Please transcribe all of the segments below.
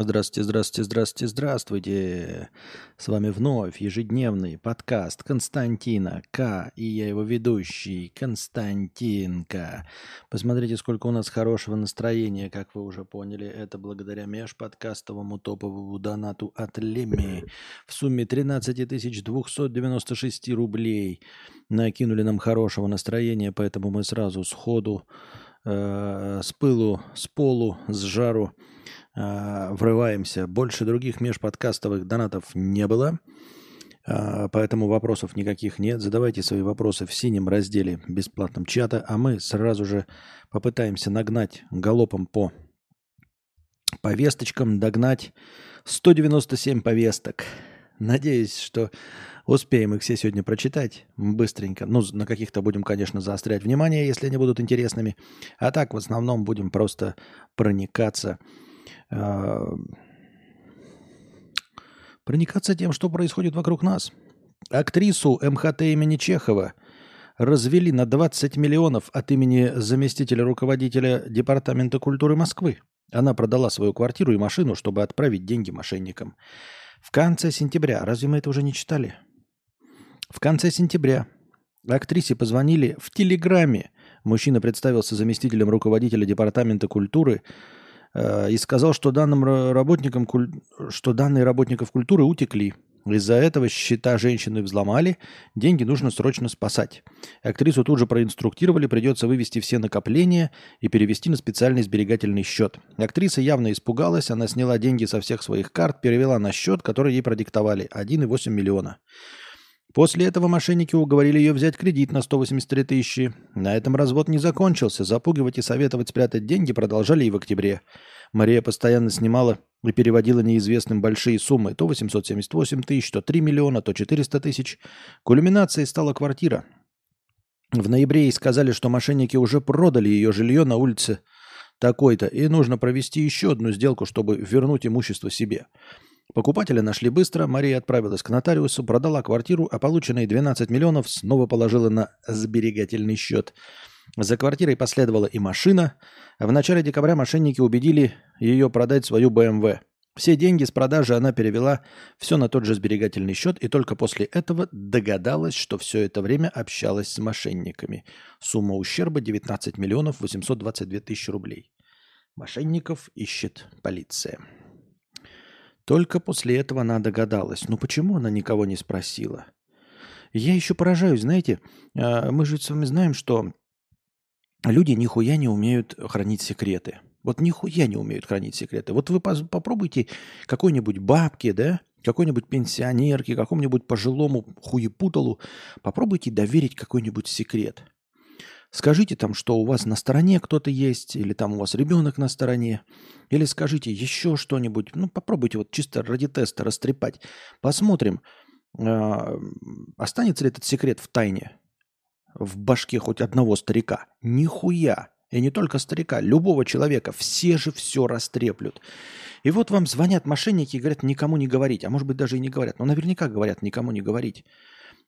Здравствуйте, здравствуйте, здравствуйте, здравствуйте. С вами вновь ежедневный подкаст Константина К. И я его ведущий Константинка. Посмотрите, сколько у нас хорошего настроения, как вы уже поняли. Это благодаря межподкастовому топовому донату от Леми в сумме 13 296 рублей. Накинули нам хорошего настроения, поэтому мы сразу сходу э, с пылу, с полу, с жару э, врываемся. Больше других межподкастовых донатов не было, э, поэтому вопросов никаких нет. Задавайте свои вопросы в синем разделе бесплатном чата, а мы сразу же попытаемся нагнать галопом по повесточкам, догнать 197 повесток. Надеюсь, что успеем их все сегодня прочитать быстренько. Ну, на каких-то будем, конечно, заострять внимание, если они будут интересными. А так, в основном, будем просто проникаться проникаться тем, что происходит вокруг нас. Актрису МХТ имени Чехова развели на 20 миллионов от имени заместителя руководителя Департамента культуры Москвы. Она продала свою квартиру и машину, чтобы отправить деньги мошенникам. В конце сентября, разве мы это уже не читали? В конце сентября актрисе позвонили в Телеграме. Мужчина представился заместителем руководителя Департамента культуры э, и сказал, что, данным работникам, что данные работников культуры утекли. Из-за этого счета женщины взломали, деньги нужно срочно спасать. Актрису тут же проинструктировали, придется вывести все накопления и перевести на специальный сберегательный счет. Актриса явно испугалась, она сняла деньги со всех своих карт, перевела на счет, который ей продиктовали, 1,8 миллиона. После этого мошенники уговорили ее взять кредит на 183 тысячи. На этом развод не закончился. Запугивать и советовать спрятать деньги продолжали и в октябре. Мария постоянно снимала и переводила неизвестным большие суммы. То 878 тысяч, то 3 миллиона, то 400 тысяч. Кульминацией стала квартира. В ноябре ей сказали, что мошенники уже продали ее жилье на улице такой-то, и нужно провести еще одну сделку, чтобы вернуть имущество себе. Покупателя нашли быстро, Мария отправилась к нотариусу, продала квартиру, а полученные 12 миллионов снова положила на сберегательный счет. За квартирой последовала и машина. В начале декабря мошенники убедили ее продать свою БМВ. Все деньги с продажи она перевела все на тот же сберегательный счет и только после этого догадалась, что все это время общалась с мошенниками. Сумма ущерба 19 миллионов 822 тысячи рублей. Мошенников ищет полиция. Только после этого она догадалась. Ну почему она никого не спросила? Я еще поражаюсь, знаете, а, мы же с вами знаем, что люди нихуя не умеют хранить секреты. Вот нихуя не умеют хранить секреты. Вот вы попробуйте какой-нибудь бабке, да, какой-нибудь пенсионерке, какому-нибудь пожилому хуепуталу, попробуйте доверить какой-нибудь секрет – Скажите там, что у вас на стороне кто-то есть, или там у вас ребенок на стороне, или скажите еще что-нибудь. Ну, попробуйте вот чисто ради теста растрепать. Посмотрим, э, останется ли этот секрет в тайне в башке хоть одного старика. Нихуя. И не только старика, любого человека. Все же все растреплют. И вот вам звонят мошенники и говорят, никому не говорить. А может быть, даже и не говорят. Но наверняка говорят, никому не говорить.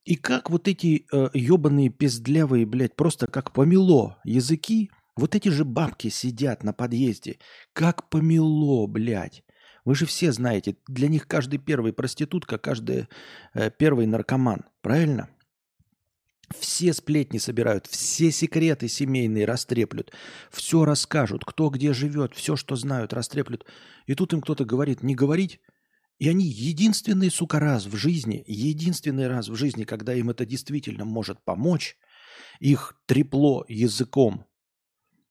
И как вот эти э, ебаные пиздлявые, блядь, просто как помело языки, вот эти же бабки сидят на подъезде, как помело, блядь. Вы же все знаете, для них каждый первый проститутка, каждый э, первый наркоман, правильно? Все сплетни собирают, все секреты семейные растреплют, все расскажут, кто где живет, все, что знают, растреплют. И тут им кто-то говорит, не говорить, и они единственный, сука, раз в жизни, единственный раз в жизни, когда им это действительно может помочь, их трепло языком,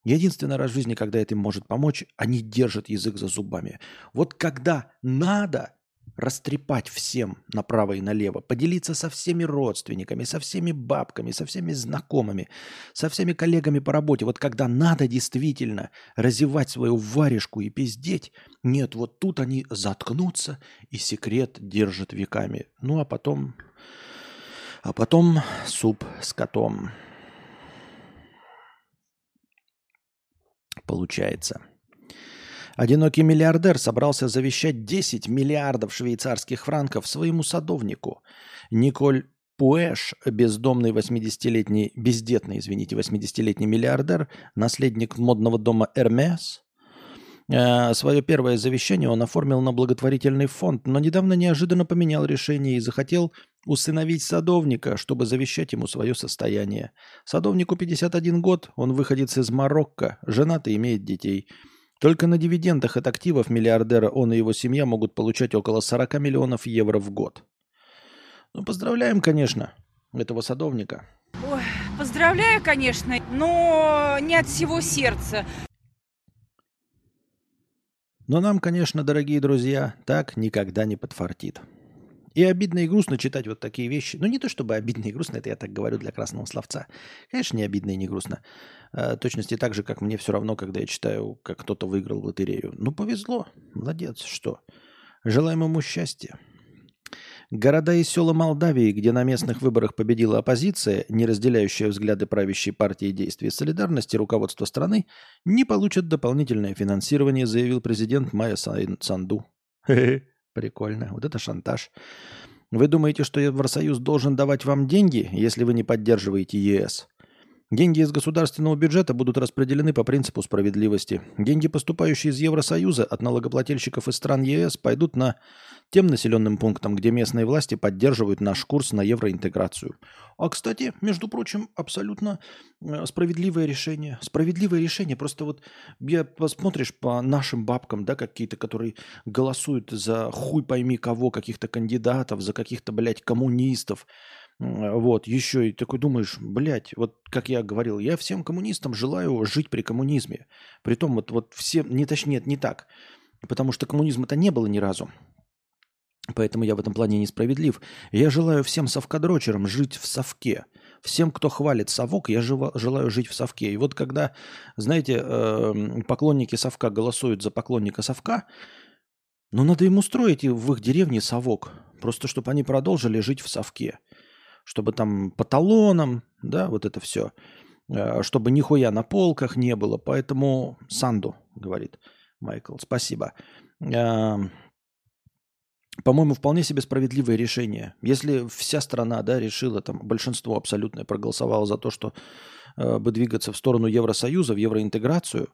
единственный раз в жизни, когда это им может помочь, они держат язык за зубами. Вот когда надо, растрепать всем направо и налево, поделиться со всеми родственниками, со всеми бабками, со всеми знакомыми, со всеми коллегами по работе. Вот когда надо действительно разевать свою варежку и пиздеть, нет, вот тут они заткнутся и секрет держат веками. Ну а потом, а потом суп с котом. Получается. Одинокий миллиардер собрался завещать 10 миллиардов швейцарских франков своему садовнику. Николь Пуэш, бездомный 80-летний, бездетный, извините, 80-летний миллиардер, наследник модного дома Эрмес, Э, свое первое завещание он оформил на благотворительный фонд, но недавно неожиданно поменял решение и захотел усыновить садовника, чтобы завещать ему свое состояние. Садовнику 51 год, он выходец из Марокко, женат и имеет детей. Только на дивидендах от активов миллиардера он и его семья могут получать около 40 миллионов евро в год. Ну, поздравляем, конечно, этого садовника. Ой, поздравляю, конечно, но не от всего сердца. Но нам, конечно, дорогие друзья, так никогда не подфартит. И обидно и грустно читать вот такие вещи. Ну, не то чтобы обидно и грустно, это я так говорю для красного словца. Конечно, не обидно и не грустно. А, точности так же, как мне все равно, когда я читаю, как кто-то выиграл лотерею. Ну, повезло. Молодец, что. Желаем ему счастья. Города и села Молдавии, где на местных выборах победила оппозиция, не разделяющая взгляды правящей партии и действия солидарности руководства страны, не получат дополнительное финансирование, заявил президент Майя Санду. Прикольно. Вот это шантаж. Вы думаете, что Евросоюз должен давать вам деньги, если вы не поддерживаете ЕС? Деньги из государственного бюджета будут распределены по принципу справедливости. Деньги, поступающие из Евросоюза от налогоплательщиков из стран ЕС, пойдут на тем населенным пунктам, где местные власти поддерживают наш курс на евроинтеграцию. А, кстати, между прочим, абсолютно э, справедливое решение. Справедливое решение. Просто вот я посмотришь по нашим бабкам, да, какие-то, которые голосуют за хуй пойми кого, каких-то кандидатов, за каких-то, блядь, коммунистов, вот, еще и такой думаешь, блядь, вот как я говорил, я всем коммунистам желаю жить при коммунизме. Притом вот, вот все, не точнее, не так, потому что коммунизма-то не было ни разу. Поэтому я в этом плане несправедлив. Я желаю всем совкадрочерам жить в совке. Всем, кто хвалит совок, я желаю жить в совке. И вот когда, знаете, эм, поклонники совка голосуют за поклонника совка, ну надо им устроить в их деревне совок. Просто чтобы они продолжили жить в совке чтобы там по талонам, да, вот это все, э, чтобы нихуя на полках не было. Поэтому Санду, говорит Майкл, спасибо. Эм, по-моему, вполне себе справедливое решение. Если вся страна да, решила, там, большинство абсолютное проголосовало за то, что э, бы двигаться в сторону Евросоюза, в евроинтеграцию,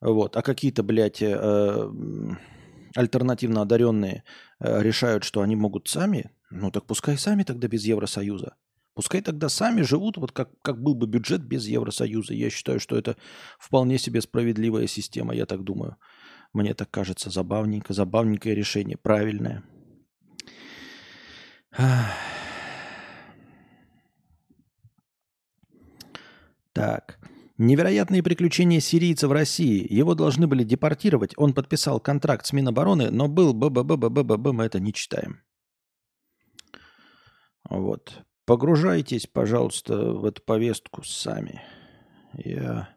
вот, а какие-то, блядь, э, альтернативно одаренные э, решают, что они могут сами, ну так пускай сами тогда без Евросоюза. Пускай тогда сами живут, вот как, как был бы бюджет без Евросоюза. Я считаю, что это вполне себе справедливая система, я так думаю. Мне так кажется, забавненько, забавненькое решение, правильное. Так. Невероятные приключения сирийца в России. Его должны были депортировать. Он подписал контракт с Минобороны, но был б-б-б-б-б-б, мы это не читаем. Вот. Погружайтесь, пожалуйста, в эту повестку сами. Я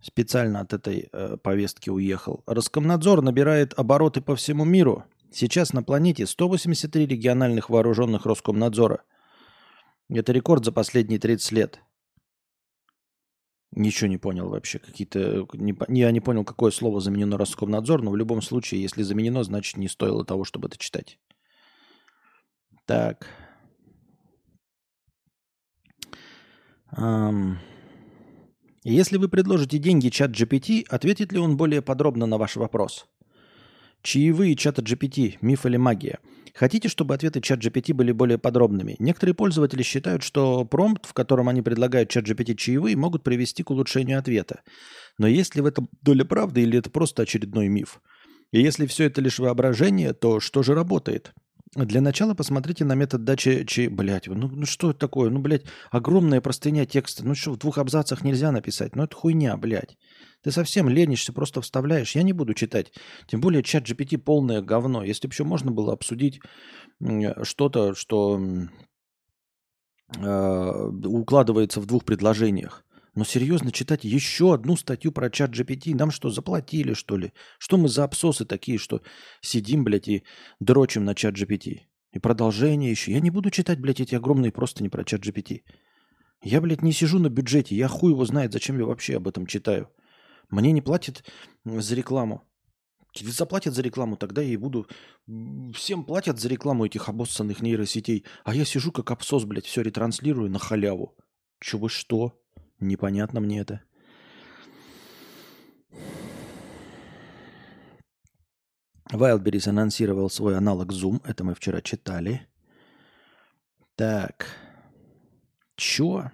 специально от этой э, повестки уехал. Роскомнадзор набирает обороты по всему миру. Сейчас на планете 183 региональных вооруженных Роскомнадзора. Это рекорд за последние 30 лет. Ничего не понял вообще. Какие-то... Не, я не понял, какое слово заменено Роскомнадзор, но в любом случае, если заменено, значит не стоило того, чтобы это читать. Так. Если вы предложите деньги чат GPT, ответит ли он более подробно на ваш вопрос? Чаевые чата GPT, миф или магия? Хотите, чтобы ответы чат GPT были более подробными? Некоторые пользователи считают, что промпт, в котором они предлагают чат GPT чаевые, могут привести к улучшению ответа. Но есть ли в этом доля правды или это просто очередной миф? И если все это лишь воображение, то что же работает? Для начала посмотрите на метод дачи... Чи... Блять, ну, ну что это такое? Ну, блядь, огромная простыня текста. Ну что, в двух абзацах нельзя написать? Ну это хуйня, блядь. Ты совсем ленишься, просто вставляешь. Я не буду читать. Тем более чат GPT полное говно. Если бы еще можно было обсудить что-то, что э, укладывается в двух предложениях. Но серьезно читать еще одну статью про чат GPT, нам что, заплатили, что ли? Что мы за обсосы такие, что сидим, блядь, и дрочим на чат GPT? И продолжение еще. Я не буду читать, блядь, эти огромные просто не про чат GPT. Я, блядь, не сижу на бюджете. Я хуй его знает, зачем я вообще об этом читаю. Мне не платят за рекламу. Заплатят за рекламу, тогда я и буду... Всем платят за рекламу этих обоссанных нейросетей. А я сижу как абсос, блядь, все ретранслирую на халяву. Чего что? Непонятно мне это. Wildberries анонсировал свой аналог Zoom. Это мы вчера читали. Так. Чё?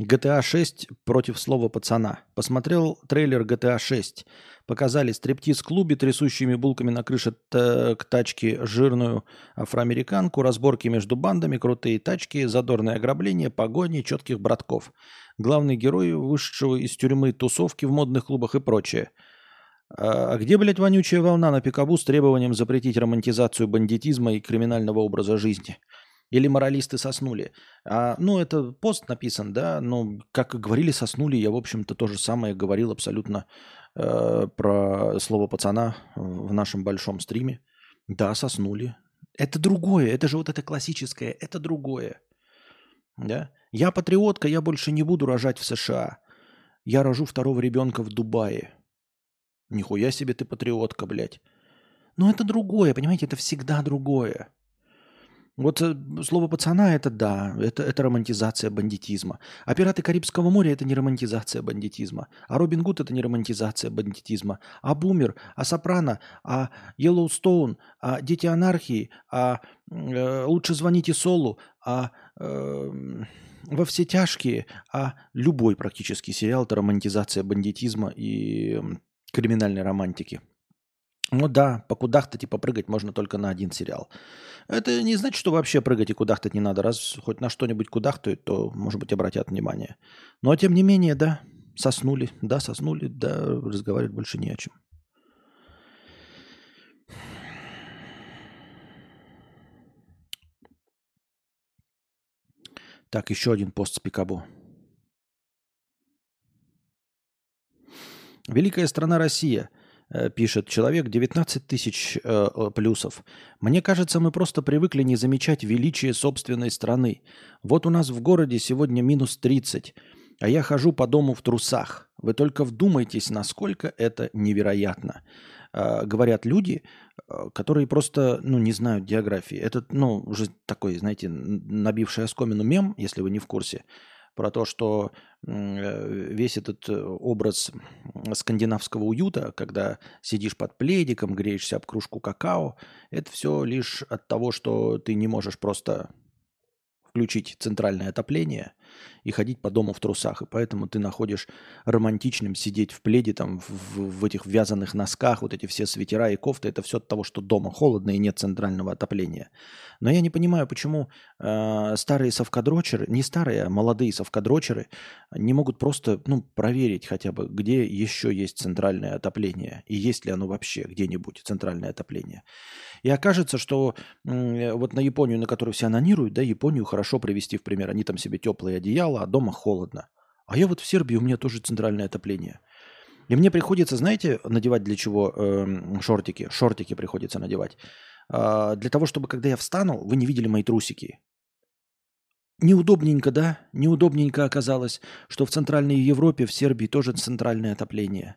GTA 6 против слова пацана. Посмотрел трейлер GTA 6. Показали стриптиз в клубе, трясущими булками на крыше к тачке жирную афроамериканку, разборки между бандами, крутые тачки, задорное ограбление, погони, четких братков. Главный герой вышедшего из тюрьмы тусовки в модных клубах и прочее. А где, блядь, вонючая волна на пикабу с требованием запретить романтизацию бандитизма и криминального образа жизни? Или моралисты соснули. А, ну, это пост написан, да, но, как и говорили, соснули. Я, в общем-то, то же самое говорил абсолютно э, про слово пацана в нашем большом стриме. Да, соснули. Это другое, это же вот это классическое, это другое. Да? Я патриотка, я больше не буду рожать в США. Я рожу второго ребенка в Дубае. Нихуя себе ты патриотка, блядь. Но это другое, понимаете, это всегда другое. Вот э, слово пацана это да, это, это романтизация бандитизма. А пираты Карибского моря это не романтизация бандитизма. А Робин Гуд это не романтизация бандитизма. А Бумер, а Сопрано, а Йеллоустоун, а Дети анархии, а э, Лучше звоните Солу, а э, Во все тяжкие, а любой практически сериал это романтизация бандитизма и криминальной романтики. Ну да, по кудахтать и попрыгать можно только на один сериал. Это не значит, что вообще прыгать и кудахтать не надо. Раз хоть на что-нибудь кудахтают, то, может быть, обратят внимание. Но, тем не менее, да, соснули. Да, соснули, да, разговаривать больше не о чем. Так, еще один пост с Пикабо. Великая страна Россия – пишет человек, 19 тысяч э, плюсов. Мне кажется, мы просто привыкли не замечать величие собственной страны. Вот у нас в городе сегодня минус 30, а я хожу по дому в трусах. Вы только вдумайтесь, насколько это невероятно. Э, говорят люди, э, которые просто, ну, не знают географии. Это, ну, уже такой, знаете, набивший оскомину мем, если вы не в курсе про то, что э, весь этот э, образ скандинавского уюта, когда сидишь под пледиком, греешься об кружку какао, это все лишь от того, что ты не можешь просто включить центральное отопление и ходить по дому в трусах. И поэтому ты находишь романтичным сидеть в пледе, там, в, в этих вязаных носках, вот эти все свитера и кофты. Это все от того, что дома холодно и нет центрального отопления. Но я не понимаю, почему э, старые совкадрочеры, не старые, а молодые совкадрочеры не могут просто ну, проверить хотя бы, где еще есть центральное отопление и есть ли оно вообще где-нибудь центральное отопление. И окажется, что э, вот на Японию, на которую все анонируют, да, Японию хорошо привести в пример. Они там себе теплые одеяла, а дома холодно. А я вот в Сербии, у меня тоже центральное отопление. И мне приходится, знаете, надевать для чего э, шортики? Шортики приходится надевать. Э, для того, чтобы, когда я встану, вы не видели мои трусики. Неудобненько, да? Неудобненько оказалось, что в Центральной Европе, в Сербии тоже центральное отопление.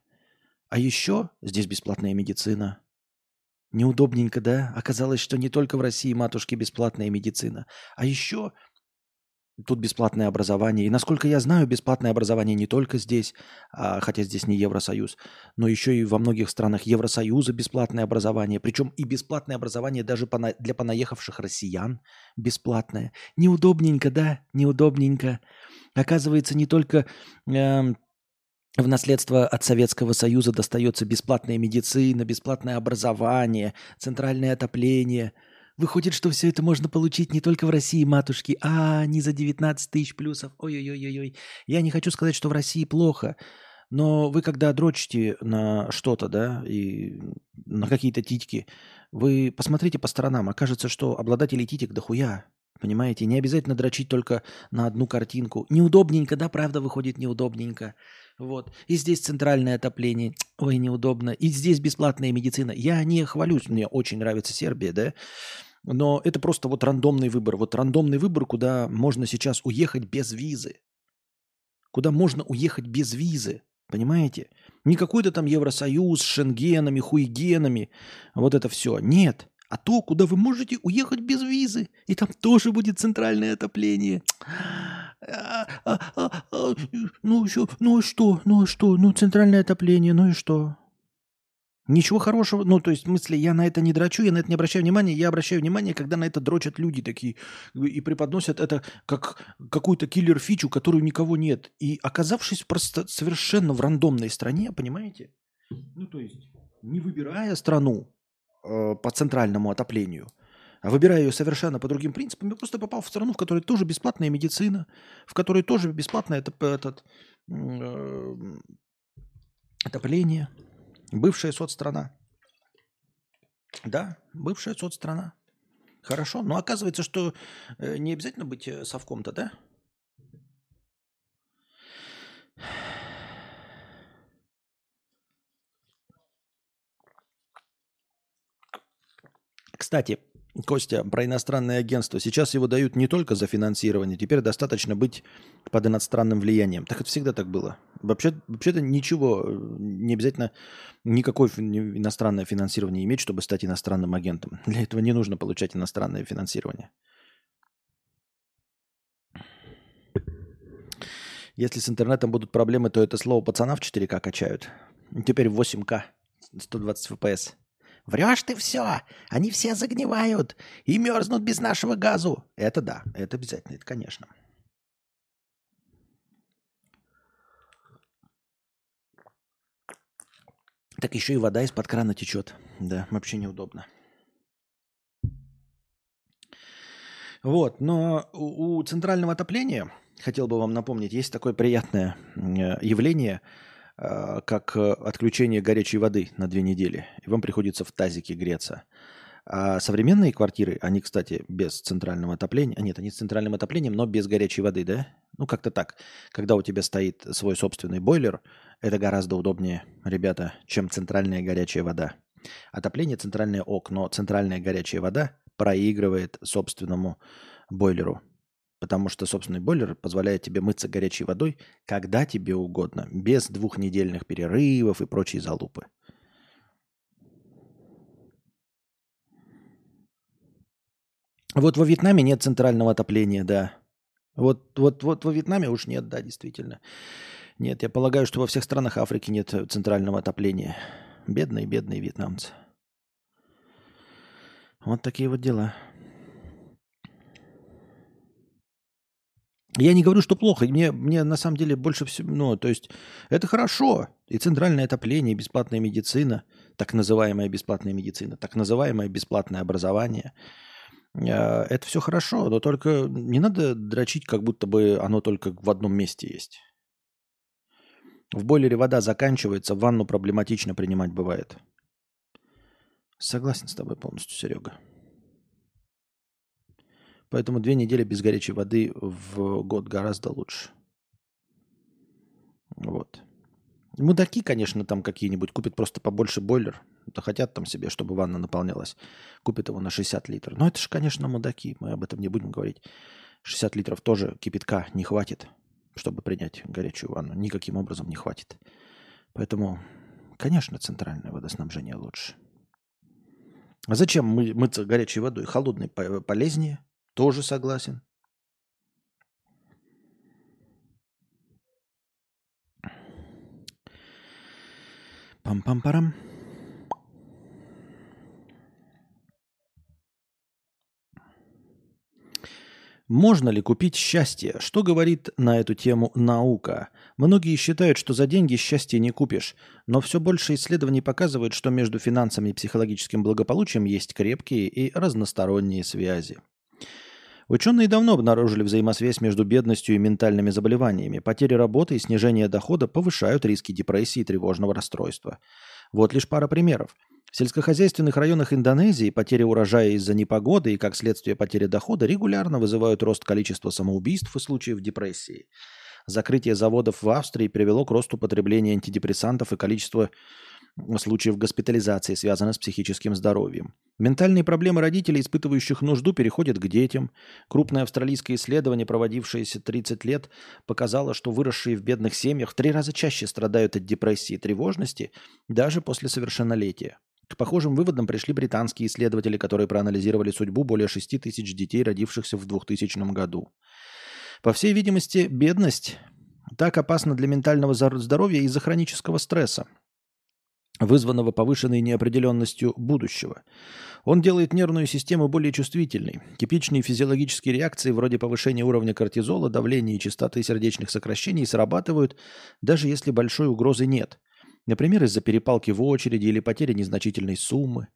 А еще здесь бесплатная медицина. Неудобненько, да? Оказалось, что не только в России матушки бесплатная медицина. А еще Тут бесплатное образование. И насколько я знаю, бесплатное образование не только здесь, а, хотя здесь не Евросоюз, но еще и во многих странах Евросоюза бесплатное образование. Причем и бесплатное образование даже для понаехавших россиян бесплатное. Неудобненько, да? Неудобненько. Оказывается, не только э, в наследство от Советского Союза достается бесплатная медицина, бесплатное образование, центральное отопление – Выходит, что все это можно получить не только в России, матушки, а не за 19 тысяч плюсов. Ой-ой-ой-ой. Я не хочу сказать, что в России плохо, но вы когда дрочите на что-то, да, и на какие-то титьки, вы посмотрите по сторонам, окажется, что обладателей титик дохуя. Понимаете, не обязательно дрочить только на одну картинку. Неудобненько, да, правда, выходит неудобненько. Вот. И здесь центральное отопление. Ой, неудобно. И здесь бесплатная медицина. Я не хвалюсь, мне очень нравится Сербия, да. Но это просто вот рандомный выбор. Вот рандомный выбор, куда можно сейчас уехать без визы. Куда можно уехать без визы. Понимаете? Не какой-то там Евросоюз с шенгенами, хуйгенами. Вот это все. Нет. А то, куда вы можете уехать без визы. И там тоже будет центральное отопление. А, а, а, ну, еще, ну что? Ну что? Ну, центральное отопление, ну и что? Ничего хорошего, ну, то есть, в смысле, я на это не дрочу, я на это не обращаю внимания, я обращаю внимание, когда на это дрочат люди такие и преподносят это как какую-то киллер-фичу, которую никого нет. И оказавшись просто совершенно в рандомной стране, понимаете? Ну, то есть, не выбирая страну э, по центральному отоплению, а выбирая ее совершенно по другим принципам, я просто попал в страну, в которой тоже бесплатная медицина, в которой тоже бесплатное это, этот, э, отопление, Бывшая соцстрана. Да, бывшая соцстрана. Хорошо. Но оказывается, что э, не обязательно быть э, совком-то, да? Кстати, Костя, про иностранное агентство. Сейчас его дают не только за финансирование, теперь достаточно быть под иностранным влиянием. Так это всегда так было. Вообще, вообще-то ничего, не обязательно никакое иностранное финансирование иметь, чтобы стать иностранным агентом. Для этого не нужно получать иностранное финансирование. Если с интернетом будут проблемы, то это слово пацана в 4К качают. Теперь в 8К, 120 FPS. Врешь ты все, они все загнивают и мерзнут без нашего газу. Это да, это обязательно, это конечно. Так еще и вода из-под крана течет. Да, вообще неудобно. Вот, но у, у центрального отопления, хотел бы вам напомнить, есть такое приятное э, явление – как э, отключение горячей воды на две недели, и вам приходится в тазике греться. А современные квартиры, они, кстати, без центрального отопления, а нет, они с центральным отоплением, но без горячей воды, да? Ну, как-то так. Когда у тебя стоит свой собственный бойлер, это гораздо удобнее, ребята, чем центральная горячая вода. Отопление центральное ок, но центральная горячая вода проигрывает собственному бойлеру. Потому что собственный бойлер позволяет тебе мыться горячей водой, когда тебе угодно, без двухнедельных перерывов и прочей залупы. Вот во Вьетнаме нет центрального отопления, да. Вот, вот, вот во Вьетнаме уж нет, да, действительно. Нет, я полагаю, что во всех странах Африки нет центрального отопления. Бедные, бедные вьетнамцы. Вот такие вот дела. Я не говорю, что плохо. Мне, мне на самом деле больше всего... Ну, то есть это хорошо. И центральное отопление, и бесплатная медицина, так называемая бесплатная медицина, так называемое бесплатное образование. А, это все хорошо, но только не надо дрочить, как будто бы оно только в одном месте есть. В бойлере вода заканчивается, ванну проблематично принимать бывает. Согласен с тобой полностью, Серега. Поэтому две недели без горячей воды в год гораздо лучше. Вот. Мудаки, конечно, там какие-нибудь купят просто побольше бойлер. Это хотят там себе, чтобы ванна наполнялась. Купят его на 60 литров. Но это же, конечно, мудаки. Мы об этом не будем говорить. 60 литров тоже кипятка не хватит, чтобы принять горячую ванну. Никаким образом не хватит. Поэтому, конечно, центральное водоснабжение лучше. А зачем мы мыться горячей водой? Холодной полезнее. Тоже согласен. Пам-пам-парам. Можно ли купить счастье? Что говорит на эту тему наука? Многие считают, что за деньги счастье не купишь, но все больше исследований показывают, что между финансами и психологическим благополучием есть крепкие и разносторонние связи. Ученые давно обнаружили взаимосвязь между бедностью и ментальными заболеваниями. Потери работы и снижение дохода повышают риски депрессии и тревожного расстройства. Вот лишь пара примеров. В сельскохозяйственных районах Индонезии потери урожая из-за непогоды и, как следствие, потери дохода регулярно вызывают рост количества самоубийств и случаев депрессии. Закрытие заводов в Австрии привело к росту потребления антидепрессантов и количества случаев госпитализации связано с психическим здоровьем. Ментальные проблемы родителей, испытывающих нужду, переходят к детям. Крупное австралийское исследование, проводившееся 30 лет, показало, что выросшие в бедных семьях в три раза чаще страдают от депрессии и тревожности даже после совершеннолетия. К похожим выводам пришли британские исследователи, которые проанализировали судьбу более 6 тысяч детей, родившихся в 2000 году. По всей видимости, бедность так опасна для ментального здоровья из-за хронического стресса – вызванного повышенной неопределенностью будущего. Он делает нервную систему более чувствительной. Типичные физиологические реакции вроде повышения уровня кортизола, давления и частоты сердечных сокращений срабатывают, даже если большой угрозы нет. Например, из-за перепалки в очереди или потери незначительной суммы.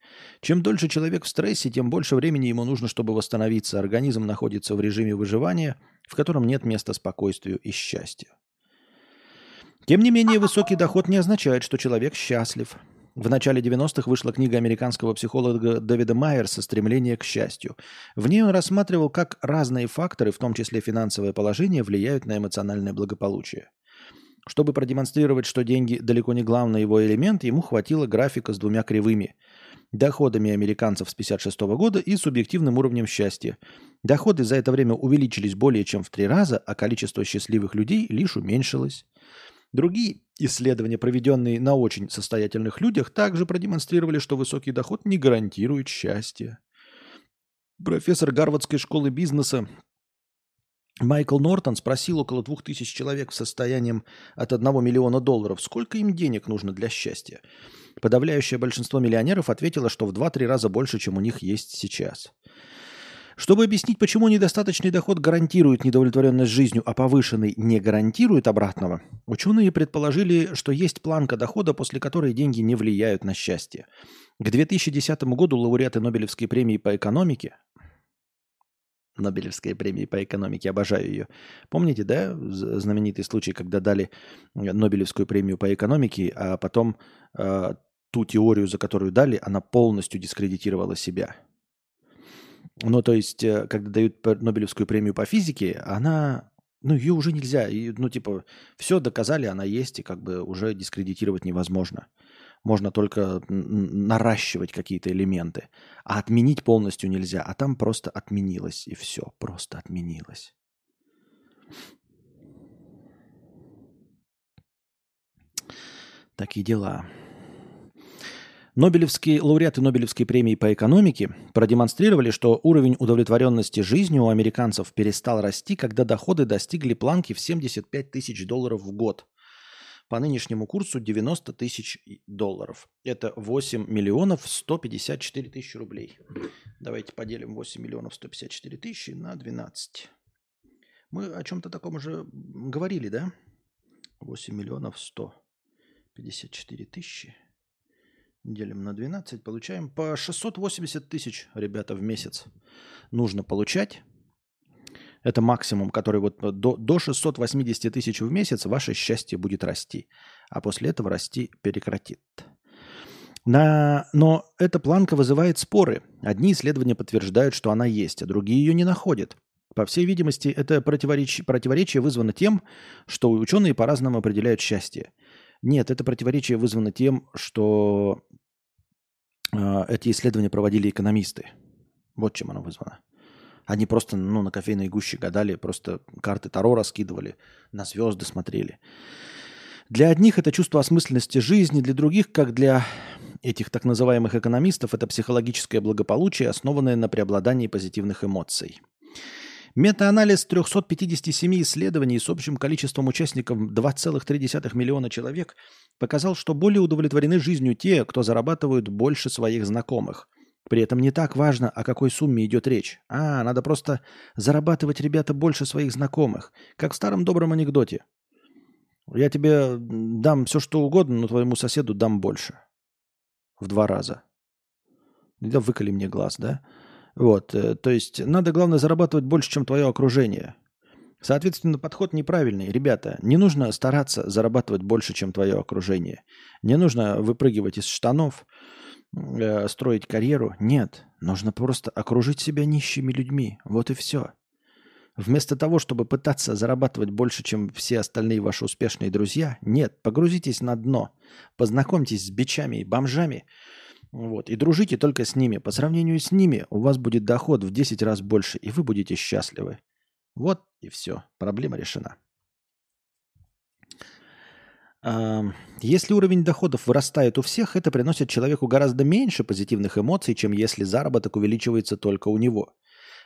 Чем дольше человек в стрессе, тем больше времени ему нужно, чтобы восстановиться. Организм находится в режиме выживания, в котором нет места спокойствию и счастью. Тем не менее, высокий доход не означает, что человек счастлив. В начале 90-х вышла книга американского психолога Дэвида Майерса «Стремление к счастью». В ней он рассматривал, как разные факторы, в том числе финансовое положение, влияют на эмоциональное благополучие. Чтобы продемонстрировать, что деньги далеко не главный его элемент, ему хватило графика с двумя кривыми. Доходами американцев с 1956 года и субъективным уровнем счастья. Доходы за это время увеличились более чем в три раза, а количество счастливых людей лишь уменьшилось. Другие исследования, проведенные на очень состоятельных людях, также продемонстрировали, что высокий доход не гарантирует счастье. Профессор Гарвардской школы бизнеса Майкл Нортон спросил около двух тысяч человек с состоянием от 1 миллиона долларов, сколько им денег нужно для счастья. Подавляющее большинство миллионеров ответило, что в 2-3 раза больше, чем у них есть сейчас. Чтобы объяснить, почему недостаточный доход гарантирует недовлетворенность жизнью, а повышенный не гарантирует обратного, ученые предположили, что есть планка дохода, после которой деньги не влияют на счастье. К 2010 году лауреаты Нобелевской премии по экономике, Нобелевской премии по экономике, обожаю ее. Помните, да, знаменитый случай, когда дали Нобелевскую премию по экономике, а потом э, ту теорию, за которую дали, она полностью дискредитировала себя – ну, то есть, э, когда дают Нобелевскую премию по физике, она, ну, ее уже нельзя, ну, типа, все доказали, она есть, и как бы уже дискредитировать невозможно. Можно только наращивать какие-то элементы. А отменить полностью нельзя. А там просто отменилось, и все, просто отменилось. Такие дела. Нобелевские лауреаты Нобелевской премии по экономике продемонстрировали, что уровень удовлетворенности жизнью у американцев перестал расти, когда доходы достигли планки в 75 тысяч долларов в год. По нынешнему курсу 90 тысяч долларов. Это 8 миллионов 154 тысячи рублей. Давайте поделим 8 миллионов 154 тысячи на 12. Мы о чем-то таком уже говорили, да? 8 миллионов 154 тысячи делим на 12, получаем по 680 тысяч, ребята, в месяц нужно получать. Это максимум, который вот до, до 680 тысяч в месяц ваше счастье будет расти. А после этого расти прекратит. На... Но эта планка вызывает споры. Одни исследования подтверждают, что она есть, а другие ее не находят. По всей видимости, это противоречие, противоречие вызвано тем, что ученые по-разному определяют счастье. Нет, это противоречие вызвано тем, что э, эти исследования проводили экономисты. Вот чем оно вызвано. Они просто ну, на кофейной гуще гадали, просто карты Таро раскидывали, на звезды смотрели. Для одних это чувство осмысленности жизни, для других, как для этих так называемых экономистов, это психологическое благополучие, основанное на преобладании позитивных эмоций – Метаанализ 357 исследований с общим количеством участников 2,3 миллиона человек показал, что более удовлетворены жизнью те, кто зарабатывают больше своих знакомых. При этом не так важно, о какой сумме идет речь. А, надо просто зарабатывать, ребята, больше своих знакомых. Как в старом добром анекдоте. Я тебе дам все, что угодно, но твоему соседу дам больше. В два раза. Да выколи мне глаз, да? Вот, э, то есть надо, главное, зарабатывать больше, чем твое окружение. Соответственно, подход неправильный. Ребята, не нужно стараться зарабатывать больше, чем твое окружение. Не нужно выпрыгивать из штанов, э, строить карьеру. Нет, нужно просто окружить себя нищими людьми. Вот и все. Вместо того, чтобы пытаться зарабатывать больше, чем все остальные ваши успешные друзья, нет, погрузитесь на дно, познакомьтесь с бичами и бомжами, вот. И дружите только с ними. По сравнению с ними у вас будет доход в 10 раз больше, и вы будете счастливы. Вот и все. Проблема решена. Если уровень доходов вырастает у всех, это приносит человеку гораздо меньше позитивных эмоций, чем если заработок увеличивается только у него.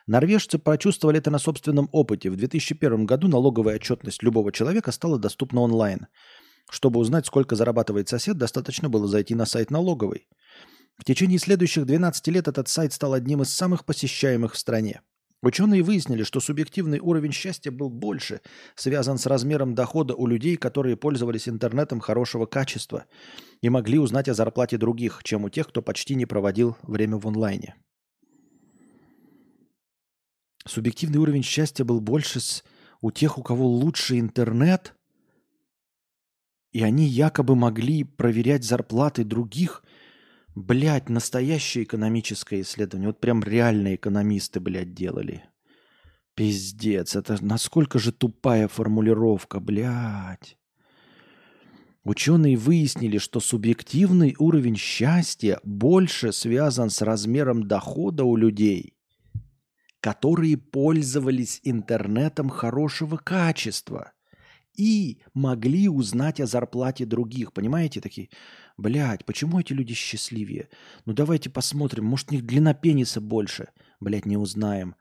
Норвежцы почувствовали это на собственном опыте. В 2001 году налоговая отчетность любого человека стала доступна онлайн – Чтобы узнать, сколько зарабатывает сосед, достаточно было зайти на сайт налоговой. В течение следующих 12 лет этот сайт стал одним из самых посещаемых в стране. Ученые выяснили, что субъективный уровень счастья был больше связан с размером дохода у людей, которые пользовались интернетом хорошего качества и могли узнать о зарплате других, чем у тех, кто почти не проводил время в онлайне. Субъективный уровень счастья был больше с... у тех, у кого лучше интернет, и они якобы могли проверять зарплаты других – Блять, настоящее экономическое исследование. Вот прям реальные экономисты, блядь, делали. Пиздец, это насколько же тупая формулировка, блядь. Ученые выяснили, что субъективный уровень счастья больше связан с размером дохода у людей, которые пользовались интернетом хорошего качества и могли узнать о зарплате других. Понимаете, такие, Блядь, почему эти люди счастливее? Ну давайте посмотрим, может у них длина пениса больше. Блядь, не узнаем.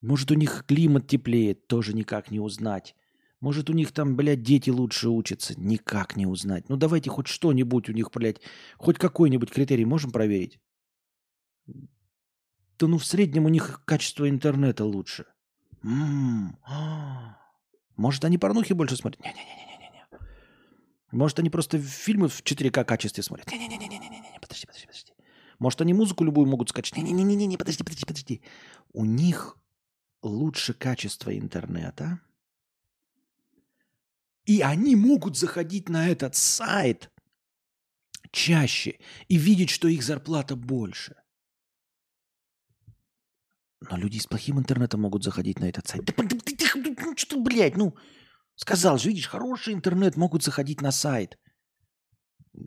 Может у них климат теплее, тоже никак не узнать. Может у них там, блядь, дети лучше учатся, никак не узнать. Ну давайте хоть что-нибудь у них, блядь, хоть какой-нибудь критерий можем проверить? Да ну в среднем у них качество интернета лучше. М-м-м. Может они порнухи больше смотрят? Не-не-не. Может, они просто фильмы в 4К качестве смотрят. Не-не-не-не-не-не, подожди, подожди, подожди. Может, они музыку любую могут скачать. Не-не-не-не, подожди, подожди, подожди. У них лучше качество интернета. И они могут заходить на этот сайт чаще и видеть, что их зарплата больше. Но люди с плохим интернетом могут заходить на этот сайт. Да, ну что, блядь, ну, Сказал же, видишь, хороший интернет, могут заходить на сайт.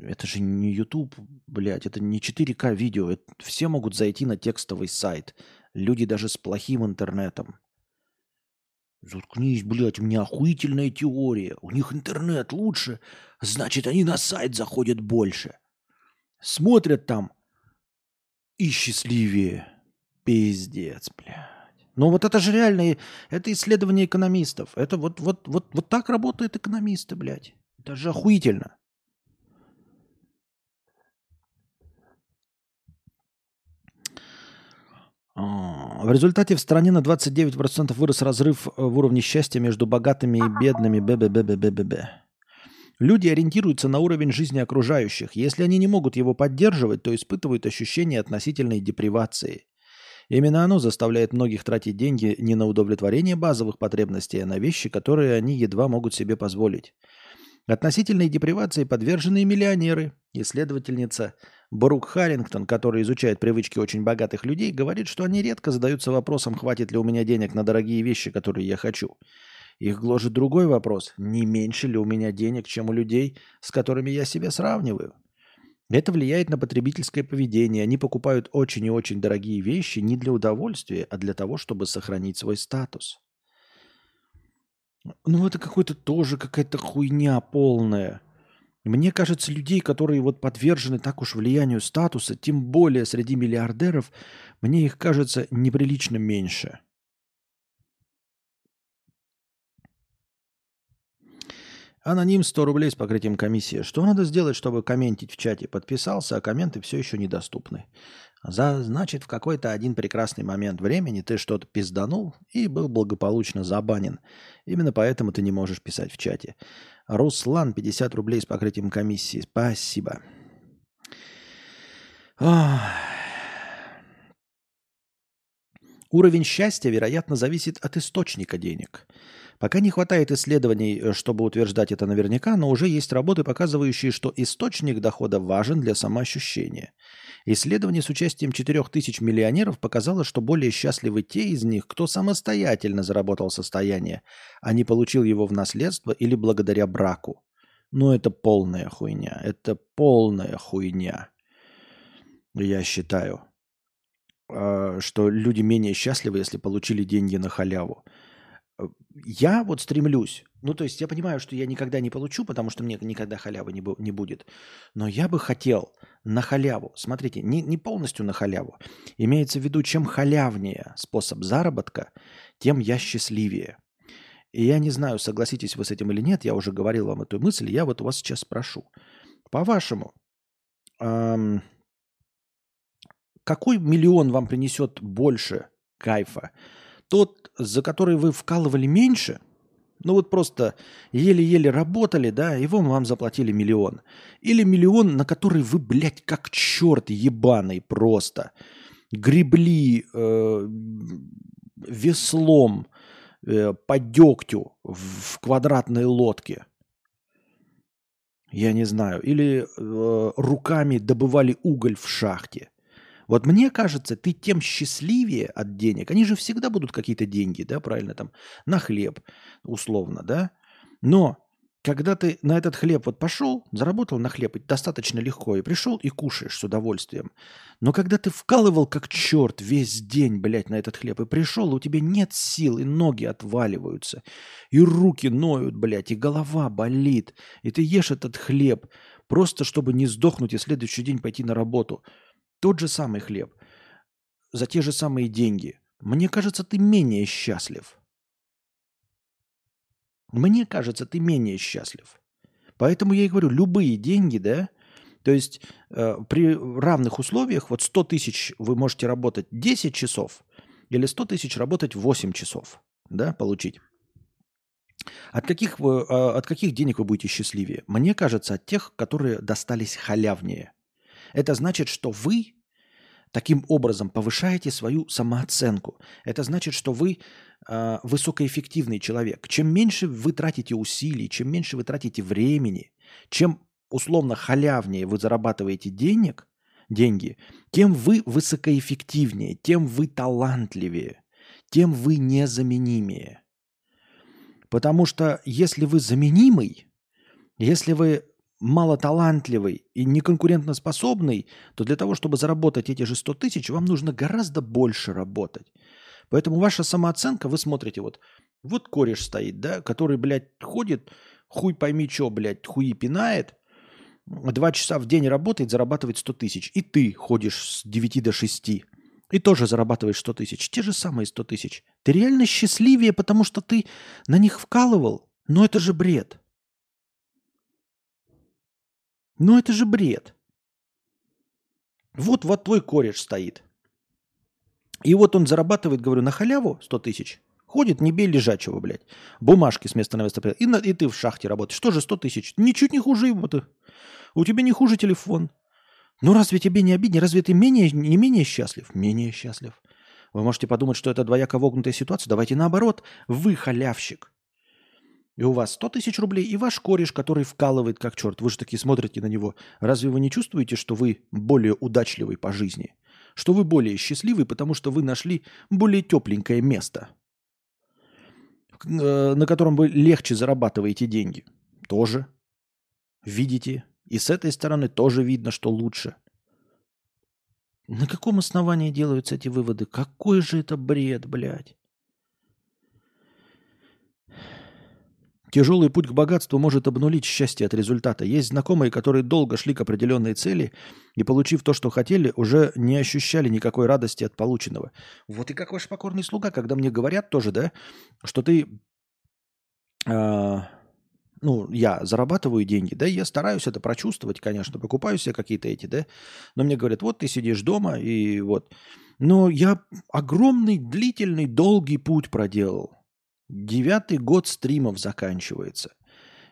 Это же не YouTube, блядь, это не 4К видео. Все могут зайти на текстовый сайт. Люди даже с плохим интернетом. Заткнись, блядь, у меня охуительная теория. У них интернет лучше, значит, они на сайт заходят больше. Смотрят там и счастливее. Пиздец, блядь. Ну вот это же реально, это исследование экономистов. Это вот, вот, вот, вот так работают экономисты, блядь. Это же охуительно. А, в результате в стране на 29% вырос разрыв э, в уровне счастья между богатыми и бедными. Б -б -б -б -б -б -б. Люди ориентируются на уровень жизни окружающих. Если они не могут его поддерживать, то испытывают ощущение относительной депривации. Именно оно заставляет многих тратить деньги не на удовлетворение базовых потребностей, а на вещи, которые они едва могут себе позволить. Относительной депривации подвержены и миллионеры. Исследовательница Брук Харрингтон, которая изучает привычки очень богатых людей, говорит, что они редко задаются вопросом, хватит ли у меня денег на дорогие вещи, которые я хочу. Их гложет другой вопрос, не меньше ли у меня денег, чем у людей, с которыми я себя сравниваю. Это влияет на потребительское поведение. Они покупают очень и очень дорогие вещи не для удовольствия, а для того, чтобы сохранить свой статус. Ну, это какой-то тоже какая-то хуйня полная. Мне кажется, людей, которые вот подвержены так уж влиянию статуса, тем более среди миллиардеров, мне их кажется неприлично меньше. Аноним 100 рублей с покрытием комиссии. Что надо сделать, чтобы комментить в чате? Подписался, а комменты все еще недоступны. За, значит, в какой-то один прекрасный момент времени ты что-то пизданул и был благополучно забанен. Именно поэтому ты не можешь писать в чате. Руслан, 50 рублей с покрытием комиссии. Спасибо. Ох. Уровень счастья, вероятно, зависит от источника денег – Пока не хватает исследований, э, чтобы утверждать это наверняка, но уже есть работы, показывающие, что источник дохода важен для самоощущения. Исследование с участием 4000 миллионеров показало, что более счастливы те из них, кто самостоятельно заработал состояние, а не получил его в наследство или благодаря браку. Но это полная хуйня. Это полная хуйня. Я считаю, что люди менее счастливы, если получили деньги на халяву. Я вот стремлюсь, ну то есть я понимаю, что я никогда не получу, потому что мне никогда халявы не, не будет, но я бы хотел на халяву, смотрите, не, не полностью на халяву, имеется в виду, чем халявнее способ заработка, тем я счастливее. И я не знаю, согласитесь вы с этим или нет, я уже говорил вам эту мысль, я вот у вас сейчас спрошу. По-вашему, эм, какой миллион вам принесет больше кайфа? Тот, за который вы вкалывали меньше, ну вот просто еле-еле работали, да, и вам, вам заплатили миллион. Или миллион, на который вы, блядь, как черт ебаный просто гребли э, веслом э, по дегтю в, в квадратной лодке. Я не знаю. Или э, руками добывали уголь в шахте. Вот мне кажется, ты тем счастливее от денег. Они же всегда будут какие-то деньги, да, правильно, там, на хлеб, условно, да. Но когда ты на этот хлеб вот пошел, заработал на хлеб достаточно легко и пришел и кушаешь с удовольствием. Но когда ты вкалывал как черт весь день, блядь, на этот хлеб и пришел, у тебя нет сил, и ноги отваливаются, и руки ноют, блядь, и голова болит, и ты ешь этот хлеб просто чтобы не сдохнуть и следующий день пойти на работу – тот же самый хлеб, за те же самые деньги. Мне кажется, ты менее счастлив. Мне кажется, ты менее счастлив. Поэтому я и говорю, любые деньги, да, то есть э, при равных условиях, вот 100 тысяч вы можете работать 10 часов или 100 тысяч работать 8 часов, да, получить. От каких, вы, э, от каких денег вы будете счастливее? Мне кажется, от тех, которые достались халявнее. Это значит, что вы таким образом повышаете свою самооценку. Это значит, что вы э, высокоэффективный человек. Чем меньше вы тратите усилий, чем меньше вы тратите времени, чем условно халявнее вы зарабатываете денег, деньги, тем вы высокоэффективнее, тем вы талантливее, тем вы незаменимее. Потому что если вы заменимый, если вы малоталантливый и неконкурентоспособный, то для того, чтобы заработать эти же 100 тысяч, вам нужно гораздо больше работать. Поэтому ваша самооценка, вы смотрите, вот, вот кореш стоит, да, который, блядь, ходит, хуй пойми что, блядь, хуи пинает, два часа в день работает, зарабатывает 100 тысяч. И ты ходишь с 9 до 6 и тоже зарабатываешь 100 тысяч. Те же самые 100 тысяч. Ты реально счастливее, потому что ты на них вкалывал? Но это же бред. Ну это же бред. Вот, вот твой кореш стоит. И вот он зарабатывает, говорю, на халяву 100 тысяч. Ходит, не бей лежачего, блядь. Бумажки с места на место. И, на, и ты в шахте работаешь. Что же 100 тысяч? Ничуть не хуже его ты. У тебя не хуже телефон. Ну разве тебе не обиднее? Разве ты менее, не менее счастлив? Менее счастлив. Вы можете подумать, что это двояко вогнутая ситуация. Давайте наоборот. Вы халявщик. И у вас 100 тысяч рублей, и ваш кореш, который вкалывает как черт. Вы же такие смотрите на него. Разве вы не чувствуете, что вы более удачливый по жизни? Что вы более счастливый, потому что вы нашли более тепленькое место, э, на котором вы легче зарабатываете деньги? Тоже. Видите? И с этой стороны тоже видно, что лучше. На каком основании делаются эти выводы? Какой же это бред, блядь? Тяжелый путь к богатству может обнулить счастье от результата. Есть знакомые, которые долго шли к определенной цели и, получив то, что хотели, уже не ощущали никакой радости от полученного. Вот и как ваш покорный слуга, когда мне говорят тоже, да, что ты, э, ну, я зарабатываю деньги, да, я стараюсь это прочувствовать, конечно, покупаю себе какие-то эти, да, но мне говорят, вот ты сидишь дома и вот. Но я огромный, длительный, долгий путь проделал Девятый год стримов заканчивается.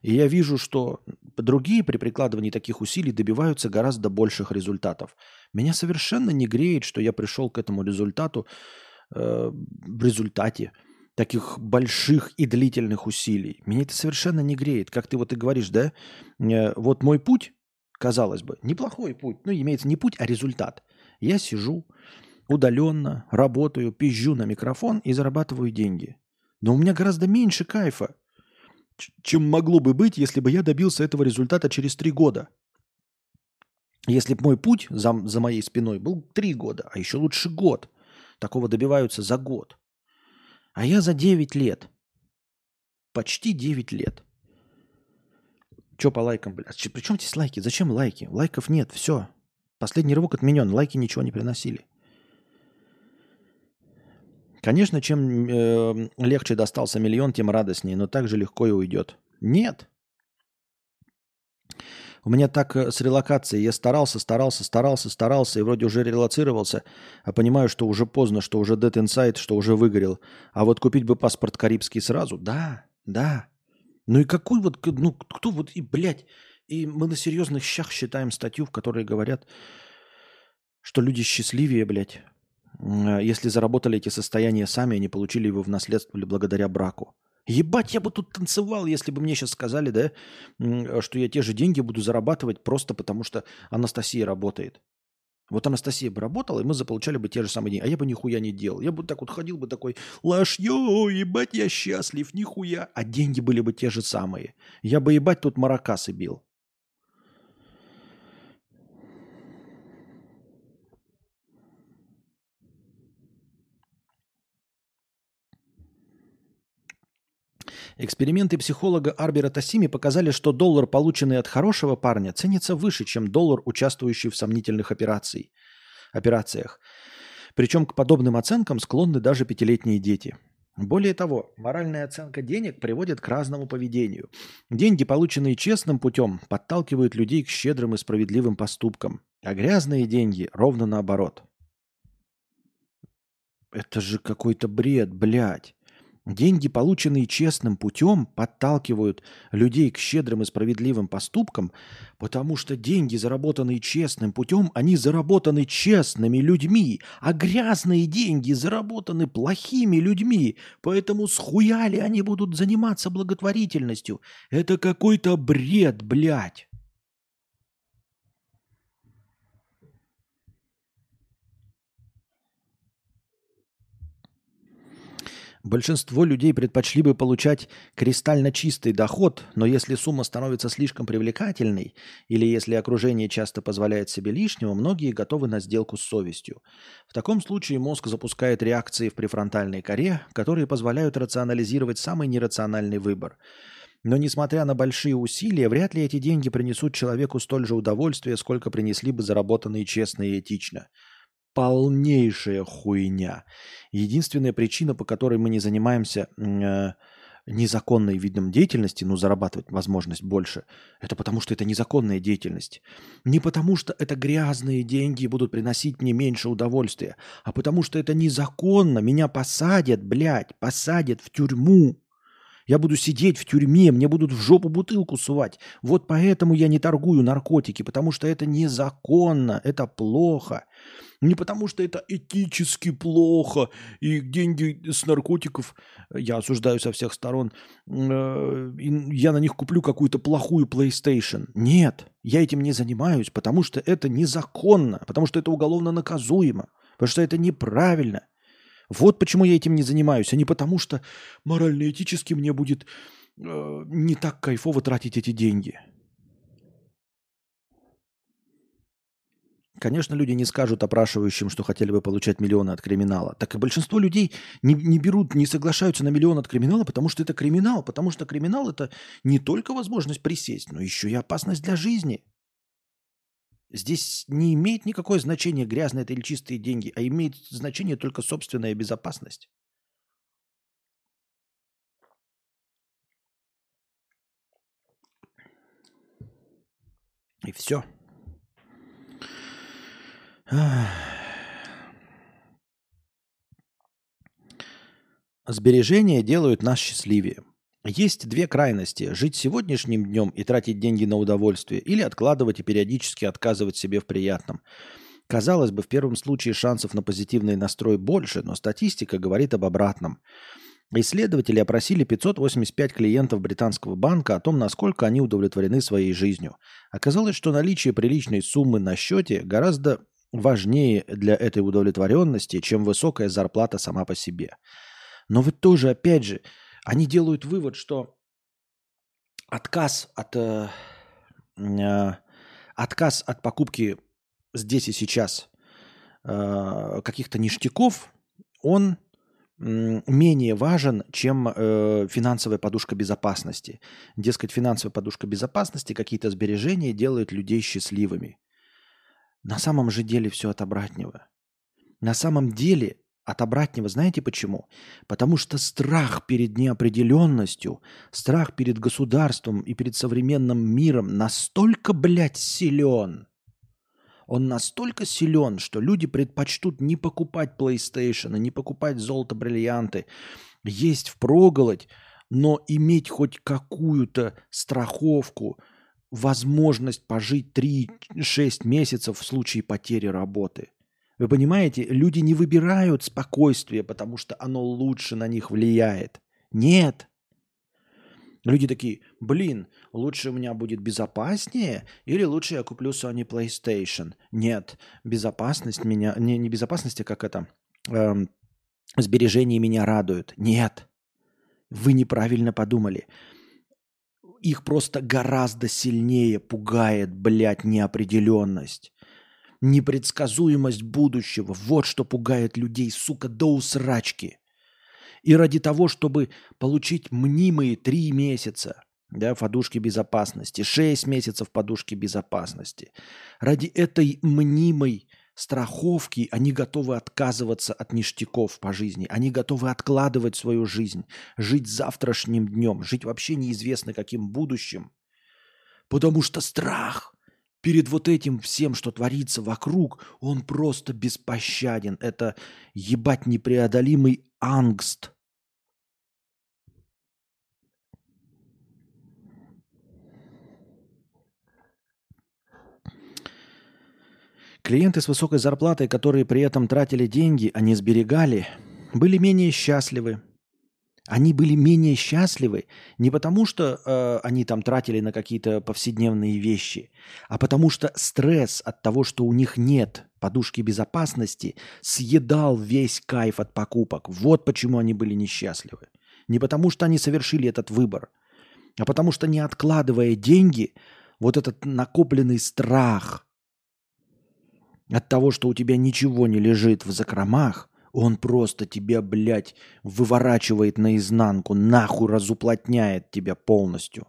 И я вижу, что другие при прикладывании таких усилий добиваются гораздо больших результатов. Меня совершенно не греет, что я пришел к этому результату э, в результате таких больших и длительных усилий. Меня это совершенно не греет. Как ты вот и говоришь, да? Э, вот мой путь, казалось бы, неплохой путь. Ну, имеется не путь, а результат. Я сижу удаленно, работаю, пизжу на микрофон и зарабатываю деньги. Но у меня гораздо меньше кайфа, чем могло бы быть, если бы я добился этого результата через три года. Если бы мой путь за, за моей спиной был три года, а еще лучше год. Такого добиваются за год. А я за 9 лет. Почти 9 лет. Че по лайкам, блядь? Причем здесь лайки? Зачем лайки? Лайков нет, все. Последний рывок отменен, лайки ничего не приносили. Конечно, чем э, легче достался миллион, тем радостнее, но так же легко и уйдет. Нет. У меня так э, с релокацией. Я старался, старался, старался, старался, и вроде уже релацировался, а понимаю, что уже поздно, что уже Dead Inside, что уже выгорел. А вот купить бы паспорт карибский сразу, да, да. Ну и какой вот, ну кто вот, и, блядь, и мы на серьезных щах считаем статью, в которой говорят, что люди счастливее, блядь, если заработали эти состояния сами, они получили его в наследство или благодаря браку. Ебать, я бы тут танцевал, если бы мне сейчас сказали, да, что я те же деньги буду зарабатывать просто потому, что Анастасия работает. Вот Анастасия бы работала, и мы заполучали бы те же самые деньги. А я бы нихуя не делал. Я бы так вот ходил бы такой, лашьё, ебать, я счастлив, нихуя. А деньги были бы те же самые. Я бы, ебать, тут маракасы бил. Эксперименты психолога Арбера Тассими показали, что доллар, полученный от хорошего парня, ценится выше, чем доллар, участвующий в сомнительных операций, операциях. Причем к подобным оценкам склонны даже пятилетние дети. Более того, моральная оценка денег приводит к разному поведению. Деньги, полученные честным путем, подталкивают людей к щедрым и справедливым поступкам, а грязные деньги ровно наоборот. Это же какой-то бред, блядь. Деньги, полученные честным путем, подталкивают людей к щедрым и справедливым поступкам, потому что деньги, заработанные честным путем, они заработаны честными людьми, а грязные деньги заработаны плохими людьми, поэтому схуяли они будут заниматься благотворительностью. Это какой-то бред, блядь. Большинство людей предпочли бы получать кристально чистый доход, но если сумма становится слишком привлекательной или если окружение часто позволяет себе лишнего, многие готовы на сделку с совестью. В таком случае мозг запускает реакции в префронтальной коре, которые позволяют рационализировать самый нерациональный выбор. Но несмотря на большие усилия, вряд ли эти деньги принесут человеку столь же удовольствия, сколько принесли бы заработанные честно и этично – полнейшая хуйня. Единственная причина, по которой мы не занимаемся э, незаконной видом деятельности, ну, зарабатывать возможность больше, это потому что это незаконная деятельность. Не потому что это грязные деньги будут приносить мне меньше удовольствия, а потому что это незаконно. Меня посадят, блядь, посадят в тюрьму. Я буду сидеть в тюрьме, мне будут в жопу бутылку сувать. Вот поэтому я не торгую наркотики, потому что это незаконно, это плохо. Не потому что это этически плохо, и деньги с наркотиков я осуждаю со всех сторон, э, я на них куплю какую-то плохую PlayStation. Нет, я этим не занимаюсь, потому что это незаконно, потому что это уголовно наказуемо, потому что это неправильно. Вот почему я этим не занимаюсь, а не потому что морально-этически мне будет э, не так кайфово тратить эти деньги. Конечно, люди не скажут опрашивающим, что хотели бы получать миллионы от криминала. Так и большинство людей не, не берут, не соглашаются на миллион от криминала, потому что это криминал. Потому что криминал это не только возможность присесть, но еще и опасность для жизни. Здесь не имеет никакое значение, грязные это или чистые деньги, а имеет значение только собственная безопасность. И все. Сбережения делают нас счастливее. Есть две крайности – жить сегодняшним днем и тратить деньги на удовольствие, или откладывать и периодически отказывать себе в приятном. Казалось бы, в первом случае шансов на позитивный настрой больше, но статистика говорит об обратном. Исследователи опросили 585 клиентов британского банка о том, насколько они удовлетворены своей жизнью. Оказалось, что наличие приличной суммы на счете гораздо важнее для этой удовлетворенности, чем высокая зарплата сама по себе. Но вы тоже, опять же, они делают вывод, что отказ от, э, э, отказ от покупки здесь и сейчас э, каких-то ништяков, он менее важен, чем э, финансовая подушка безопасности. Дескать, финансовая подушка безопасности, какие-то сбережения делают людей счастливыми. На самом же деле все от обратного. На самом деле от обратного. Знаете почему? Потому что страх перед неопределенностью, страх перед государством и перед современным миром настолько, блядь, силен. Он настолько силен, что люди предпочтут не покупать PlayStation, не покупать золото-бриллианты, есть впроголодь, но иметь хоть какую-то страховку, возможность пожить 3-6 месяцев в случае потери работы. Вы понимаете, люди не выбирают спокойствие, потому что оно лучше на них влияет. Нет. Люди такие, блин, лучше у меня будет безопаснее или лучше я куплю Sony PlayStation? Нет, безопасность меня, не, не безопасность, а как это, эм, сбережения меня радуют. Нет, вы неправильно подумали. Их просто гораздо сильнее пугает, блядь, неопределенность. Непредсказуемость будущего. Вот что пугает людей, сука, до усрачки. И ради того, чтобы получить мнимые три месяца, да, подушки безопасности, шесть месяцев подушки безопасности, ради этой мнимой страховки, они готовы отказываться от ништяков по жизни, они готовы откладывать свою жизнь, жить завтрашним днем, жить вообще неизвестно каким будущим, потому что страх перед вот этим всем, что творится вокруг, он просто беспощаден. Это ебать непреодолимый ангст – Клиенты с высокой зарплатой, которые при этом тратили деньги, а не сберегали, были менее счастливы. Они были менее счастливы не потому, что э, они там тратили на какие-то повседневные вещи, а потому что стресс от того, что у них нет подушки безопасности, съедал весь кайф от покупок. Вот почему они были несчастливы. Не потому, что они совершили этот выбор, а потому что не откладывая деньги, вот этот накопленный страх – от того, что у тебя ничего не лежит в закромах, он просто тебя, блядь, выворачивает наизнанку, нахуй разуплотняет тебя полностью.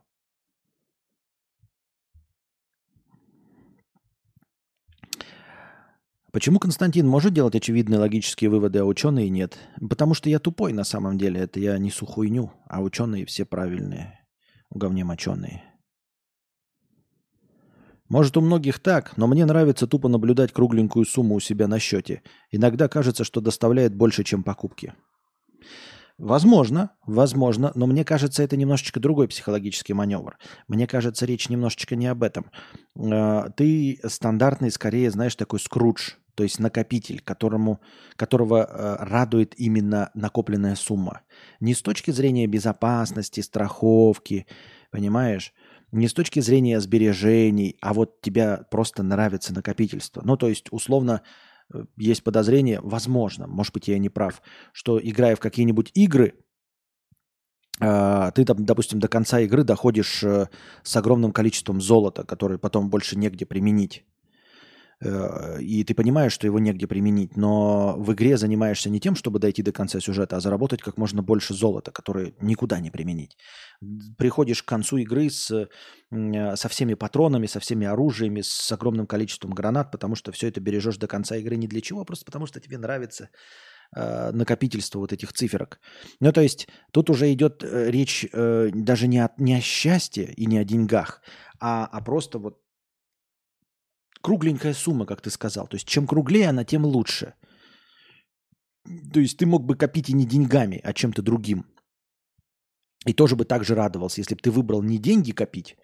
Почему Константин может делать очевидные логические выводы, а ученые нет? Потому что я тупой на самом деле. Это я несу хуйню, а ученые все правильные. У говне моченые. Может, у многих так, но мне нравится тупо наблюдать кругленькую сумму у себя на счете. Иногда кажется, что доставляет больше, чем покупки. Возможно, возможно, но мне кажется, это немножечко другой психологический маневр. Мне кажется, речь немножечко не об этом. А, ты стандартный, скорее, знаешь, такой скрудж, то есть накопитель, которому, которого а, радует именно накопленная сумма. Не с точки зрения безопасности, страховки, понимаешь, не с точки зрения сбережений, а вот тебя просто нравится накопительство. Ну, то есть, условно, э, есть подозрение, возможно, может быть, я не прав, что играя в какие-нибудь игры, а, ты там, допустим, до конца игры доходишь э, с огромным количеством золота, которое потом больше негде применить. Э, и ты понимаешь, что его негде применить, но в игре занимаешься не тем, чтобы дойти до конца сюжета, а заработать как можно больше золота, которое никуда не применить. Приходишь к концу игры с, э, со всеми патронами, со всеми оружиями, с огромным количеством гранат, потому что все это бережешь до конца игры не для чего, а просто потому что тебе нравится э, накопительство вот этих циферок. Ну, то есть тут уже идет речь даже не о, не о счастье и не о деньгах, а, а просто вот кругленькая сумма, как ты сказал. То есть чем круглее она, тем лучше. То есть ты мог бы копить и не деньгами, а чем-то другим. И тоже бы так же радовался, если бы ты выбрал не деньги копить,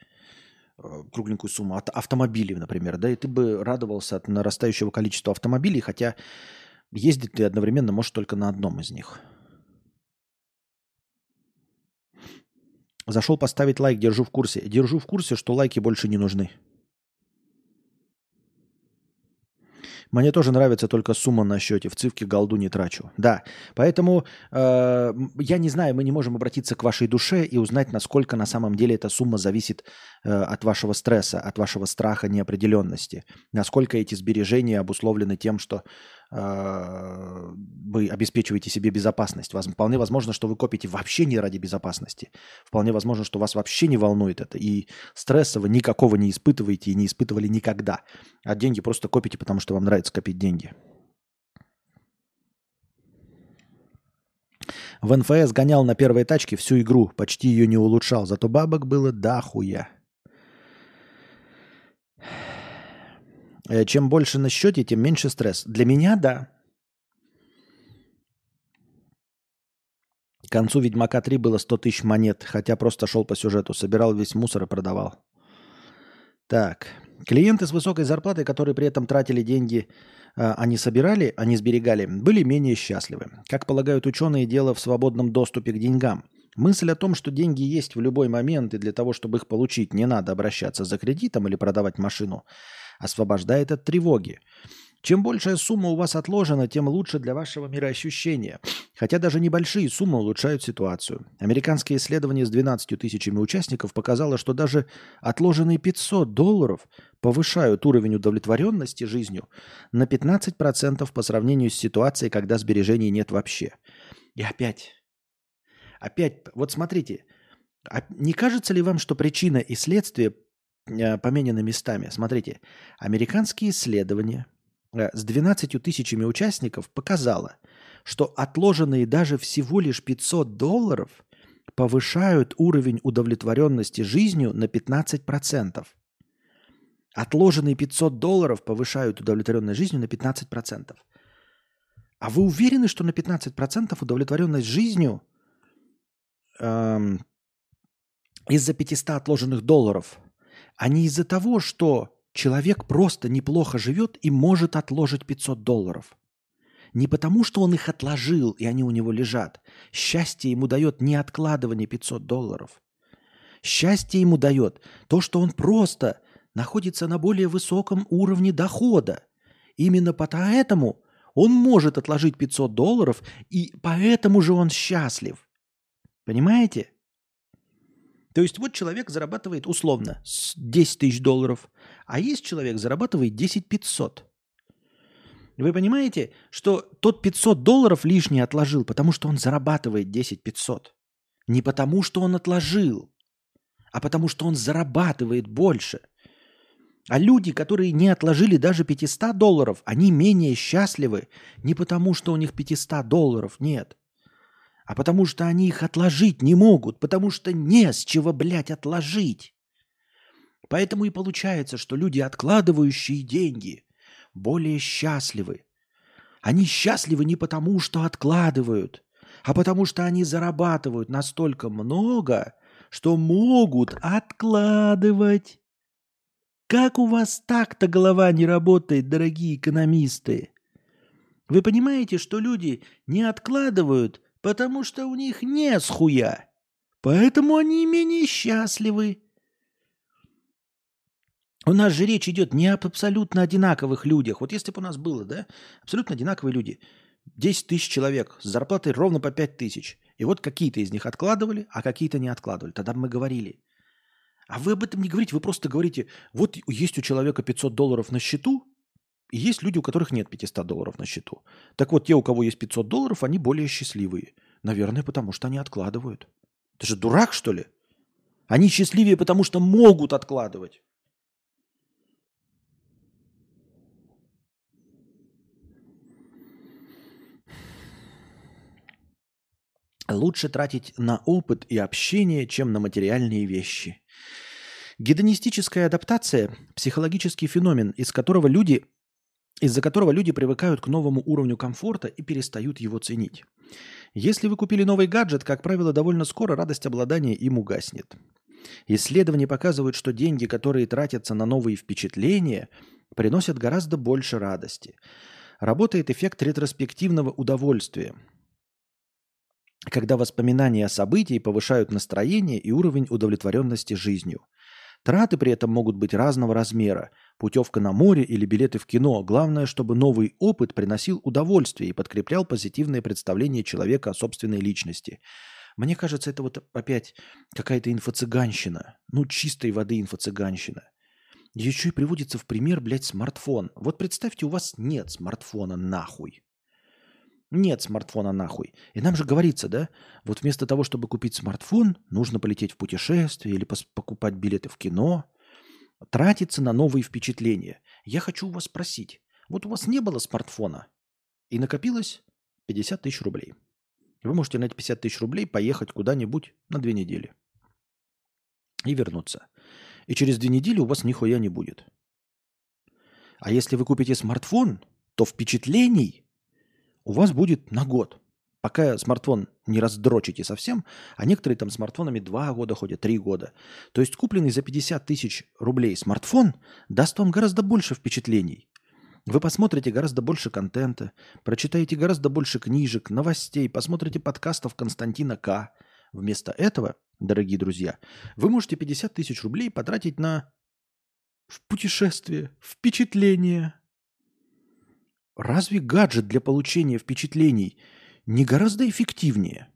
э, кругленькую сумму, а автомобилей, например, да, и ты бы радовался от нарастающего количества автомобилей, хотя ездить ты одновременно можешь только на одном из них. Зашел поставить лайк, держу в курсе. Держу в курсе, что лайки больше не нужны. Мне тоже нравится только сумма на счете. В цифке голду не трачу. Да, поэтому э, я не знаю, мы не можем обратиться к вашей душе и узнать, насколько на самом деле эта сумма зависит э, от вашего стресса, от вашего страха неопределенности. Насколько эти сбережения обусловлены тем, что вы обеспечиваете себе безопасность. Вполне возможно, что вы копите вообще не ради безопасности. Вполне возможно, что вас вообще не волнует это. И стресса вы никакого не испытываете и не испытывали никогда. А деньги просто копите, потому что вам нравится копить деньги. В НФС гонял на первой тачке всю игру, почти ее не улучшал, зато бабок было дохуя. Чем больше на счете, тем меньше стресс. Для меня – да. К концу Ведьмака 3 было 100 тысяч монет, хотя просто шел по сюжету, собирал весь мусор и продавал. Так. Клиенты с высокой зарплатой, которые при этом тратили деньги, а, они собирали, они сберегали, были менее счастливы. Как полагают ученые, дело в свободном доступе к деньгам. Мысль о том, что деньги есть в любой момент, и для того, чтобы их получить, не надо обращаться за кредитом или продавать машину, освобождает от тревоги. Чем большая сумма у вас отложена, тем лучше для вашего мироощущения. Хотя даже небольшие суммы улучшают ситуацию. Американское исследование с 12 тысячами участников показало, что даже отложенные 500 долларов повышают уровень удовлетворенности жизнью на 15% по сравнению с ситуацией, когда сбережений нет вообще. И опять, опять, вот смотрите, а не кажется ли вам, что причина и следствие поменены местами? Смотрите, американские исследования – Э, с 12 тысячами участников показала, что отложенные даже всего лишь 500 долларов повышают уровень удовлетворенности жизнью на 15%. Отложенные 500 долларов повышают удовлетворенность жизнью на 15%. А вы уверены, что на 15% удовлетворенность жизнью эм, из-за 500 отложенных долларов, а не из-за того, что Человек просто неплохо живет и может отложить 500 долларов. Не потому, что он их отложил, и они у него лежат. Счастье ему дает не откладывание 500 долларов. Счастье ему дает то, что он просто находится на более высоком уровне дохода. Именно поэтому он может отложить 500 долларов, и поэтому же он счастлив. Понимаете? То есть вот человек зарабатывает условно 10 тысяч долларов, а есть человек зарабатывает 10 500. Вы понимаете, что тот 500 долларов лишний отложил, потому что он зарабатывает 10 500. Не потому, что он отложил, а потому, что он зарабатывает больше. А люди, которые не отложили даже 500 долларов, они менее счастливы не потому, что у них 500 долларов нет – а потому что они их отложить не могут, потому что не с чего, блядь, отложить. Поэтому и получается, что люди, откладывающие деньги, более счастливы. Они счастливы не потому, что откладывают, а потому что они зарабатывают настолько много, что могут откладывать. Как у вас так-то голова не работает, дорогие экономисты? Вы понимаете, что люди не откладывают, потому что у них не схуя. Поэтому они менее счастливы. У нас же речь идет не об абсолютно одинаковых людях. Вот если бы у нас было, да, абсолютно одинаковые люди, 10 тысяч человек с зарплатой ровно по 5 тысяч, и вот какие-то из них откладывали, а какие-то не откладывали, тогда мы говорили. А вы об этом не говорите, вы просто говорите, вот есть у человека 500 долларов на счету, и есть люди, у которых нет 500 долларов на счету. Так вот, те, у кого есть 500 долларов, они более счастливые. Наверное, потому что они откладывают. Ты же дурак, что ли? Они счастливее, потому что могут откладывать. Лучше тратить на опыт и общение, чем на материальные вещи. Гедонистическая адаптация – психологический феномен, из которого люди из-за которого люди привыкают к новому уровню комфорта и перестают его ценить. Если вы купили новый гаджет, как правило, довольно скоро радость обладания им угаснет. Исследования показывают, что деньги, которые тратятся на новые впечатления, приносят гораздо больше радости. Работает эффект ретроспективного удовольствия, когда воспоминания о событии повышают настроение и уровень удовлетворенности жизнью. Траты при этом могут быть разного размера. Путевка на море или билеты в кино. Главное, чтобы новый опыт приносил удовольствие и подкреплял позитивное представление человека о собственной личности. Мне кажется, это вот опять какая-то инфо-цыганщина. Ну, чистой воды инфо-цыганщина. Еще и приводится в пример, блядь, смартфон. Вот представьте, у вас нет смартфона нахуй. Нет смартфона нахуй. И нам же говорится, да, вот вместо того, чтобы купить смартфон, нужно полететь в путешествие или покупать билеты в кино, тратиться на новые впечатления. Я хочу у вас спросить, вот у вас не было смартфона и накопилось 50 тысяч рублей. Вы можете на эти 50 тысяч рублей поехать куда-нибудь на две недели и вернуться. И через две недели у вас нихуя не будет. А если вы купите смартфон, то впечатлений у вас будет на год. Пока смартфон не раздрочите совсем, а некоторые там смартфонами 2 года ходят, 3 года. То есть купленный за 50 тысяч рублей смартфон даст вам гораздо больше впечатлений. Вы посмотрите гораздо больше контента, прочитаете гораздо больше книжек, новостей, посмотрите подкастов Константина К. Вместо этого, дорогие друзья, вы можете 50 тысяч рублей потратить на в путешествие, впечатление. Разве гаджет для получения впечатлений не гораздо эффективнее?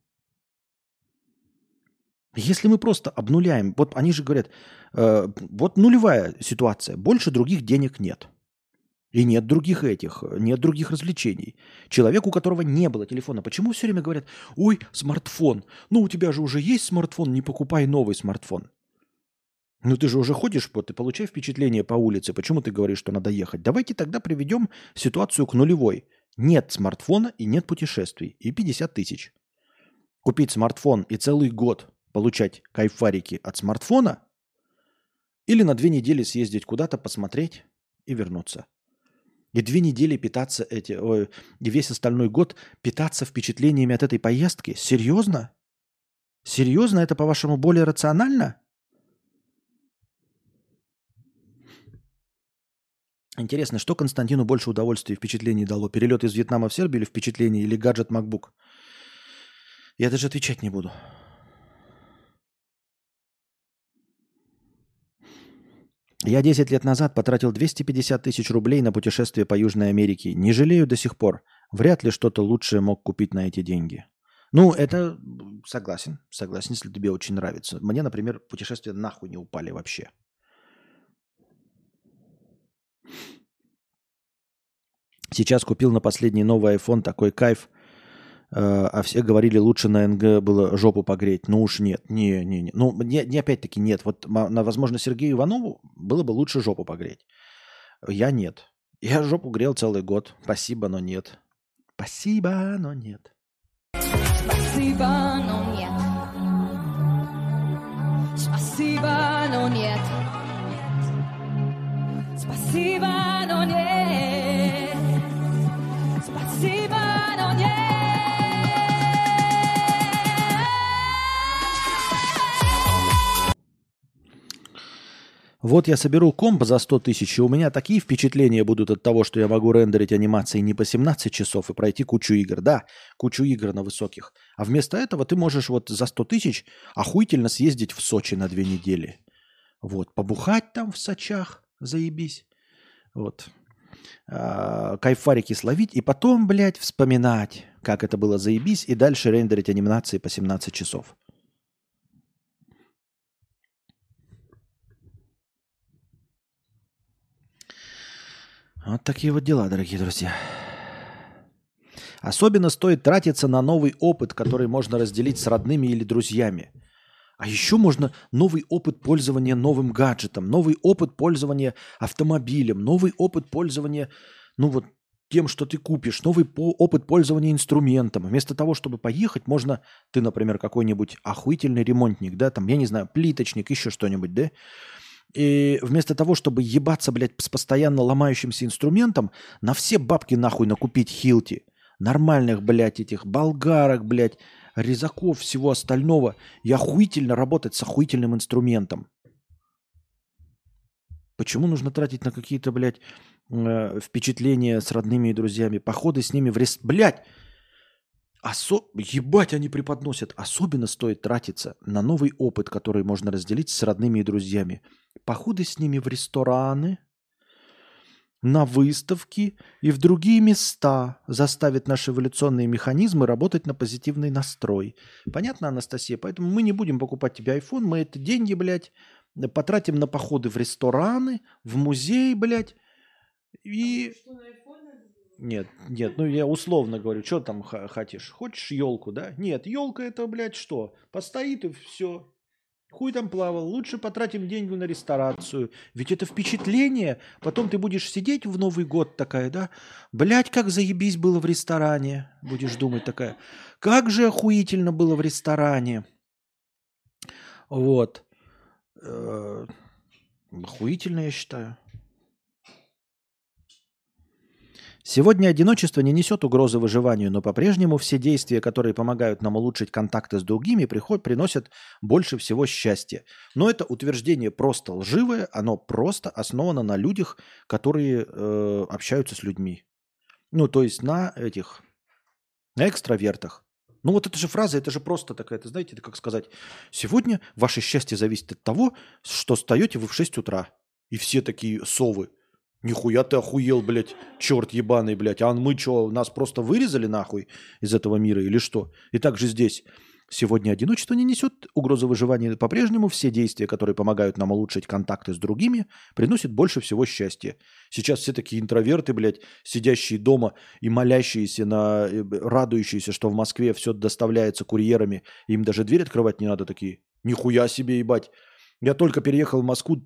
Если мы просто обнуляем, вот они же говорят, э, вот нулевая ситуация, больше других денег нет. И нет других этих, нет других развлечений. Человек, у которого не было телефона, почему все время говорят, ой, смартфон, ну у тебя же уже есть смартфон, не покупай новый смартфон. Ну ты же уже ходишь, вот, ты получай впечатление по улице. Почему ты говоришь, что надо ехать? Давайте тогда приведем ситуацию к нулевой. Нет смартфона и нет путешествий. И 50 тысяч. Купить смартфон и целый год получать кайфарики от смартфона или на две недели съездить куда-то, посмотреть и вернуться. И две недели питаться эти, ой, и весь остальной год питаться впечатлениями от этой поездки? Серьезно? Серьезно это, по-вашему, более рационально? Интересно, что Константину больше удовольствия и впечатлений дало? Перелет из Вьетнама в Сербию или впечатление, или гаджет MacBook? Я даже отвечать не буду. Я 10 лет назад потратил 250 тысяч рублей на путешествие по Южной Америке. Не жалею до сих пор. Вряд ли что-то лучшее мог купить на эти деньги. Ну, это согласен. Согласен, если тебе очень нравится. Мне, например, путешествия нахуй не упали вообще. Сейчас купил на последний новый iPhone такой кайф, э, а все говорили, лучше на НГ было жопу погреть. Ну уж нет, не, не, не. Ну, не, не опять-таки нет. Вот, на, возможно, Сергею Иванову было бы лучше жопу погреть. Я нет. Я жопу грел целый год. Спасибо, но нет. Спасибо, но нет. Спасибо, но нет. Спасибо, но нет. Спасибо, но нет. Спасибо, но нет. Вот я соберу комп за 100 тысяч, и у меня такие впечатления будут от того, что я могу рендерить анимации не по 17 часов и пройти кучу игр. Да, кучу игр на высоких. А вместо этого ты можешь вот за 100 тысяч охуительно съездить в Сочи на две недели. Вот, побухать там в Сочах, заебись. Вот. А, кайфарики словить и потом, блядь, вспоминать, как это было заебись, и дальше рендерить анимации по 17 часов. Вот такие вот дела, дорогие друзья. Особенно стоит тратиться на новый опыт, который можно разделить с родными или друзьями – а еще можно новый опыт пользования новым гаджетом, новый опыт пользования автомобилем, новый опыт пользования, ну вот тем, что ты купишь, новый по- опыт пользования инструментом. Вместо того, чтобы поехать, можно, ты, например, какой-нибудь охуительный ремонтник, да, там, я не знаю, плиточник, еще что-нибудь, да, и вместо того, чтобы ебаться, блядь, с постоянно ломающимся инструментом, на все бабки нахуй накупить хилти, нормальных, блядь, этих болгарок, блядь, резаков, всего остального. И охуительно работать с охуительным инструментом. Почему нужно тратить на какие-то, блядь, э, впечатления с родными и друзьями, походы с ними в рес... Блядь! Осо... Ебать они преподносят. Особенно стоит тратиться на новый опыт, который можно разделить с родными и друзьями. Походы с ними в рестораны, на выставки и в другие места заставит наши эволюционные механизмы работать на позитивный настрой. Понятно, Анастасия? Поэтому мы не будем покупать тебе iPhone, мы это деньги, блядь, потратим на походы в рестораны, в музей, блядь, и... Нет, нет, ну я условно говорю, что там хотишь? Хочешь елку, да? Нет, елка это, блядь, что? Постоит и все. Хуй там плавал. Лучше потратим деньги на ресторацию. Ведь это впечатление. Потом ты будешь сидеть в Новый год такая, да? Блять, как заебись было в ресторане. Будешь думать такая. Как же охуительно было в ресторане. Вот. Э, охуительно, я считаю. Сегодня одиночество не несет угрозы выживанию, но по-прежнему все действия, которые помогают нам улучшить контакты с другими, приход, приносят больше всего счастья. Но это утверждение просто лживое, оно просто основано на людях, которые э, общаются с людьми. Ну, то есть на этих, на экстравертах. Ну вот эта же фраза, это же просто такая, это знаете, это как сказать, сегодня ваше счастье зависит от того, что встаете вы в 6 утра. И все такие совы. Нихуя ты охуел, блядь, черт ебаный, блядь. А мы что, нас просто вырезали нахуй из этого мира или что? И также здесь. Сегодня одиночество не несет угрозы выживания. По-прежнему все действия, которые помогают нам улучшить контакты с другими, приносят больше всего счастья. Сейчас все такие интроверты, блядь, сидящие дома и молящиеся, на, э, радующиеся, что в Москве все доставляется курьерами. Им даже дверь открывать не надо такие. Нихуя себе, ебать. Я только переехал в Москву,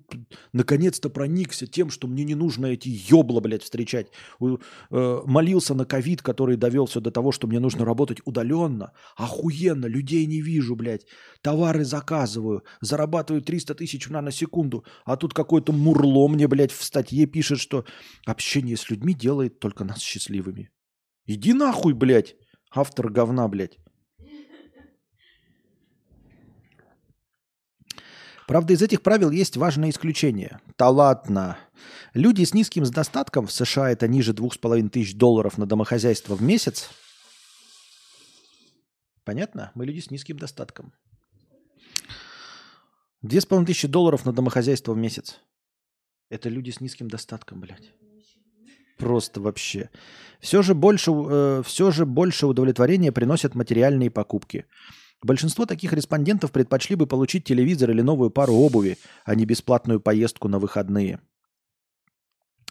наконец-то проникся тем, что мне не нужно эти ёбла, блядь, встречать. Э, молился на ковид, который довел все до того, что мне нужно работать удаленно. Охуенно, людей не вижу, блядь. Товары заказываю, зарабатываю 300 тысяч на секунду. А тут какой-то мурло мне, блядь, в статье пишет, что общение с людьми делает только нас счастливыми. Иди нахуй, блядь, автор говна, блядь. Правда, из этих правил есть важное исключение. Да ладно. Люди с низким достатком, в США это ниже 2,5 тысяч долларов на домохозяйство в месяц. Понятно? Мы люди с низким достатком. 2,5 тысячи долларов на домохозяйство в месяц. Это люди с низким достатком, блядь. Просто вообще. Все же больше, э, все же больше удовлетворения приносят материальные покупки. Большинство таких респондентов предпочли бы получить телевизор или новую пару обуви, а не бесплатную поездку на выходные.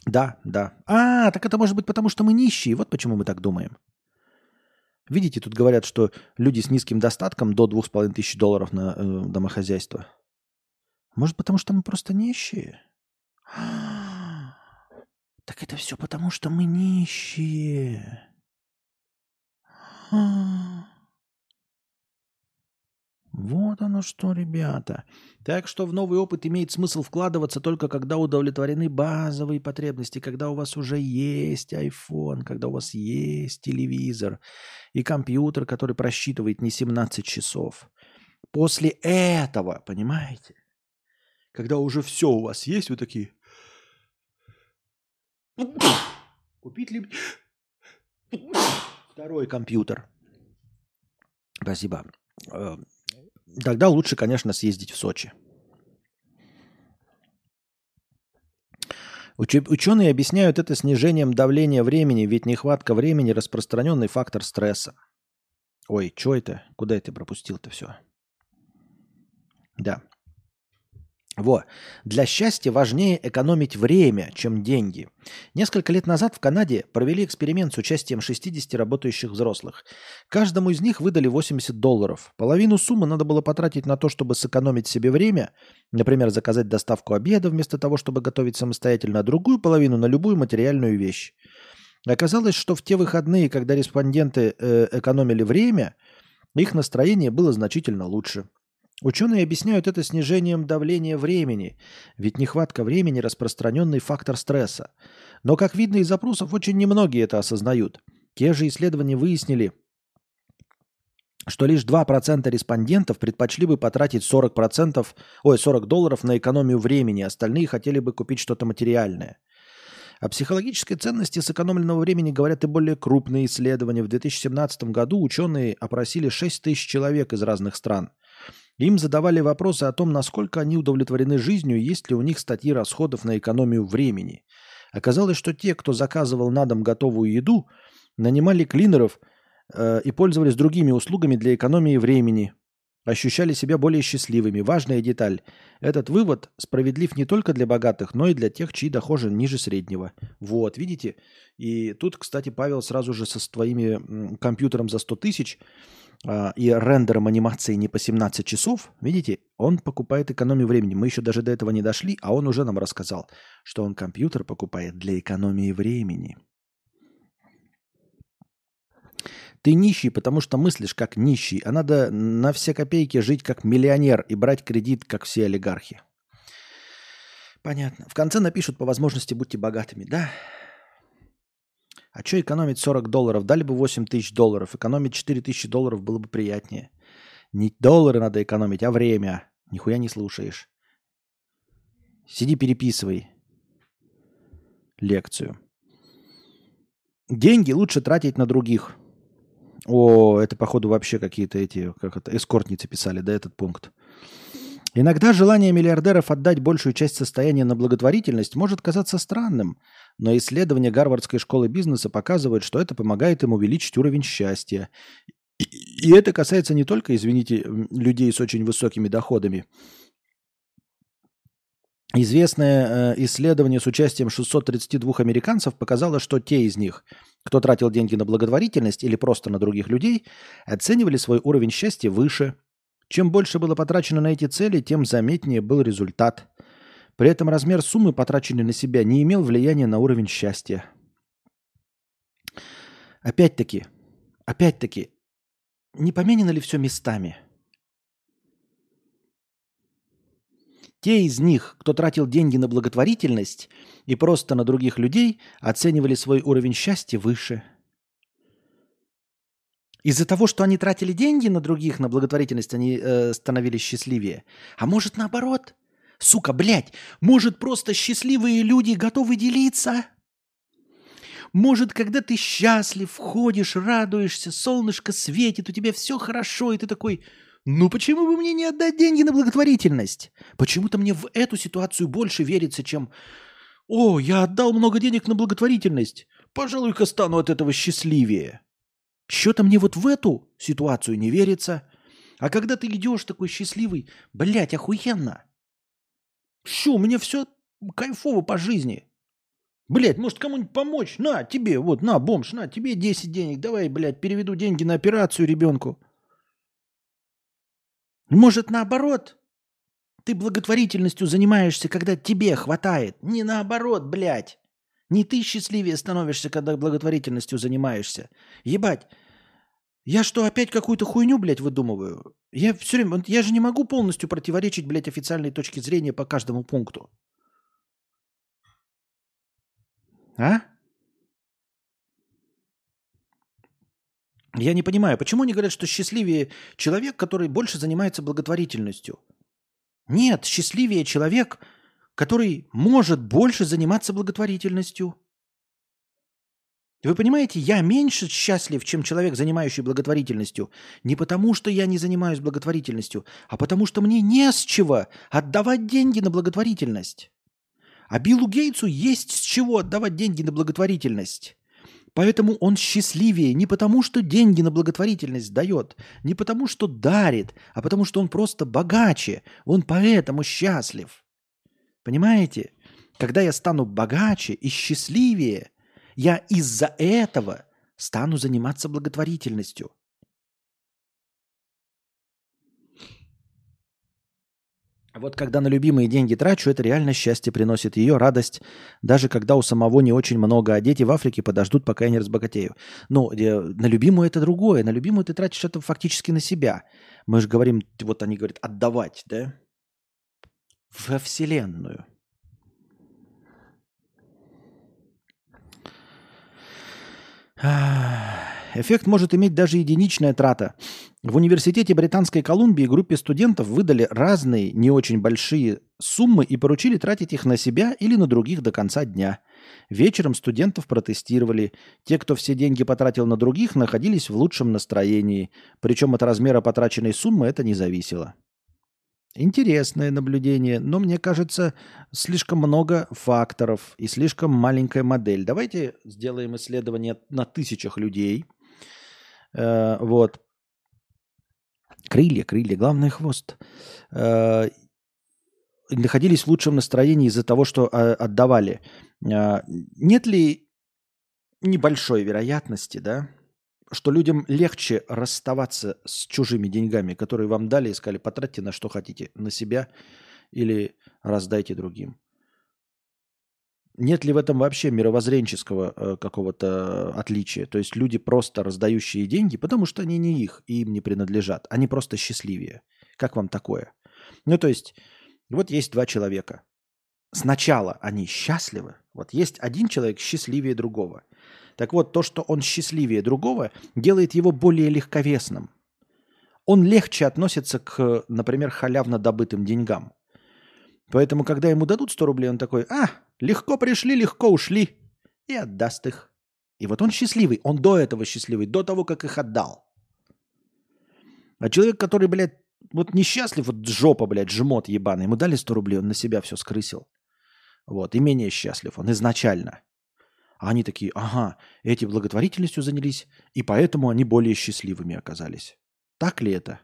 Да, да. А, так это может быть потому, что мы нищие. Вот почему мы так думаем. Видите, тут говорят, что люди с низким достатком до 2500 долларов на э, домохозяйство. Может, потому что мы просто нищие? Так это все потому, что мы нищие. Вот оно что, ребята. Так что в новый опыт имеет смысл вкладываться только когда удовлетворены базовые потребности, когда у вас уже есть iPhone, когда у вас есть телевизор и компьютер, который просчитывает не 17 часов. После этого, понимаете? Когда уже все у вас есть, вы такие... Купить ли... Второй компьютер. Спасибо. Тогда лучше, конечно, съездить в Сочи. Ученые объясняют это снижением давления времени, ведь нехватка времени – распространенный фактор стресса. Ой, что это? Куда это пропустил-то все? Да. Во. Для счастья важнее экономить время, чем деньги. Несколько лет назад в Канаде провели эксперимент с участием 60 работающих взрослых. Каждому из них выдали 80 долларов. Половину суммы надо было потратить на то, чтобы сэкономить себе время, например, заказать доставку обеда вместо того, чтобы готовить самостоятельно, а другую половину на любую материальную вещь. Оказалось, что в те выходные, когда респонденты э, экономили время, их настроение было значительно лучше. Ученые объясняют это снижением давления времени, ведь нехватка времени – распространенный фактор стресса. Но, как видно из опросов, очень немногие это осознают. Те же исследования выяснили, что лишь 2% респондентов предпочли бы потратить 40%, ой, 40 долларов на экономию времени, остальные хотели бы купить что-то материальное. О психологической ценности сэкономленного времени говорят и более крупные исследования. В 2017 году ученые опросили 6 тысяч человек из разных стран – им задавали вопросы о том, насколько они удовлетворены жизнью и есть ли у них статьи расходов на экономию времени. Оказалось, что те, кто заказывал на дом готовую еду, нанимали клинеров э, и пользовались другими услугами для экономии времени. Ощущали себя более счастливыми. Важная деталь. Этот вывод справедлив не только для богатых, но и для тех, чьи доходы ниже среднего. Вот, видите? И тут, кстати, Павел сразу же со своими компьютером за 100 тысяч а, и рендером анимации не по 17 часов, видите, он покупает экономию времени. Мы еще даже до этого не дошли, а он уже нам рассказал, что он компьютер покупает для экономии времени. Ты нищий, потому что мыслишь как нищий, а надо на все копейки жить как миллионер и брать кредит, как все олигархи. Понятно. В конце напишут по возможности будьте богатыми, да? А что экономить 40 долларов? Дали бы 8 тысяч долларов. Экономить 4 тысячи долларов было бы приятнее. Не доллары надо экономить, а время. Нихуя не слушаешь. Сиди, переписывай лекцию. Деньги лучше тратить на других. О, это, походу, вообще какие-то эти, как это, эскортницы писали, да, этот пункт. Иногда желание миллиардеров отдать большую часть состояния на благотворительность может казаться странным, но исследования Гарвардской школы бизнеса показывают, что это помогает им увеличить уровень счастья. И это касается не только, извините, людей с очень высокими доходами. Известное э, исследование с участием 632 американцев показало, что те из них, кто тратил деньги на благотворительность или просто на других людей, оценивали свой уровень счастья выше – чем больше было потрачено на эти цели, тем заметнее был результат. При этом размер суммы, потраченной на себя, не имел влияния на уровень счастья. Опять-таки, опять-таки, не поменено ли все местами? Те из них, кто тратил деньги на благотворительность и просто на других людей, оценивали свой уровень счастья выше – из-за того, что они тратили деньги на других, на благотворительность, они э, становились счастливее. А может наоборот? Сука, блядь, может просто счастливые люди готовы делиться? Может, когда ты счастлив, ходишь, радуешься, солнышко светит, у тебя все хорошо, и ты такой, ну почему бы мне не отдать деньги на благотворительность? Почему-то мне в эту ситуацию больше верится, чем «О, я отдал много денег на благотворительность, пожалуй-ка стану от этого счастливее». Что-то мне вот в эту ситуацию не верится. А когда ты идешь такой счастливый, блядь, охуенно. Все, у меня все кайфово по жизни. Блядь, может кому-нибудь помочь? На, тебе, вот, на, бомж, на, тебе 10 денег. Давай, блядь, переведу деньги на операцию ребенку. Может, наоборот, ты благотворительностью занимаешься, когда тебе хватает. Не наоборот, блядь. Не ты счастливее становишься, когда благотворительностью занимаешься. Ебать, я что, опять какую-то хуйню, блядь, выдумываю? Я все время... Я же не могу полностью противоречить, блядь, официальной точке зрения по каждому пункту. А? Я не понимаю, почему они говорят, что счастливее человек, который больше занимается благотворительностью? Нет, счастливее человек, который может больше заниматься благотворительностью. Вы понимаете, я меньше счастлив, чем человек, занимающий благотворительностью. Не потому, что я не занимаюсь благотворительностью, а потому, что мне не с чего отдавать деньги на благотворительность. А Биллу Гейтсу есть с чего отдавать деньги на благотворительность. Поэтому он счастливее не потому, что деньги на благотворительность дает, не потому, что дарит, а потому, что он просто богаче. Он поэтому счастлив. Понимаете? Когда я стану богаче и счастливее, я из-за этого стану заниматься благотворительностью. Вот когда на любимые деньги трачу, это реально счастье приносит ее радость, даже когда у самого не очень много, а дети в Африке подождут, пока я не разбогатею. Ну, на любимую это другое. На любимую ты тратишь это фактически на себя. Мы же говорим, вот они говорят, отдавать, да? Во Вселенную. Эффект может иметь даже единичная трата. В университете Британской Колумбии группе студентов выдали разные не очень большие суммы и поручили тратить их на себя или на других до конца дня. Вечером студентов протестировали. Те, кто все деньги потратил на других, находились в лучшем настроении. Причем от размера потраченной суммы это не зависело. Интересное наблюдение, но мне кажется, слишком много факторов и слишком маленькая модель. Давайте сделаем исследование на тысячах людей. Э, вот. Крылья, крылья, главное хвост. Э, находились в лучшем настроении из-за того, что э, отдавали. Э, нет ли небольшой вероятности, да, что людям легче расставаться с чужими деньгами, которые вам дали и сказали, потратьте на что хотите, на себя или раздайте другим. Нет ли в этом вообще мировоззренческого э, какого-то отличия? То есть люди просто раздающие деньги, потому что они не их и им не принадлежат. Они просто счастливее. Как вам такое? Ну, то есть, вот есть два человека. Сначала они счастливы. Вот есть один человек счастливее другого. Так вот, то, что он счастливее другого, делает его более легковесным. Он легче относится к, например, халявно добытым деньгам. Поэтому, когда ему дадут 100 рублей, он такой, а, легко пришли, легко ушли. И отдаст их. И вот он счастливый. Он до этого счастливый, до того, как их отдал. А человек, который, блядь, вот несчастлив, вот жопа, блядь, жмот ебаный, ему дали 100 рублей, он на себя все скрысил. Вот, и менее счастлив он изначально. А они такие, ага, эти благотворительностью занялись, и поэтому они более счастливыми оказались. Так ли это?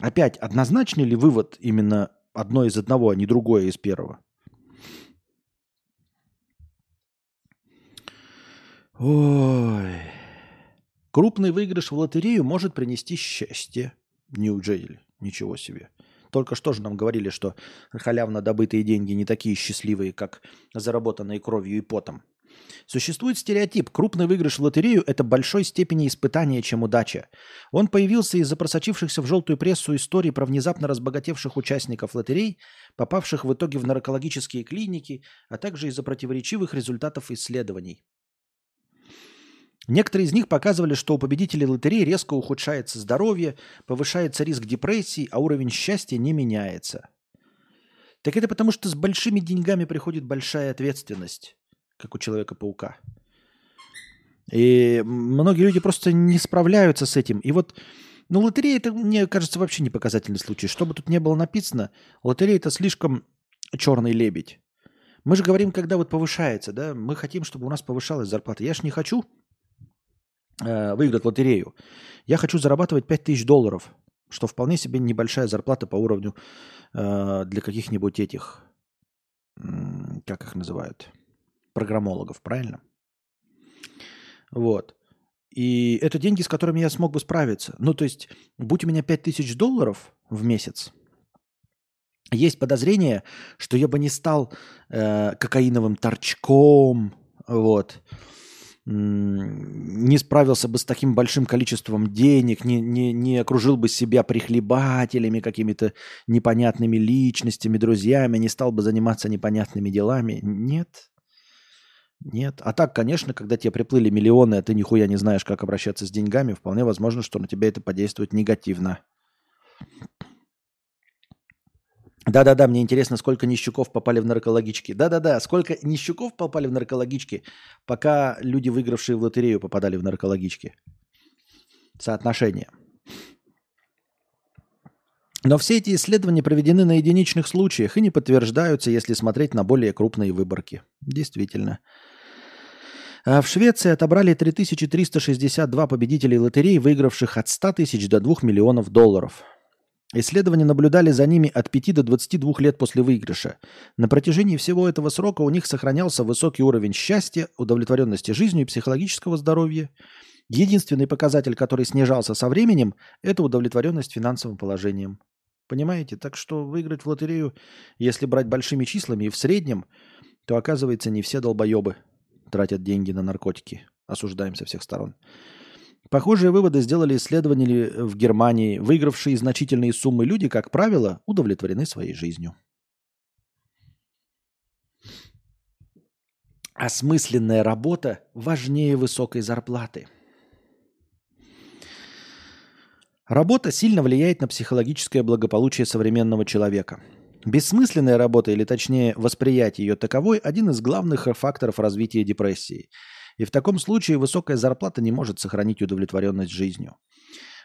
Опять, однозначный ли вывод именно одно из одного, а не другое из первого? Ой. Крупный выигрыш в лотерею может принести счастье. Неужели? Ничего себе. Только что же нам говорили, что халявно добытые деньги не такие счастливые, как заработанные кровью и потом. Существует стереотип. Крупный выигрыш в лотерею – это большой степени испытания, чем удача. Он появился из-за просочившихся в желтую прессу историй про внезапно разбогатевших участников лотерей, попавших в итоге в наркологические клиники, а также из-за противоречивых результатов исследований. Некоторые из них показывали, что у победителей лотереи резко ухудшается здоровье, повышается риск депрессии, а уровень счастья не меняется. Так это потому, что с большими деньгами приходит большая ответственность как у Человека-паука. И многие люди просто не справляются с этим. И вот, ну, лотерея это, мне кажется, вообще не показательный случай. Что бы тут ни было написано, лотерея это слишком черный лебедь. Мы же говорим, когда вот повышается, да, мы хотим, чтобы у нас повышалась зарплата. Я же не хочу э, выиграть лотерею. Я хочу зарабатывать 5000 долларов, что вполне себе небольшая зарплата по уровню э, для каких-нибудь этих, как их называют, программологов, правильно? Вот. И это деньги, с которыми я смог бы справиться. Ну, то есть, будь у меня 5000 долларов в месяц, есть подозрение, что я бы не стал э, кокаиновым торчком, вот, не справился бы с таким большим количеством денег, не, не, не окружил бы себя прихлебателями, какими-то непонятными личностями, друзьями, не стал бы заниматься непонятными делами. Нет, нет. А так, конечно, когда тебе приплыли миллионы, а ты нихуя не знаешь, как обращаться с деньгами, вполне возможно, что на тебя это подействует негативно. Да-да-да, мне интересно, сколько нищуков попали в наркологички. Да-да-да, сколько нищуков попали в наркологички, пока люди, выигравшие в лотерею, попадали в наркологички. Соотношение. Но все эти исследования проведены на единичных случаях и не подтверждаются, если смотреть на более крупные выборки. Действительно. А в Швеции отобрали 3362 победителей лотерей, выигравших от 100 тысяч до 2 миллионов долларов. Исследования наблюдали за ними от 5 до 22 лет после выигрыша. На протяжении всего этого срока у них сохранялся высокий уровень счастья, удовлетворенности жизнью и психологического здоровья. Единственный показатель, который снижался со временем, это удовлетворенность финансовым положением. Понимаете? Так что выиграть в лотерею, если брать большими числами и в среднем, то оказывается не все долбоебы тратят деньги на наркотики. Осуждаем со всех сторон. Похожие выводы сделали исследователи в Германии. Выигравшие значительные суммы люди, как правило, удовлетворены своей жизнью. Осмысленная работа важнее высокой зарплаты – Работа сильно влияет на психологическое благополучие современного человека. Бессмысленная работа, или точнее восприятие ее таковой, один из главных факторов развития депрессии. И в таком случае высокая зарплата не может сохранить удовлетворенность жизнью.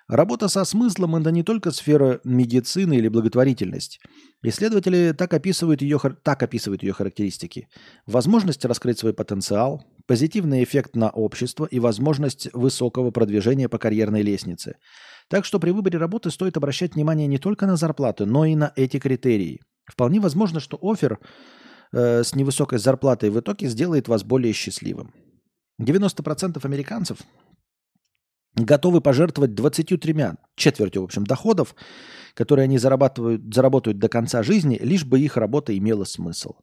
Работа со смыслом – это не только сфера медицины или благотворительность. Исследователи так описывают, ее, так описывают ее характеристики. Возможность раскрыть свой потенциал, позитивный эффект на общество и возможность высокого продвижения по карьерной лестнице. Так что при выборе работы стоит обращать внимание не только на зарплату, но и на эти критерии. Вполне возможно, что офер э, с невысокой зарплатой в итоге сделает вас более счастливым. 90% американцев готовы пожертвовать 23, четвертью, в общем, доходов, которые они зарабатывают, заработают до конца жизни, лишь бы их работа имела смысл.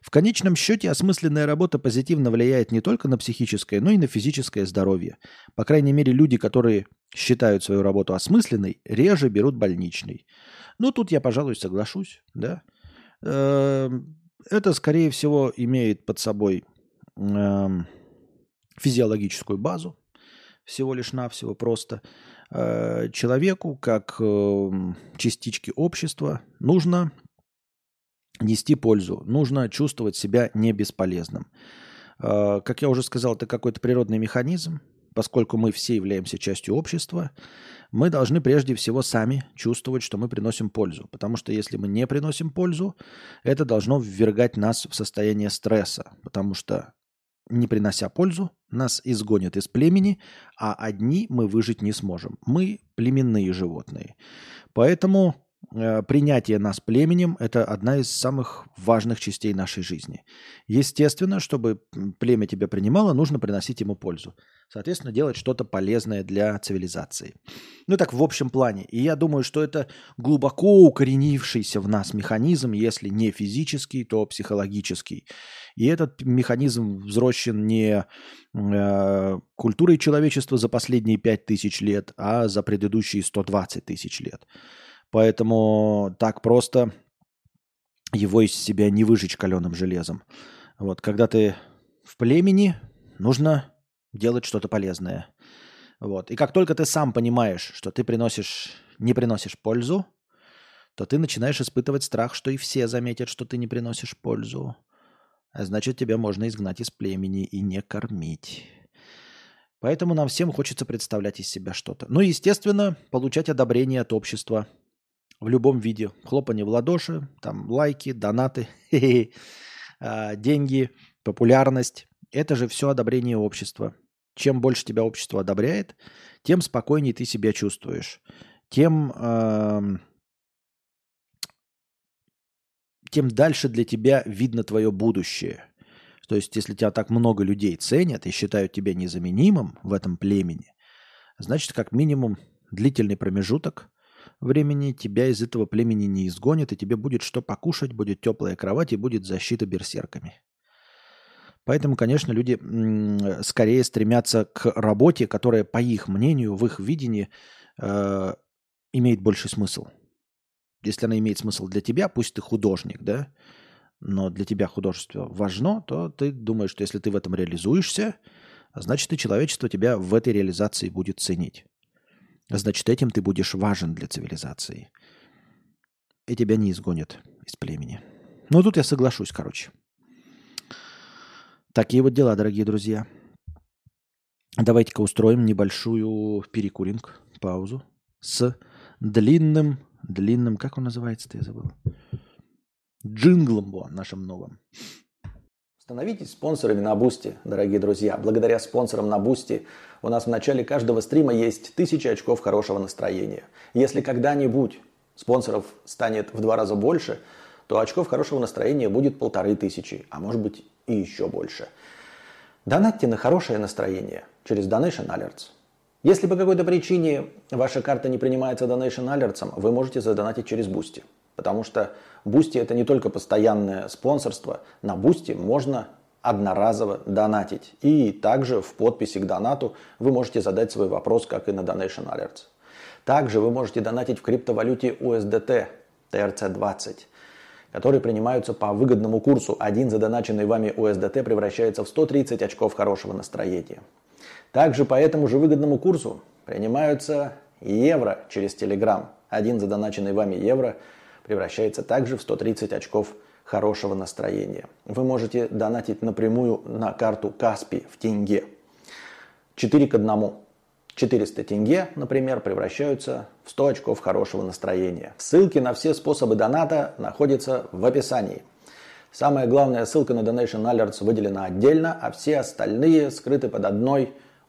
В конечном счете осмысленная работа позитивно влияет не только на психическое, но и на физическое здоровье. По крайней мере, люди, которые считают свою работу осмысленной, реже берут больничный. Ну, тут я, пожалуй, соглашусь, да. Эм, это, скорее всего, имеет под собой эм, физиологическую базу, всего лишь навсего просто. Э, человеку, как эм, частичке общества, нужно нести пользу, нужно чувствовать себя не бесполезным. Э, как я уже сказал, это какой-то природный механизм, поскольку мы все являемся частью общества, мы должны прежде всего сами чувствовать, что мы приносим пользу. Потому что если мы не приносим пользу, это должно ввергать нас в состояние стресса. Потому что не принося пользу, нас изгонят из племени, а одни мы выжить не сможем. Мы племенные животные. Поэтому принятие нас племенем – это одна из самых важных частей нашей жизни. Естественно, чтобы племя тебя принимало, нужно приносить ему пользу. Соответственно, делать что-то полезное для цивилизации. Ну так в общем плане. И я думаю, что это глубоко укоренившийся в нас механизм, если не физический, то психологический. И этот механизм взросшен не э, культурой человечества за последние 5000 лет, а за предыдущие 120 тысяч лет. Поэтому так просто его из себя не выжечь каленым железом. Вот, когда ты в племени, нужно делать что-то полезное. Вот. И как только ты сам понимаешь, что ты приносишь, не приносишь пользу, то ты начинаешь испытывать страх, что и все заметят, что ты не приносишь пользу. А значит, тебя можно изгнать из племени и не кормить. Поэтому нам всем хочется представлять из себя что-то. Ну и, естественно, получать одобрение от общества – в любом виде. Хлопание в ладоши, там лайки, донаты, а, деньги, популярность. Это же все одобрение общества. Чем больше тебя общество одобряет, тем спокойнее ты себя чувствуешь. Тем, э, тем дальше для тебя видно твое будущее. То есть, если тебя так много людей ценят и считают тебя незаменимым в этом племени, значит, как минимум длительный промежуток времени тебя из этого племени не изгонят, и тебе будет что покушать, будет теплая кровать и будет защита берсерками. Поэтому, конечно, люди скорее стремятся к работе, которая, по их мнению, в их видении, э, имеет больший смысл. Если она имеет смысл для тебя, пусть ты художник, да, но для тебя художество важно, то ты думаешь, что если ты в этом реализуешься, значит и человечество тебя в этой реализации будет ценить. Значит, этим ты будешь важен для цивилизации. И тебя не изгонят из племени. Ну, тут я соглашусь, короче. Такие вот дела, дорогие друзья. Давайте-ка устроим небольшую перекуринг, паузу с длинным, длинным, как он называется-то, я забыл. Джинглом нашим новым. Становитесь спонсорами на Boosty, дорогие друзья. Благодаря спонсорам на Boosty у нас в начале каждого стрима есть тысячи очков хорошего настроения. Если когда-нибудь спонсоров станет в два раза больше, то очков хорошего настроения будет полторы тысячи, а может быть и еще больше. Донатьте на хорошее настроение через Donation Alerts. Если по какой-то причине ваша карта не принимается Donation Alerts, вы можете задонатить через Boosty. Потому что Boosty это не только постоянное спонсорство. На Boosty можно одноразово донатить. И также в подписи к донату вы можете задать свой вопрос, как и на Donation Alerts. Также вы можете донатить в криптовалюте USDT TRC20, которые принимаются по выгодному курсу. Один задоначенный вами USDT превращается в 130 очков хорошего настроения. Также по этому же выгодному курсу принимаются евро через Telegram. Один задоначенный вами евро – превращается также в 130 очков хорошего настроения. Вы можете донатить напрямую на карту Каспи в тенге. 4 к 1. 400 тенге, например, превращаются в 100 очков хорошего настроения. Ссылки на все способы доната находятся в описании. Самая главная ссылка на Donation Alerts выделена отдельно, а все остальные скрыты под одной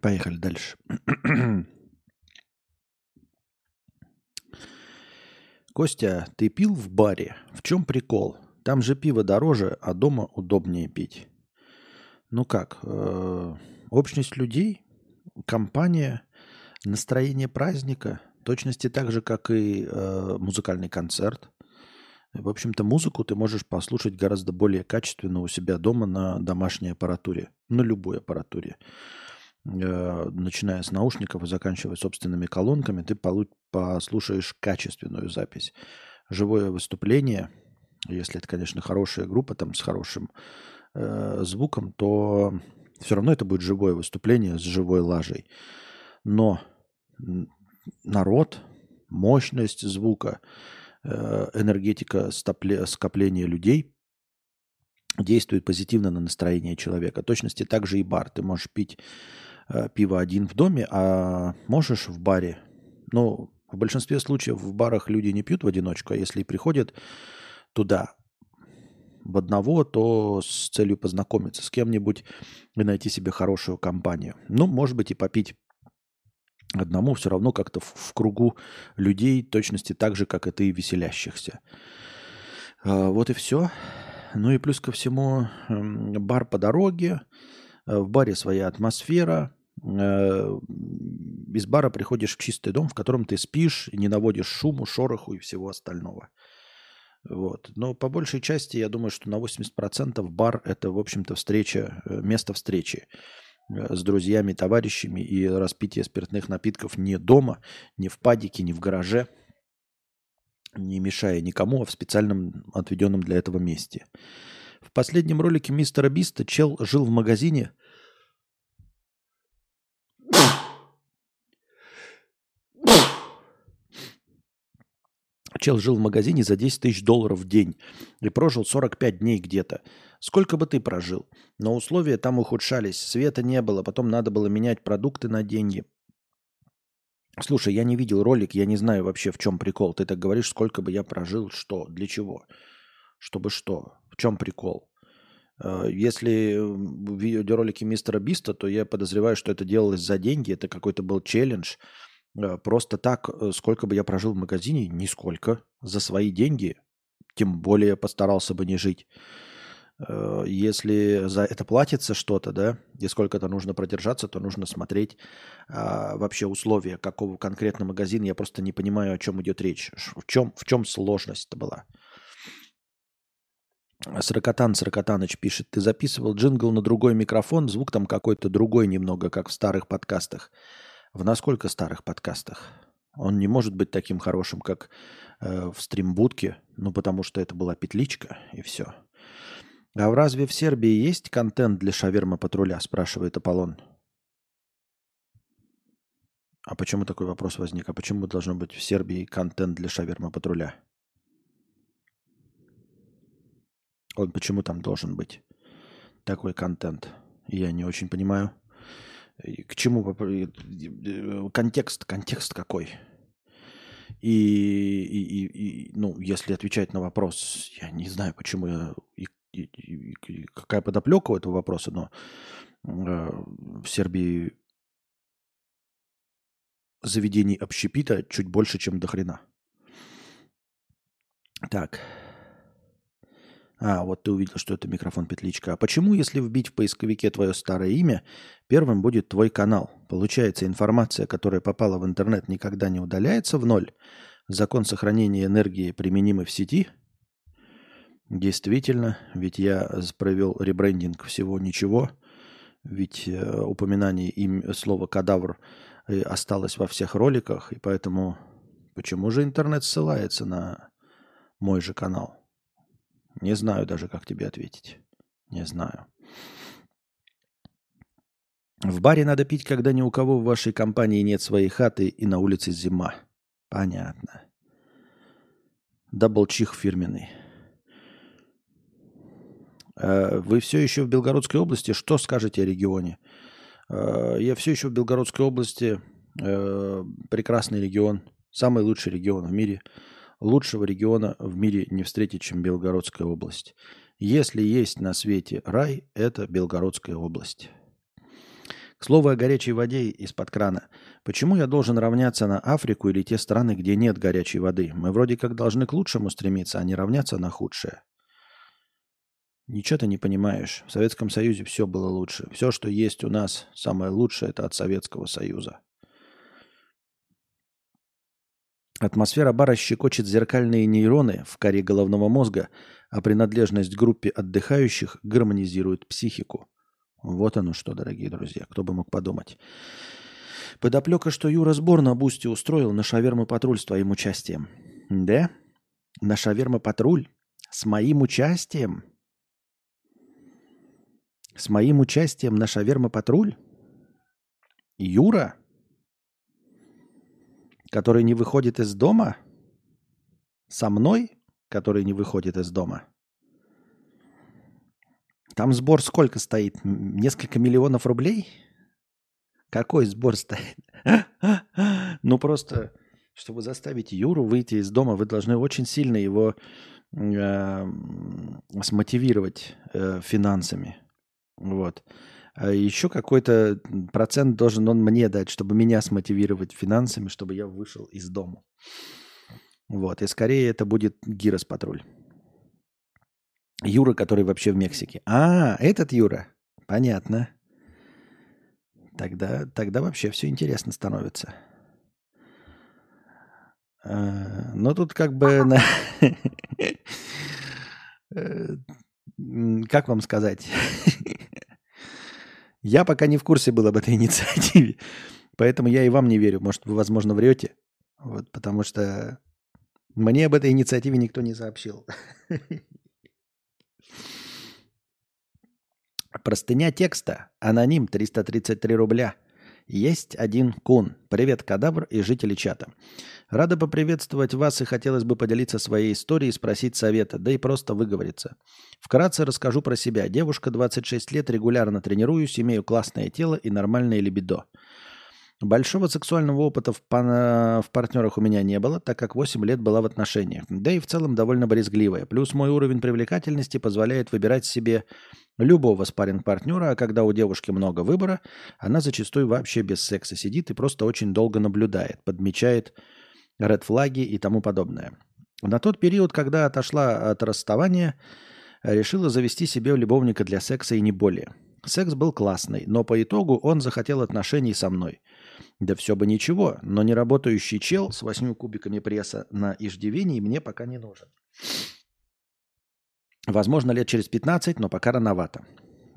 Поехали дальше. Костя, ты пил в баре? В чем прикол? Там же пиво дороже, а дома удобнее пить. Ну как, э, общность людей, компания, настроение праздника, точности так же, как и э, музыкальный концерт. В общем-то, музыку ты можешь послушать гораздо более качественно у себя дома на домашней аппаратуре, на любой аппаратуре. Э, начиная с наушников и заканчивая собственными колонками, ты послушаешь качественную запись. Живое выступление, если это, конечно, хорошая группа там с хорошим э, звуком, то все равно это будет живое выступление с живой лажей. Но народ, мощность звука, э, энергетика скопления людей действует позитивно на настроение человека. точности также и бар. Ты можешь пить пиво один в доме, а можешь в баре. Ну, в большинстве случаев в барах люди не пьют в одиночку, а если приходят туда в одного, то с целью познакомиться с кем-нибудь и найти себе хорошую компанию. Ну, может быть, и попить одному все равно как-то в, в кругу людей, точности так же, как и ты, веселящихся. А, вот и все. Ну и плюс ко всему, бар по дороге, э, в баре своя атмосфера, Э, из бара приходишь в чистый дом, в котором ты спишь, не наводишь шуму, шороху и всего остального. Вот. Но по большей части я думаю, что на 80% бар – это, в общем-то, встреча, э, место встречи э, с друзьями, товарищами и распитие спиртных напитков не дома, не в падике, не в гараже, не мешая никому, а в специальном отведенном для этого месте. В последнем ролике мистера Биста чел жил в магазине – Чел жил в магазине за 10 тысяч долларов в день и прожил 45 дней где-то. Сколько бы ты прожил? Но условия там ухудшались, света не было, потом надо было менять продукты на деньги. Слушай, я не видел ролик, я не знаю вообще, в чем прикол. Ты так говоришь, сколько бы я прожил, что, для чего? Чтобы что? В чем прикол? Э, если в видеоролике мистера Биста, то я подозреваю, что это делалось за деньги, это какой-то был челлендж, просто так, э, сколько бы я прожил в магазине, нисколько. За свои деньги, тем более постарался бы не жить. Э, если за это платится что-то, да, и сколько-то нужно продержаться, то нужно смотреть а, вообще условия какого конкретно магазина. Я просто не понимаю, о чем идет речь. В чем, в чем сложность-то была? Сорокотан Сорокотаныч пишет, ты записывал джингл на другой микрофон, звук там какой-то другой немного, как в старых подкастах. В насколько старых подкастах? Он не может быть таким хорошим, как э, в стримбудке, ну потому что это была петличка и все. А разве в Сербии есть контент для шаверма патруля, спрашивает Аполлон. А почему такой вопрос возник? А почему должно быть в Сербии контент для шаверма патруля? Он почему там должен быть такой контент? Я не очень понимаю. К чему контекст, контекст какой? И, и, и, ну, если отвечать на вопрос, я не знаю, почему я и, и, и, какая подоплека у этого вопроса, но э, в Сербии заведений общепита чуть больше, чем до хрена. Так. А, вот ты увидел, что это микрофон петличка. А почему, если вбить в поисковике твое старое имя, первым будет твой канал? Получается, информация, которая попала в интернет, никогда не удаляется в ноль? Закон сохранения энергии применимый в сети? Действительно, ведь я провел ребрендинг всего ничего. Ведь э, упоминание им слова «кадавр» э, осталось во всех роликах, и поэтому почему же интернет ссылается на мой же канал? Не знаю даже, как тебе ответить. Не знаю. В баре надо пить, когда ни у кого в вашей компании нет своей хаты и на улице зима. Понятно. Даблчих фирменный. Э, вы все еще в Белгородской области? Что скажете о регионе? Э, я все еще в Белгородской области. Э, прекрасный регион. Самый лучший регион в мире – Лучшего региона в мире не встретить, чем Белгородская область. Если есть на свете рай, это Белгородская область. К слову о горячей воде из-под крана. Почему я должен равняться на Африку или те страны, где нет горячей воды? Мы вроде как должны к лучшему стремиться, а не равняться на худшее. Ничего ты не понимаешь. В Советском Союзе все было лучше. Все, что есть у нас, самое лучшее, это от Советского Союза. Атмосфера бара щекочет зеркальные нейроны в коре головного мозга, а принадлежность группе отдыхающих гармонизирует психику. Вот оно что, дорогие друзья, кто бы мог подумать. Подоплека, что Юра сбор на Boosty устроил на шаверму патруль с твоим участием. Да? На шаверма патруль? С моим участием? С моим участием на шаверма патруль? Юра? Который не выходит из дома? Со мной, который не выходит из дома? Там сбор сколько стоит? Несколько миллионов рублей? Какой сбор стоит? ну просто, чтобы заставить Юру выйти из дома, вы должны очень сильно его э, смотивировать э, финансами. Вот. А еще какой-то процент должен он мне дать, чтобы меня смотивировать финансами, чтобы я вышел из дома. Вот. И скорее это будет Гирос Патруль. Юра, который вообще в Мексике. А, этот Юра. Понятно. Тогда, тогда вообще все интересно становится. А, но тут как бы... Э, как вам сказать? Я пока не в курсе был об этой инициативе, поэтому я и вам не верю. Может, вы, возможно, врете, вот, потому что мне об этой инициативе никто не сообщил. Простыня текста. Аноним 333 рубля. Есть один кун. Привет, кадавр и жители чата. Рада поприветствовать вас и хотелось бы поделиться своей историей, спросить совета, да и просто выговориться. Вкратце расскажу про себя. Девушка, 26 лет, регулярно тренируюсь, имею классное тело и нормальное либидо. Большого сексуального опыта в, пан- в партнерах у меня не было, так как 8 лет была в отношениях. Да и в целом довольно брезгливая. Плюс мой уровень привлекательности позволяет выбирать себе любого спарринг-партнера, а когда у девушки много выбора, она зачастую вообще без секса сидит и просто очень долго наблюдает, подмечает ред-флаги и тому подобное. На тот период, когда отошла от расставания, решила завести себе любовника для секса и не более. Секс был классный, но по итогу он захотел отношений со мной. Да все бы ничего, но не работающий чел с восьми кубиками пресса на иждивении мне пока не нужен. Возможно, лет через 15, но пока рановато.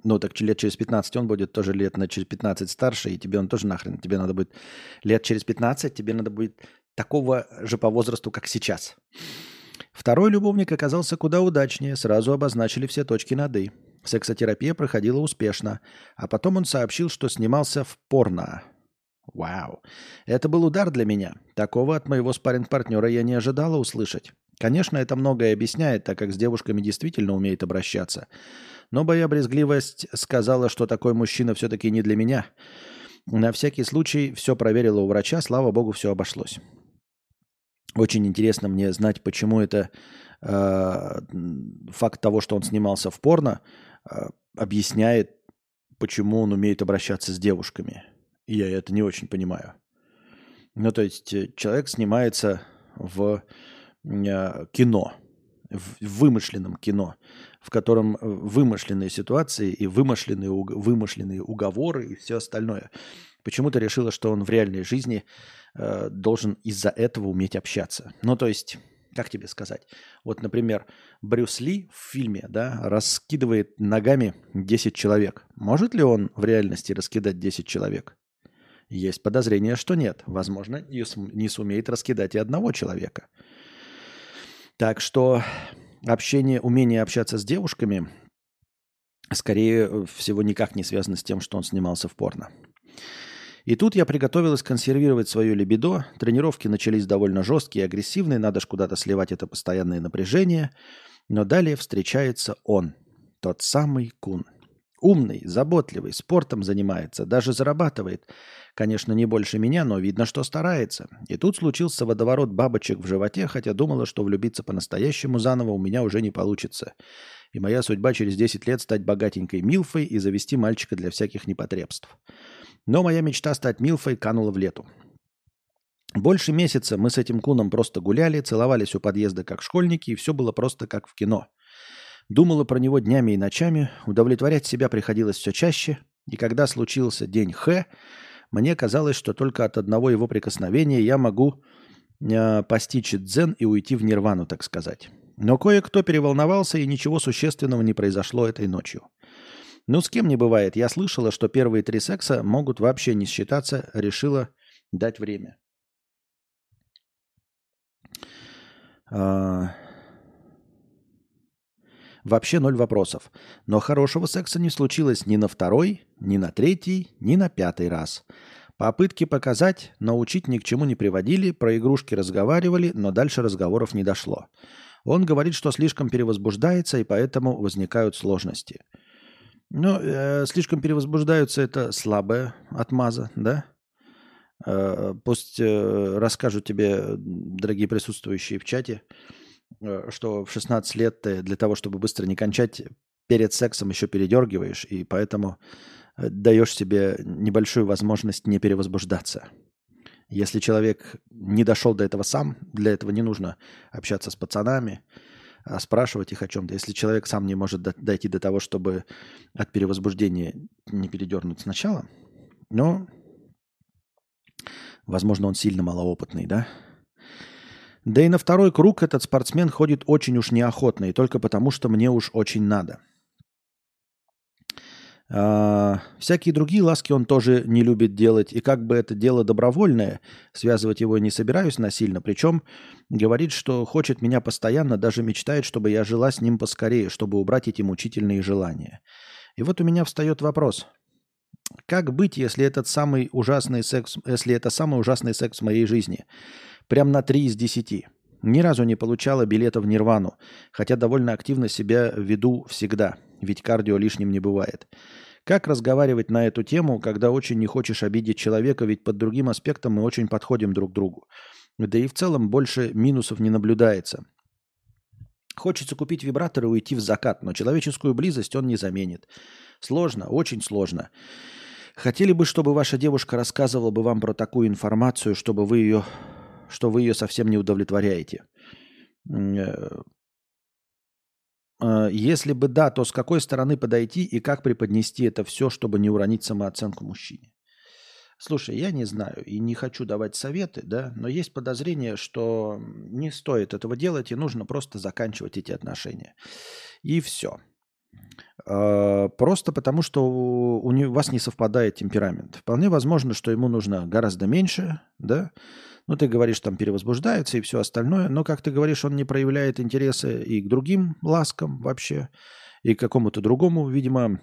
Ну, так лет через 15 он будет тоже лет на через 15 старше, и тебе он тоже нахрен. Тебе надо будет лет через 15, тебе надо будет такого же по возрасту, как сейчас. Второй любовник оказался куда удачнее, сразу обозначили все точки над «и». Сексотерапия проходила успешно, а потом он сообщил, что снимался в порно. Вау. Это был удар для меня. Такого от моего спарринг-партнера я не ожидала услышать. Конечно, это многое объясняет, так как с девушками действительно умеет обращаться. Но моя брезгливость сказала, что такой мужчина все-таки не для меня. На всякий случай все проверила у врача, слава богу, все обошлось. Очень интересно мне знать, почему это э, факт того, что он снимался в порно, э, объясняет, почему он умеет обращаться с девушками. Я это не очень понимаю. Ну, то есть э, человек снимается в э, кино, в вымышленном кино, в котором вымышленные ситуации и вымышленные, вымышленные уговоры и все остальное. Почему-то решила, что он в реальной жизни э, должен из-за этого уметь общаться. Ну, то есть, как тебе сказать? Вот, например, Брюс Ли в фильме да, раскидывает ногами 10 человек. Может ли он в реальности раскидать 10 человек? Есть подозрение, что нет. Возможно, не сумеет раскидать и одного человека. Так что общение, умение общаться с девушками, скорее всего, никак не связано с тем, что он снимался в порно. И тут я приготовилась консервировать свое либидо. Тренировки начались довольно жесткие и агрессивные, надо же куда-то сливать это постоянное напряжение. Но далее встречается он, тот самый Кун. Умный, заботливый, спортом занимается, даже зарабатывает. Конечно, не больше меня, но видно, что старается. И тут случился водоворот бабочек в животе, хотя думала, что влюбиться по-настоящему заново у меня уже не получится. И моя судьба через 10 лет стать богатенькой Милфой и завести мальчика для всяких непотребств. Но моя мечта стать Милфой канула в лету. Больше месяца мы с этим куном просто гуляли, целовались у подъезда как школьники, и все было просто как в кино. Думала про него днями и ночами, удовлетворять себя приходилось все чаще, и когда случился день Х, мне казалось, что только от одного его прикосновения я могу э, постичь дзен и уйти в нирвану, так сказать. Но кое-кто переволновался, и ничего существенного не произошло этой ночью. Ну, с кем не бывает. Я слышала, что первые три секса могут вообще не считаться, решила дать время. А... Вообще ноль вопросов. Но хорошего секса не случилось ни на второй, ни на третий, ни на пятый раз. Попытки показать, научить ни к чему не приводили, про игрушки разговаривали, но дальше разговоров не дошло. Он говорит, что слишком перевозбуждается, и поэтому возникают сложности. Ну, э, слишком перевозбуждаются, это слабая отмаза, да? Э, пусть э, расскажут тебе, дорогие присутствующие в чате, э, что в 16 лет ты для того, чтобы быстро не кончать, перед сексом еще передергиваешь, и поэтому э, даешь себе небольшую возможность не перевозбуждаться. Если человек не дошел до этого сам, для этого не нужно общаться с пацанами, а, спрашивать их о чем-то. Если человек сам не может дойти до того, чтобы от перевозбуждения не передернуть сначала, но, возможно, он сильно малоопытный, да? Да и на второй круг этот спортсмен ходит очень уж неохотно, и только потому, что мне уж очень надо – а, всякие другие ласки он тоже не любит делать. И как бы это дело добровольное, связывать его не собираюсь насильно. Причем говорит, что хочет меня постоянно, даже мечтает, чтобы я жила с ним поскорее, чтобы убрать эти мучительные желания. И вот у меня встает вопрос. Как быть, если этот самый ужасный секс, если это самый ужасный секс в моей жизни? Прям на 3 из 10. Ни разу не получала билета в Нирвану, хотя довольно активно себя веду всегда, ведь кардио лишним не бывает. Как разговаривать на эту тему, когда очень не хочешь обидеть человека, ведь под другим аспектом мы очень подходим друг к другу. Да и в целом больше минусов не наблюдается. Хочется купить вибратор и уйти в закат, но человеческую близость он не заменит. Сложно, очень сложно. Хотели бы, чтобы ваша девушка рассказывала бы вам про такую информацию, чтобы вы ее, что вы ее совсем не удовлетворяете. Э, а, если бы да, то с какой стороны подойти и как преподнести это все, чтобы не уронить самооценку мужчине? Слушай, я не знаю и не хочу давать советы, да, но есть подозрение, что не стоит этого делать и нужно просто заканчивать эти отношения. И все. А, просто потому, что у, у вас не совпадает темперамент. Вполне возможно, что ему нужно гораздо меньше, да? Ну, ты говоришь, там перевозбуждается и все остальное, но, как ты говоришь, он не проявляет интереса и к другим ласкам вообще, и к какому-то другому, видимо,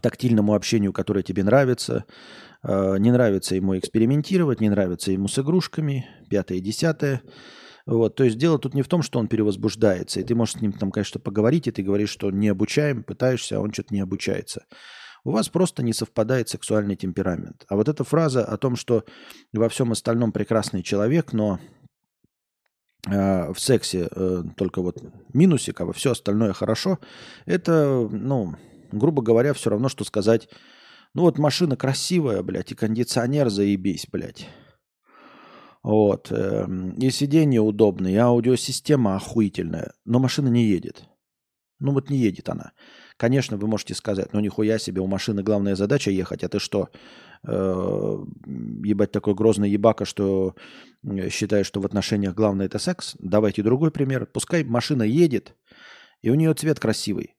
тактильному общению, которое тебе нравится. А, не нравится ему экспериментировать, не нравится ему с игрушками, пятое, десятое. Вот, то есть дело тут не в том, что он перевозбуждается, и ты можешь с ним там, конечно, поговорить, и ты говоришь, что не обучаем, пытаешься, а он что-то не обучается. У вас просто не совпадает сексуальный темперамент. А вот эта фраза о том, что во всем остальном прекрасный человек, но э, в сексе э, только вот минусик, а во все остальное хорошо, это, ну, грубо говоря, все равно, что сказать, ну вот машина красивая, блядь, и кондиционер заебись, блядь. Вот. Эм, и сиденье удобное, и аудиосистема охуительная, но машина не едет. Ну вот не едет она. Конечно, вы можете сказать, ну нихуя себе, у машины главная задача ехать, а ты что, э, ебать такой грозный ебака, что считаешь, что в отношениях главное это секс? Давайте другой пример. Пускай машина едет, и у нее цвет красивый,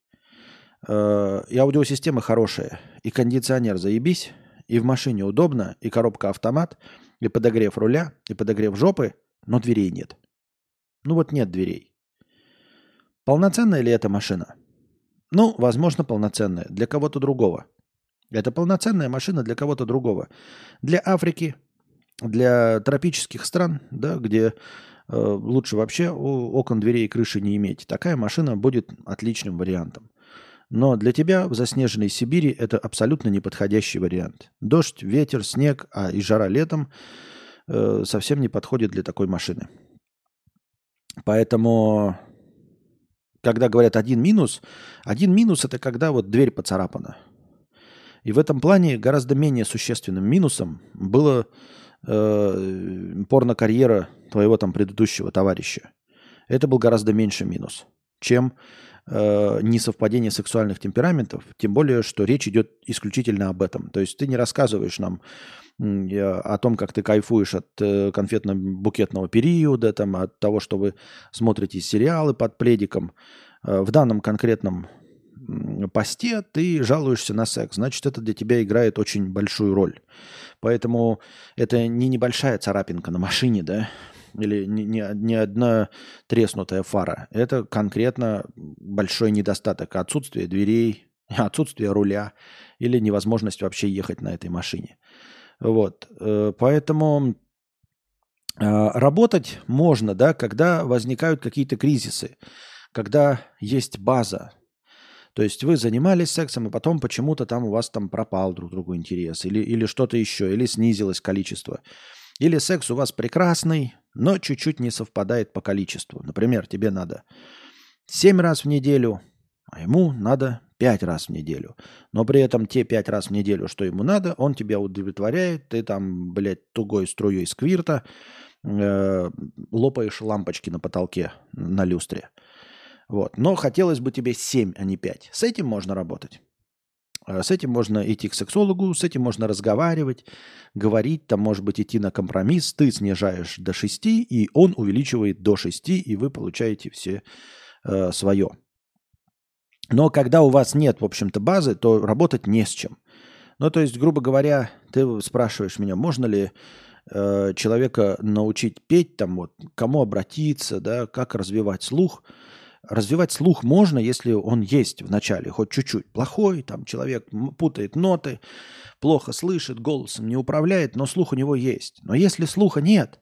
э, и аудиосистема хорошая, и кондиционер заебись, и в машине удобно, и коробка автомат – и подогрев руля, и подогрев жопы, но дверей нет. Ну вот нет дверей. Полноценная ли эта машина? Ну, возможно, полноценная. Для кого-то другого. Это полноценная машина для кого-то другого. Для Африки, для тропических стран, да, где э, лучше вообще окон, дверей и крыши не иметь. Такая машина будет отличным вариантом. Но для тебя в заснеженной Сибири это абсолютно неподходящий вариант. Дождь, ветер, снег, а и жара летом э, совсем не подходит для такой машины. Поэтому, когда говорят один минус, один минус это когда вот дверь поцарапана. И в этом плане гораздо менее существенным минусом было э, порно-карьера твоего там предыдущего товарища. Это был гораздо меньше минус, чем э, несовпадение сексуальных темпераментов, тем более, что речь идет исключительно об этом. То есть ты не рассказываешь нам э, о том, как ты кайфуешь от э, конфетно-букетного периода, там, от того, что вы смотрите сериалы под пледиком. Э, в данном конкретном посте ты жалуешься на секс. Значит, это для тебя играет очень большую роль. Поэтому это не небольшая царапинка на машине, да, или не, не, не одна треснутая фара. Это конкретно большой недостаток. Отсутствие дверей, отсутствие руля или невозможность вообще ехать на этой машине. Вот. Э, поэтому э, работать можно, да, когда возникают какие-то кризисы, когда есть база. То есть вы занимались сексом, и потом почему-то там у вас там пропал друг другу интерес, или, или что-то еще, или снизилось количество. Или секс у вас прекрасный, но чуть-чуть не совпадает по количеству. Например, тебе надо 7 раз в неделю, а ему надо 5 раз в неделю. Но при этом те 5 раз в неделю, что ему надо, он тебя удовлетворяет, ты там, блядь, тугой струей сквирта э, лопаешь лампочки на потолке на люстре. Вот. Но хотелось бы тебе 7, а не 5. С этим можно работать. А с этим можно идти к сексологу, с этим можно разговаривать, говорить, там, может быть, идти на компромисс. Ты снижаешь до 6, и он увеличивает до 6, и вы получаете все э, свое. Но когда у вас нет, в общем-то, базы, то работать не с чем. Ну, то есть, грубо говоря, ты спрашиваешь меня, можно ли э, человека научить петь, там вот, кому обратиться, да, как развивать слух – Развивать слух можно, если он есть в начале, хоть чуть-чуть. Плохой, там человек путает ноты, плохо слышит, голосом не управляет, но слух у него есть. Но если слуха нет,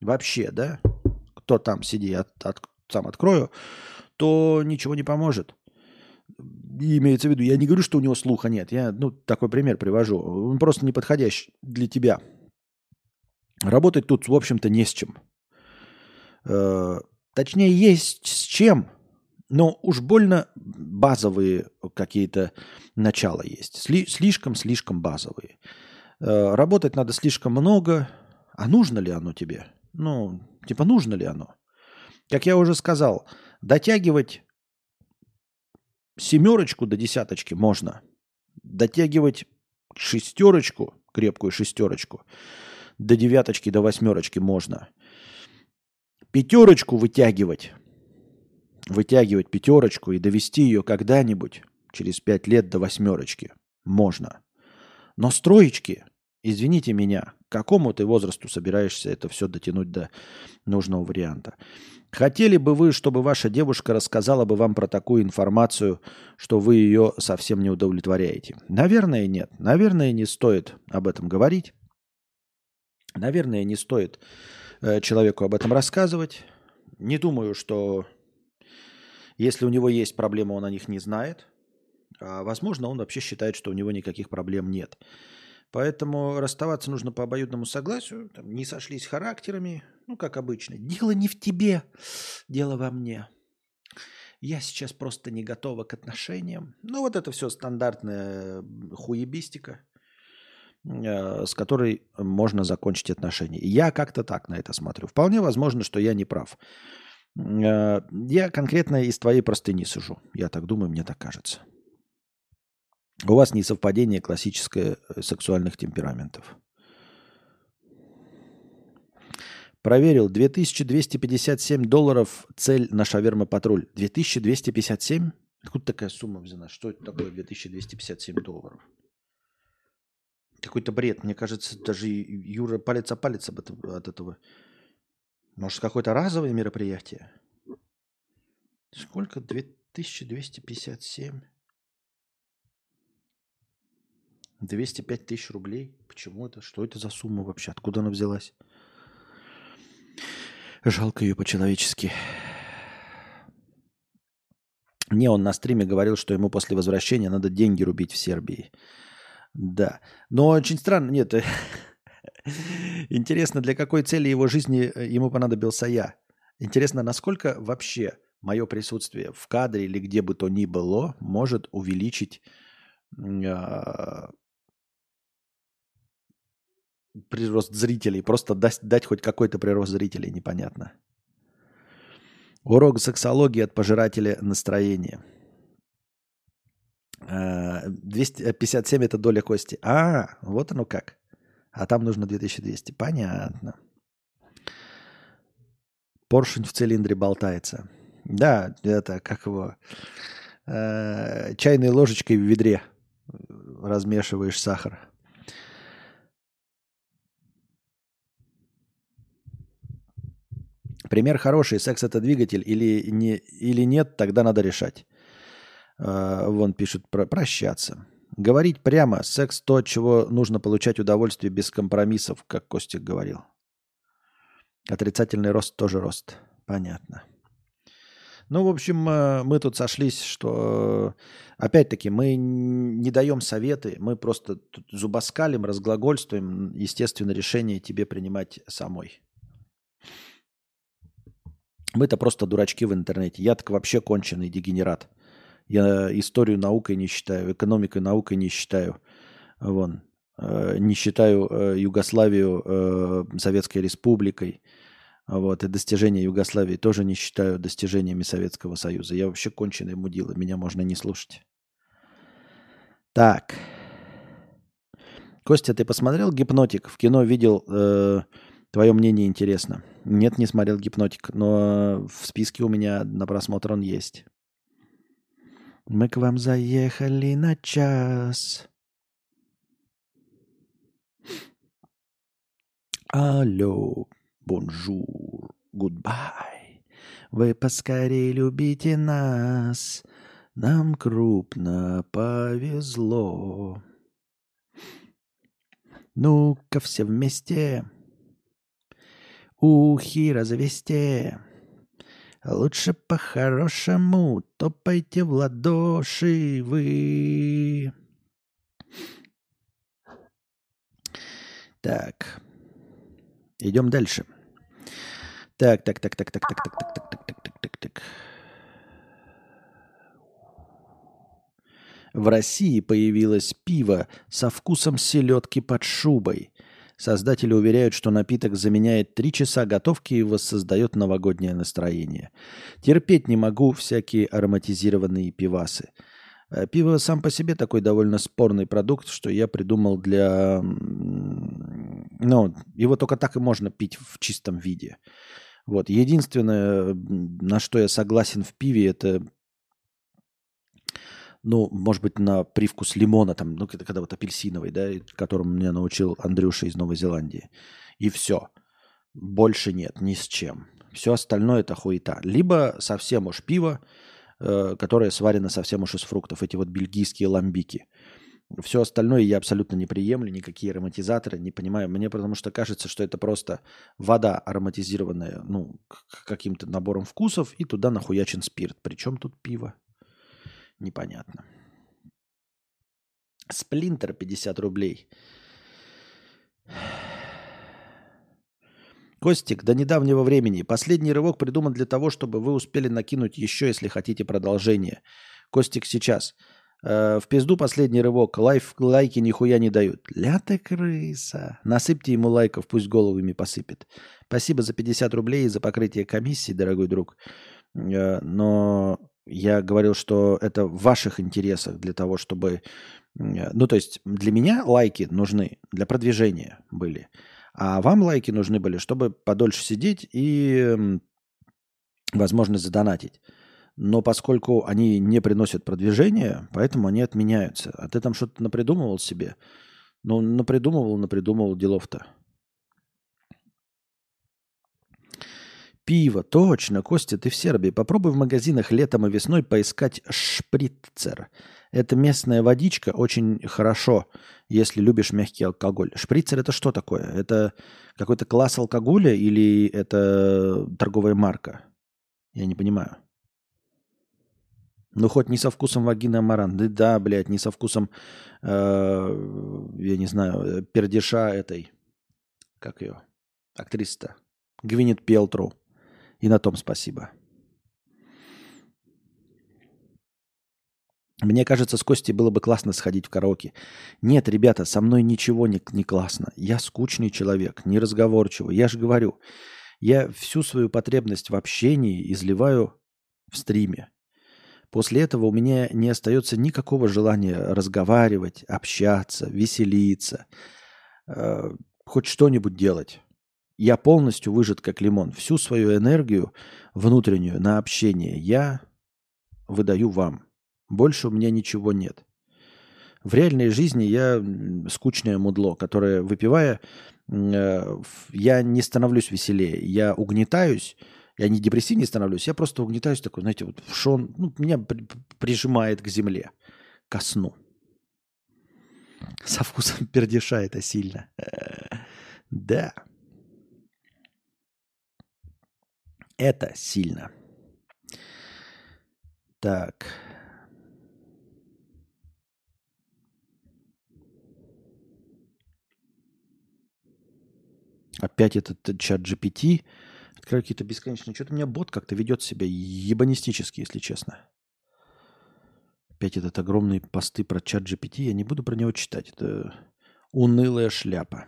вообще, да, кто там сиди, от, от, сам открою, то ничего не поможет. И имеется в виду, я не говорю, что у него слуха нет. Я ну, такой пример привожу. Он просто не подходящий для тебя. Работать тут, в общем-то, не с чем. Точнее, есть с чем, но уж больно базовые какие-то начала есть. Слишком-слишком базовые. Э, работать надо слишком много. А нужно ли оно тебе? Ну, типа, нужно ли оно? Как я уже сказал, дотягивать семерочку до десяточки можно. Дотягивать шестерочку, крепкую шестерочку, до девяточки, до восьмерочки можно – пятерочку вытягивать вытягивать пятерочку и довести ее когда-нибудь через пять лет до восьмерочки. Можно. Но строечки, извините меня, к какому ты возрасту собираешься это все дотянуть до нужного варианта? Хотели бы вы, чтобы ваша девушка рассказала бы вам про такую информацию, что вы ее совсем не удовлетворяете? Наверное, нет. Наверное, не стоит об этом говорить. Наверное, не стоит человеку об этом рассказывать. Не думаю, что если у него есть проблемы, он о них не знает. А возможно, он вообще считает, что у него никаких проблем нет. Поэтому расставаться нужно по обоюдному согласию. Там, не сошлись характерами, ну, как обычно. Дело не в тебе, дело во мне. Я сейчас просто не готова к отношениям. Ну, вот это все стандартная хуебистика, э, с которой можно закончить отношения. Я как-то так на это смотрю. Вполне возможно, что я не прав. Э, я конкретно из твоей простыни сижу. Я так думаю, мне так кажется. У вас не совпадение классическое э, сексуальных темпераментов. Проверил. 2257 долларов цель на шаверма патруль. 2257? Откуда такая сумма взяла? Что это такое 2257 долларов? Какой-то бред. Мне кажется, даже Юра палец о палец об этом, от этого. Может, какое-то разовое мероприятие? Сколько? 2257? 205 тысяч рублей. Почему это? Что это за сумма вообще? Откуда она взялась? Жалко ее по-человечески. Не, он на стриме говорил, что ему после возвращения надо деньги рубить в Сербии. Да. Но очень странно. Нет, интересно, для какой цели его жизни э, ему понадобился я. Интересно, насколько вообще мое присутствие в кадре или где бы то ни было может увеличить а, прирост зрителей, просто дать, дать хоть какой-то прирост зрителей, непонятно. Урок сексологии от пожирателя настроения. 257 а, это доля кости. А, вот оно как. А там нужно 2200. Понятно. Поршень в цилиндре болтается. Да, это как его... Э, чайной ложечкой в ведре размешиваешь сахар. Пример хороший. Секс это двигатель или, не, или нет, тогда надо решать. Э, вон пишут про прощаться. Говорить прямо. Секс то, чего нужно получать удовольствие без компромиссов, как Костик говорил. Отрицательный рост тоже рост. Понятно. Ну, в общем, э, мы тут сошлись, что, опять-таки, мы не даем советы, мы просто тут зубоскалим, разглагольствуем. Естественно, решение тебе принимать самой. Мы-то просто дурачки в интернете. Я так вообще конченый дегенерат. Я историю наукой не считаю, экономикой наукой не считаю. Вон. Э, не считаю э, Югославию э, Советской Республикой. Вот. И достижения Югославии тоже не считаю достижениями Советского Союза. Я вообще конченый мудила. Меня можно не слушать. Так. Костя, ты посмотрел «Гипнотик»? В кино видел э, Твое мнение интересно. Нет, не смотрел гипнотик, но в списке у меня на просмотр он есть. Мы к вам заехали на час. Алло, bonjour, goodbye. Вы поскорее любите нас. Нам крупно повезло. Ну-ка все вместе ухи развести. Лучше по-хорошему топайте в ладоши вы. Так. Идем дальше. Так, так, так, так, так, так, так, так, так, так, так, так, так, так. В России появилось пиво со вкусом селедки под шубой. Создатели уверяют, что напиток заменяет три часа готовки и воссоздает новогоднее настроение. Терпеть не могу всякие ароматизированные пивасы. Э, пиво сам по себе такой довольно спорный продукт, что я придумал для... Ну, его только так и можно пить в чистом виде. Вот. Единственное, на что я согласен в пиве, это ну, может быть, на привкус лимона, там, ну, когда, вот апельсиновый, да, которым меня научил Андрюша из Новой Зеландии. И все. Больше нет, ни с чем. Все остальное это хуета. Либо совсем уж пиво, э, которое сварено совсем уж из фруктов, эти вот бельгийские ламбики. Все остальное я абсолютно не приемлю, никакие ароматизаторы, не понимаю. Мне потому что кажется, что это просто вода ароматизированная, ну, каким-то набором вкусов, и туда нахуячен спирт. Причем тут пиво? Непонятно. Сплинтер 50 рублей. Костик, до недавнего времени. Последний рывок придуман для того, чтобы вы успели накинуть еще, если хотите продолжение. Костик сейчас. Э, в пизду последний рывок. Лайф, лайки нихуя не дают. Ля ты крыса. Насыпьте ему лайков, пусть головами посыпет. Спасибо за 50 рублей и за покрытие комиссии, дорогой друг. Э, но я говорил, что это в ваших интересах для того, чтобы... Ну, то есть для меня лайки нужны для продвижения были. А вам лайки нужны были, чтобы подольше сидеть и возможность задонатить. Но поскольку они не приносят продвижения, поэтому они отменяются. А ты там что-то напридумывал себе? Ну, напридумывал, напридумывал делов-то. Пиво, точно, Костя, ты в Сербии. Попробуй в магазинах летом и весной поискать шприцер. Это местная водичка, очень хорошо, если любишь мягкий алкоголь. Шприцер это что такое? Это какой-то класс алкоголя или это торговая марка? Я не понимаю. Ну, хоть не со вкусом вагины амаран. Да, да, блядь, не со вкусом, э, я не знаю, пердеша этой, как ее, актриса-то, Гвинет Пелтру. И на том спасибо. Мне кажется, с Костей было бы классно сходить в караоке. Нет, ребята, со мной ничего не, не классно. Я скучный человек, неразговорчивый. Я же говорю, я всю свою потребность в общении изливаю в стриме. После этого у меня не остается никакого желания разговаривать, общаться, веселиться, э, хоть что-нибудь делать. Я полностью выжат как лимон. Всю свою энергию внутреннюю на общение я выдаю вам. Больше у меня ничего нет. В реальной жизни я скучное мудло, которое, выпивая, э, я не становлюсь веселее. Я угнетаюсь, я не депрессивнее становлюсь, я просто угнетаюсь такой, знаете, вот шон, ну, меня прижимает к земле, ко сну. Со вкусом пердеша это сильно. Да. Это сильно. Так. Опять этот чат GPT. Какие-то бесконечные. Что-то у меня бот как-то ведет себя ебанистически, если честно. Опять этот огромный посты про чат GPT. Я не буду про него читать. Это унылая шляпа.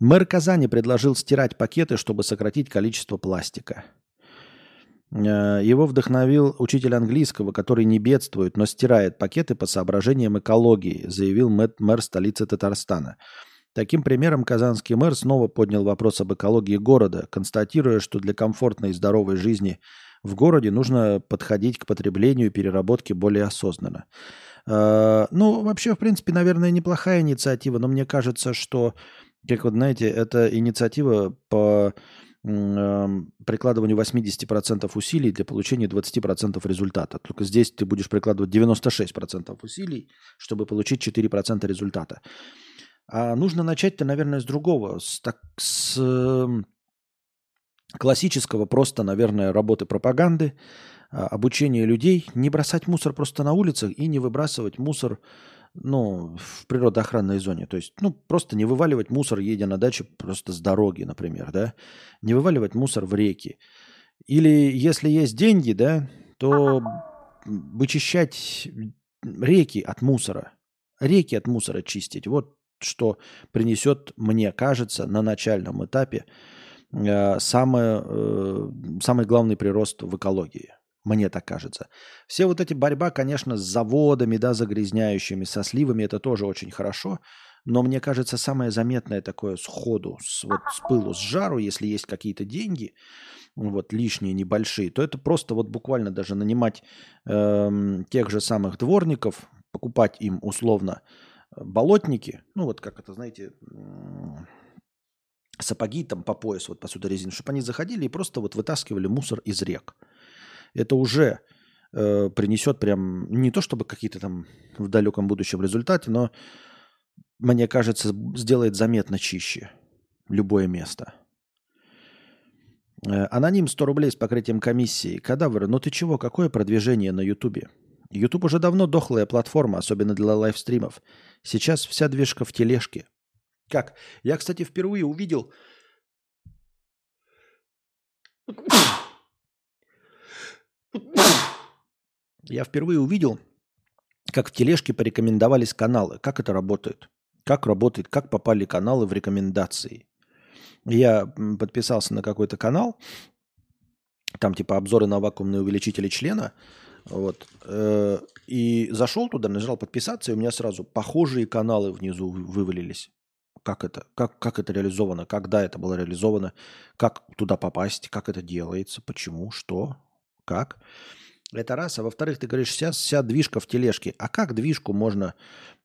Мэр Казани предложил стирать пакеты, чтобы сократить количество пластика. Э, его вдохновил учитель английского, который не бедствует, но стирает пакеты по соображениям экологии, заявил мэр, столицы Татарстана. Таким примером казанский мэр снова поднял вопрос об экологии города, констатируя, что для комфортной и здоровой жизни в городе нужно подходить к потреблению и переработке более осознанно. Э, ну, вообще, в принципе, наверное, неплохая инициатива, но мне кажется, что как вот, знаете, это инициатива по прикладыванию 80% усилий для получения 20% результата. Только здесь ты будешь прикладывать 96% усилий, чтобы получить 4% результата. А нужно начать-то, наверное, с другого, с, так, с классического просто, наверное, работы пропаганды, а, обучения людей, не бросать мусор просто на улицах и не выбрасывать мусор ну, в природоохранной зоне. То есть, ну, просто не вываливать мусор, едя на дачу просто с дороги, например, да. Не вываливать мусор в реки. Или если есть деньги, да, то вычищать реки от мусора. Реки от мусора чистить. Вот что принесет, мне кажется, на начальном этапе э, самое, э, самый главный прирост в экологии. Мне так кажется. Все вот эти борьба, конечно, с заводами, да, загрязняющими, со сливами, это тоже очень хорошо. Но мне кажется, самое заметное такое сходу, с, вот, с пылу, с жару, если есть какие-то деньги, вот лишние, небольшие, то это просто вот буквально даже нанимать эм, тех же самых дворников, покупать им условно э, болотники, ну вот как это, знаете, сапоги там по пояс, вот посуда резины, чтобы они заходили и просто вот вытаскивали мусор из рек. Это уже э, принесет прям не то чтобы какие-то там в далеком будущем результаты, но мне кажется, сделает заметно чище любое место. Э, аноним 100 рублей с покрытием комиссии. Кадавр, ну ты чего, какое продвижение на Ютубе? Ютуб уже давно дохлая платформа, особенно для лайвстримов. Сейчас вся движка в тележке. Как? Я, кстати, впервые увидел... Я впервые увидел, как в тележке порекомендовались каналы. Как это работает? Как работает, как попали каналы в рекомендации? Я подписался на какой-то канал, там типа обзоры на вакуумные увеличители члена, вот, э, и зашел туда, нажал подписаться, и у меня сразу похожие каналы внизу вывалились. Как это? Как, как это реализовано? Когда это было реализовано? Как туда попасть? Как это делается? Почему? Что? Как? Это раз. А во-вторых, ты говоришь, вся, вся движка в тележке. А как движку можно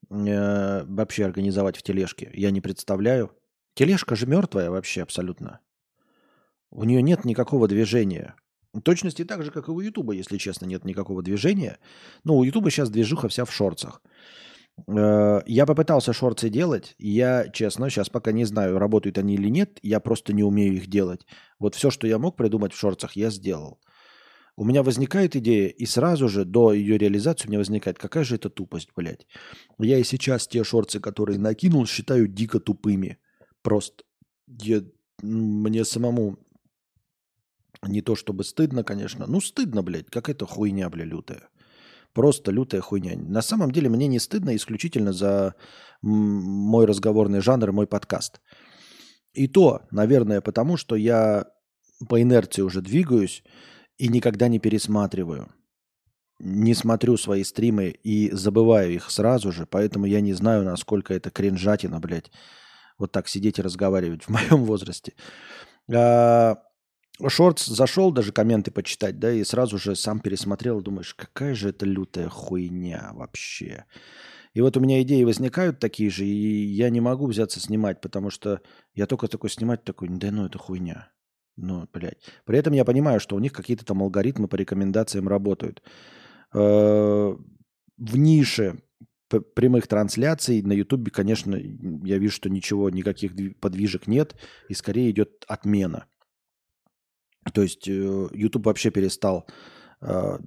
э, вообще организовать в тележке? Я не представляю. Тележка же мертвая вообще абсолютно. У нее нет никакого движения. В точности так же, как и у Ютуба, если честно, нет никакого движения. Ну, у Ютуба сейчас движуха вся в шорцах. Э, я попытался шорты делать. Я, честно, сейчас пока не знаю, работают они или нет. Я просто не умею их делать. Вот все, что я мог придумать в шорцах, я сделал. У меня возникает идея, и сразу же до ее реализации у меня возникает, какая же это тупость, блядь. Я и сейчас те шорты, которые накинул, считаю дико тупыми. Просто я, мне самому не то чтобы стыдно, конечно. Ну, стыдно, блядь, как это хуйня, бля, лютая. Просто лютая хуйня. На самом деле мне не стыдно исключительно за мой разговорный жанр, мой подкаст. И то, наверное, потому что я по инерции уже двигаюсь, и никогда не пересматриваю. Не смотрю свои стримы и забываю их сразу же, поэтому я не знаю, насколько это кринжатина, блядь. Вот так сидеть и разговаривать в моем возрасте. А, Шортс зашел даже комменты почитать, да, и сразу же сам пересмотрел, думаешь, какая же это лютая хуйня вообще. И вот у меня идеи возникают такие же, и я не могу взяться снимать, потому что я только такой снимать такой, да ну это хуйня. Ну, блядь. При этом я понимаю, что у них какие-то там алгоритмы по рекомендациям работают. Э, в нише прямых трансляций на Ютубе, конечно, я вижу, что ничего, никаких подвижек нет, и скорее идет отмена. То есть YouTube э, вообще перестал, э,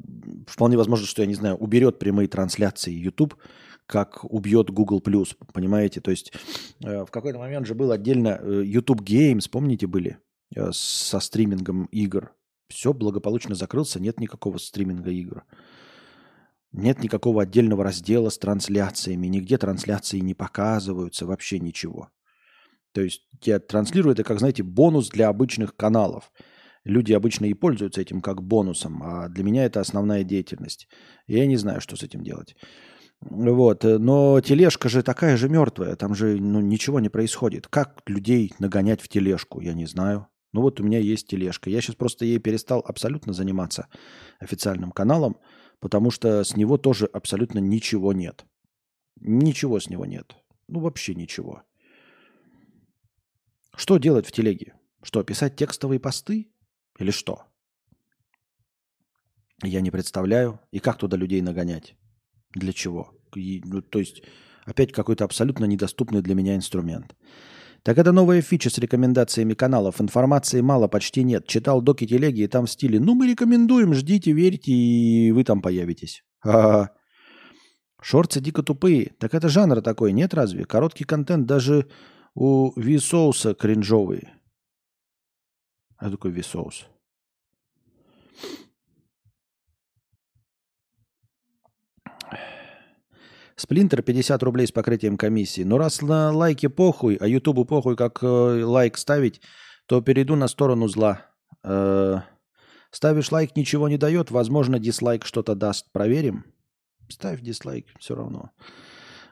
вполне возможно, что, я не знаю, уберет прямые трансляции YouTube, как убьет Google+, понимаете? То есть в какой-то момент же был отдельно YouTube Games, помните, были? Э, со стримингом игр. Все благополучно закрылся, нет никакого стриминга игр. Нет никакого отдельного раздела с трансляциями, нигде трансляции не показываются, вообще ничего. То есть я транслирую это, как, знаете, бонус для обычных каналов. Люди обычно и пользуются этим как бонусом, а для меня это основная деятельность. Я не знаю, что с этим делать. Вот. Но тележка же такая же мертвая, там же ну, ничего не происходит. Как людей нагонять в тележку, я не знаю. Ну вот у меня есть тележка. Я сейчас просто ей перестал абсолютно заниматься официальным каналом, потому что с него тоже абсолютно ничего нет. Ничего с него нет. Ну вообще ничего. Что делать в телеге? Что, писать текстовые посты? Или что? Я не представляю. И как туда людей нагонять? Для чего? И, ну, то есть опять какой-то абсолютно недоступный для меня инструмент. Так это новая фича с рекомендациями каналов. Информации мало, почти нет. Читал доки телеги, и там в стиле «Ну, мы рекомендуем, ждите, верьте, и вы там появитесь». Ха-ха. Шорцы дико тупые. Так это жанр такой, нет разве? Короткий контент даже у Висоуса кринжовый. А такой Висоус? Сплинтер 50 рублей с покрытием комиссии. Но раз на лайки похуй, а Ютубу похуй, как э, лайк ставить, то перейду на сторону зла. Э, ставишь лайк, ничего не дает. Возможно, дизлайк что-то даст. Проверим. Ставь дизлайк, все равно.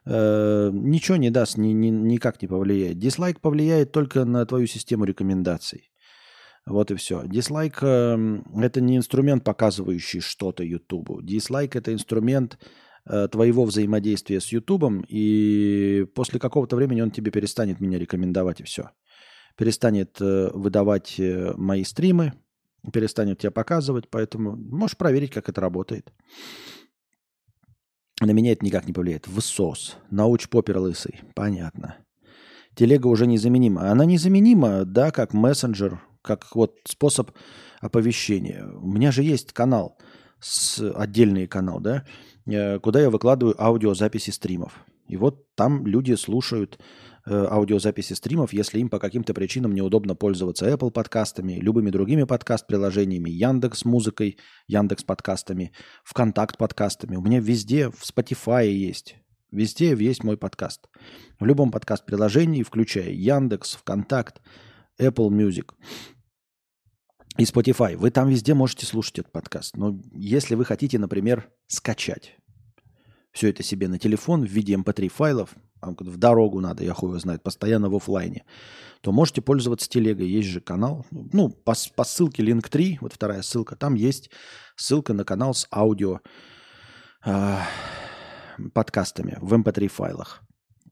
э, ничего не даст, ни, ни, никак не повлияет. Дизлайк повлияет только на твою систему рекомендаций. Вот и все. Дизлайк э, это не инструмент, показывающий что-то Ютубу. Дизлайк это инструмент твоего взаимодействия с Ютубом, и после какого-то времени он тебе перестанет меня рекомендовать, и все. Перестанет э, выдавать э, мои стримы, перестанет тебя показывать, поэтому можешь проверить, как это работает. На меня это никак не повлияет. Высос. Науч-попер лысый. Понятно. Телега уже незаменима. Она незаменима, да, как мессенджер, как вот способ оповещения. У меня же есть канал, с, отдельный канал, да, э, куда я выкладываю аудиозаписи стримов. И вот там люди слушают Э, аудиозаписи стримов, если им по каким-то причинам неудобно пользоваться Apple подкастами, любыми другими подкаст-приложениями, Яндекс музыкой, Яндекс подкастами, ВКонтакт подкастами. У меня везде в Spotify есть. Везде есть мой подкаст. В любом подкаст-приложении, включая Яндекс, ВКонтакт, Apple Music и Spotify. Вы там везде можете слушать этот подкаст. Но если вы хотите, например, скачать все это себе на телефон в виде MP3 эм файлов, в дорогу надо, я хуй его знает, постоянно в офлайне, то можете пользоваться телегой. Есть же канал, ну, по, по ссылке link 3, вот вторая ссылка, там есть ссылка на канал с аудио э, подкастами в MP3 эм файлах.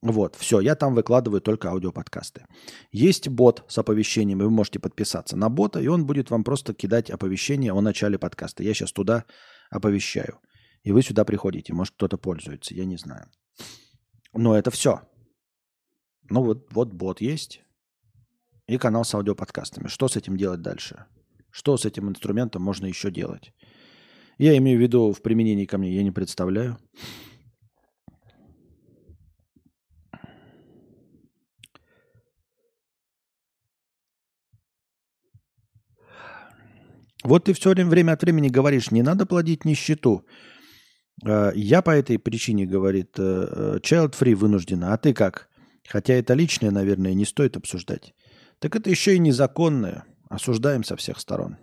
Вот, все, я там выкладываю только аудиоподкасты. Есть бот с оповещением, вы можете подписаться на бота, и он будет вам просто кидать оповещение о начале подкаста. Я сейчас туда оповещаю. И вы сюда приходите. Может, кто-то пользуется, я не знаю. Но это все. Ну вот, вот бот есть. И канал с аудиоподкастами. Что с этим делать дальше? Что с этим инструментом можно еще делать? Я имею в виду в применении ко мне, я не представляю. Вот ты все время от времени говоришь, не надо плодить нищету. Э, я по этой причине, говорит, э, child free вынуждена. А ты как? Хотя это личное, наверное, не стоит обсуждать. Так это еще и незаконное. Осуждаем со всех сторон.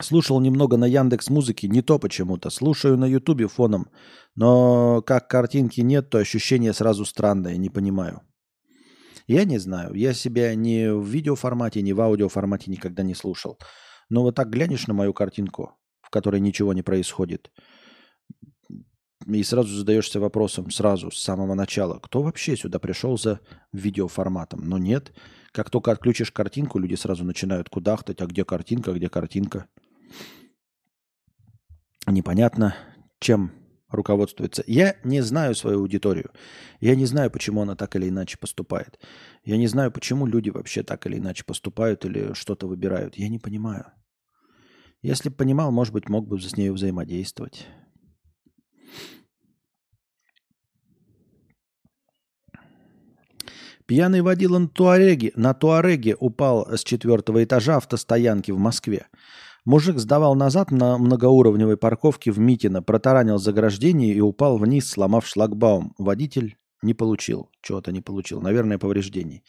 Слушал немного на Яндекс Музыки, не то почему-то. Слушаю на Ютубе фоном, но как картинки нет, то ощущение сразу странное, не понимаю. Я не знаю, я себя ни в видеоформате, ни в аудиоформате никогда не слушал. Но вот так глянешь на мою картинку, которой ничего не происходит. И сразу задаешься вопросом, сразу, с самого начала, кто вообще сюда пришел за видеоформатом? Но нет. Как только отключишь картинку, люди сразу начинают кудахтать, а где картинка, где картинка. Непонятно, чем руководствуется. Я не знаю свою аудиторию. Я не знаю, почему она так или иначе поступает. Я не знаю, почему люди вообще так или иначе поступают или что-то выбирают. Я не понимаю. Если бы понимал, может быть, мог бы с ней взаимодействовать. Пьяный водила на Туареге, на Туареге упал с четвертого этажа автостоянки в Москве. Мужик сдавал назад на многоуровневой парковке в Митино, протаранил заграждение и упал вниз, сломав шлагбаум. Водитель не получил. Чего-то не получил. Наверное, повреждений.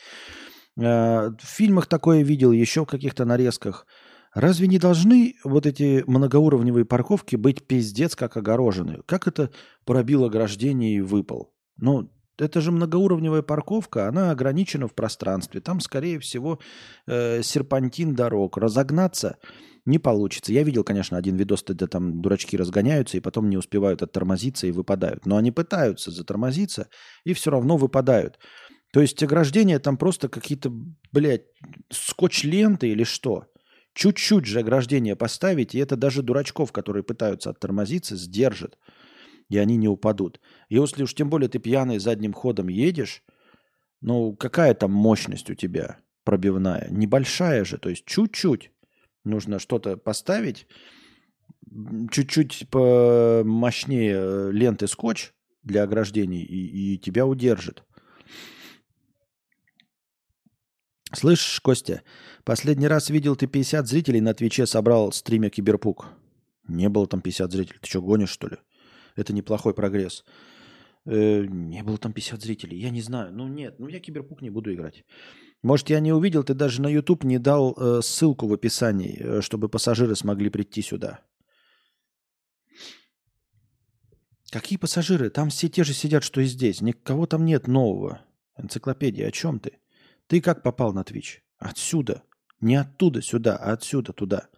Э, в фильмах такое видел, еще в каких-то нарезках – Разве не должны вот эти многоуровневые парковки быть пиздец как огорожены? Как это пробил ограждение и выпал? Ну, это же многоуровневая парковка, она ограничена в пространстве. Там, скорее всего, э, серпантин дорог. Разогнаться не получится. Я видел, конечно, один видос, где там дурачки разгоняются и потом не успевают оттормозиться и выпадают. Но они пытаются затормозиться и все равно выпадают. То есть ограждение там просто какие-то, блядь, скотч-ленты или что? Чуть-чуть же ограждение поставить, и это даже дурачков, которые пытаются оттормозиться, сдержит. И они не упадут. И если уж тем более ты пьяный задним ходом едешь, ну какая там мощность у тебя пробивная? Небольшая же, то есть чуть-чуть. Нужно что-то поставить, чуть-чуть помощнее ленты скотч для ограждений, и, и тебя удержит. Слышишь, Костя, последний раз видел ты 50 зрителей на Твиче собрал стриме Киберпук. Не было там 50 зрителей. Ты что, гонишь, что ли? Это неплохой прогресс. Э, не было там 50 зрителей. Я не знаю. Ну нет, ну я Киберпук не буду играть. Может, я не увидел, ты даже на YouTube не дал э, ссылку в описании, э, чтобы пассажиры смогли прийти сюда. Какие пассажиры? Там все те же сидят, что и здесь. Никого там нет нового. Энциклопедия, о чем ты? Ты как попал на Twitch? Отсюда. Не оттуда сюда, а отсюда туда.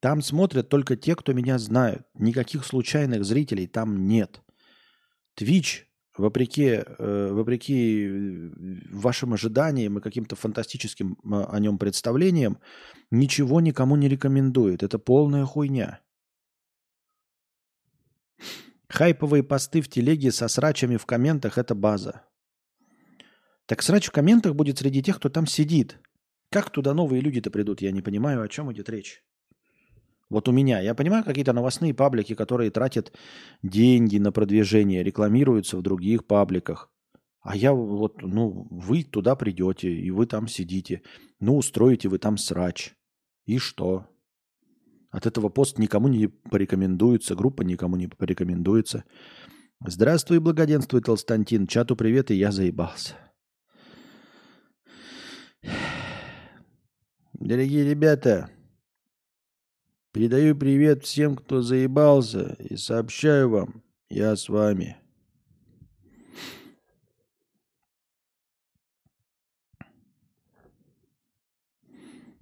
Там смотрят только те, кто меня знают. Никаких случайных зрителей там нет. Twitch, вопреки, э, вопреки э, вашим ожиданиям и каким-то фантастическим э, о нем представлениям, ничего никому не рекомендует. Это полная хуйня. Хайповые посты в телеге со срачами в комментах – это база. Так срач в комментах будет среди тех, кто там сидит. Как туда новые люди-то придут? Я не понимаю, о чем идет речь. Вот у меня. Я понимаю какие-то новостные паблики, которые тратят деньги на продвижение, рекламируются в других пабликах. А я вот, ну, вы туда придете, и вы там сидите. Ну, устроите вы там срач. И что? От этого пост никому не порекомендуется, группа никому не порекомендуется. Здравствуй, благоденствуй, Толстантин. Чату привет, и я заебался. Дорогие ребята, передаю привет всем, кто заебался, и сообщаю вам, я с вами.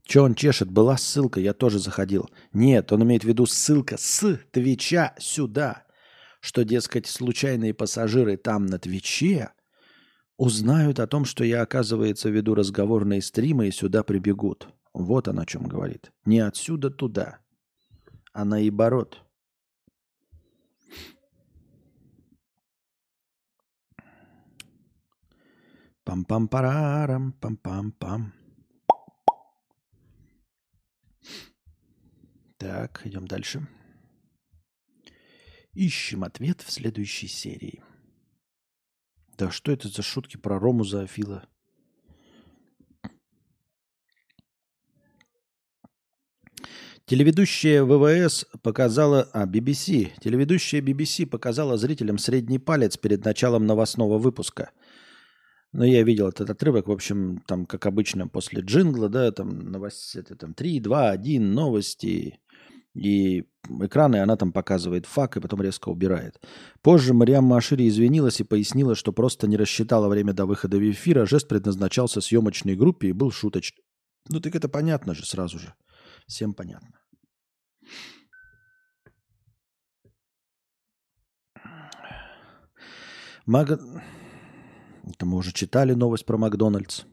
Че он чешет? Была ссылка, я тоже заходил. Нет, он имеет в виду ссылка с Твича сюда. Что, дескать, случайные пассажиры там на Твиче узнают о том, что я, оказывается, веду разговорные стримы и сюда прибегут. Вот он о чем говорит. Не отсюда туда, а наоборот. Пам-пам-парарам, пам-пам-пам. Так, идем дальше. Ищем ответ в следующей серии. Да что это за шутки про Рому Зоофила? Телеведущая ВВС показала... А, BBC. Телеведущая BBC показала зрителям средний палец перед началом новостного выпуска. Ну, я видел этот отрывок, в общем, там, как обычно, после джингла, да, там, новости, это там 3, 2, 1, новости, и экраны она там показывает фак, и потом резко убирает. Позже Мариам Машири извинилась и пояснила, что просто не рассчитала время до выхода в эфир, а жест предназначался съемочной группе и был шуточный. Ну, так это понятно же сразу же. Всем понятно. Мак... Это мы уже читали новость про Макдональдс.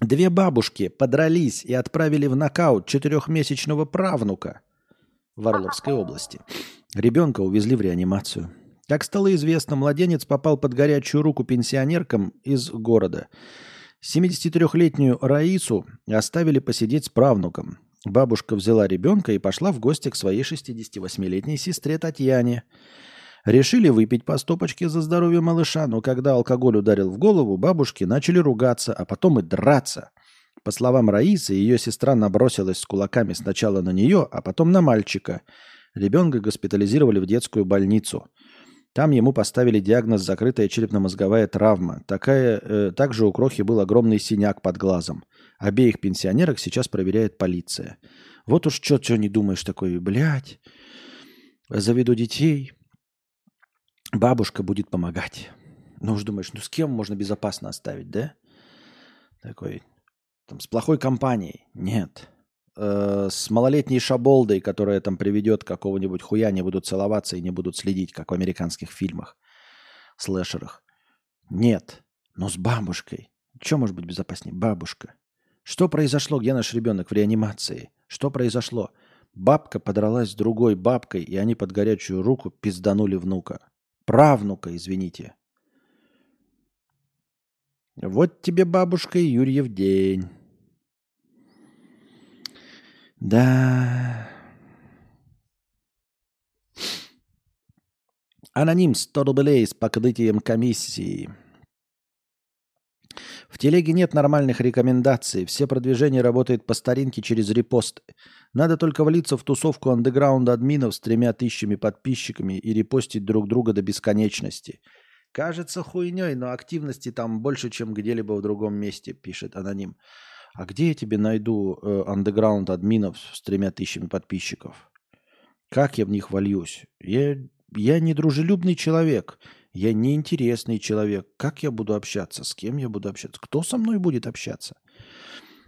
Две бабушки подрались и отправили в нокаут четырехмесячного правнука в Орловской области. Ребенка увезли в реанимацию. Как стало известно, младенец попал под горячую руку пенсионеркам из города. 73-летнюю Раису оставили посидеть с правнуком. Бабушка взяла ребенка и пошла в гости к своей 68-летней сестре Татьяне. Решили выпить по стопочке за здоровье малыша, но когда алкоголь ударил в голову, бабушки начали ругаться, а потом и драться. По словам Раисы, ее сестра набросилась с кулаками сначала на нее, а потом на мальчика. Ребенка госпитализировали в детскую больницу – там ему поставили диагноз закрытая черепно-мозговая травма. Такая, э, также у Крохи был огромный синяк под глазом. Обеих пенсионерок сейчас проверяет полиция. Вот уж что, что не думаешь такой, блядь, заведу детей, бабушка будет помогать. Ну уж думаешь, ну с кем можно безопасно оставить, да? Такой, там, с плохой компанией. Нет э, с малолетней шаболдой, которая там приведет какого-нибудь хуя, не будут целоваться и не будут следить, как в американских фильмах, слэшерах. Нет, но с бабушкой. Что может быть безопаснее? Бабушка. Что произошло? Где наш ребенок в реанимации? Что произошло? Бабка подралась с другой бабкой, и они под горячую руку пизданули внука. Правнука, извините. Вот тебе бабушка Юрьев день. Да. Аноним 100 рублей с покрытием комиссии. В телеге нет нормальных рекомендаций. Все продвижение работает по старинке через репосты. Надо только влиться в тусовку андеграунда админов с тремя тысячами подписчиками и репостить друг друга до бесконечности. Кажется хуйней, но активности там больше, чем где-либо в другом месте, пишет аноним. А где я тебе найду э, андеграунд админов с тремя тысячами подписчиков? Как я в них вольюсь? Я, я не дружелюбный человек. Я неинтересный человек. Как я буду общаться? С кем я буду общаться? Кто со мной будет общаться?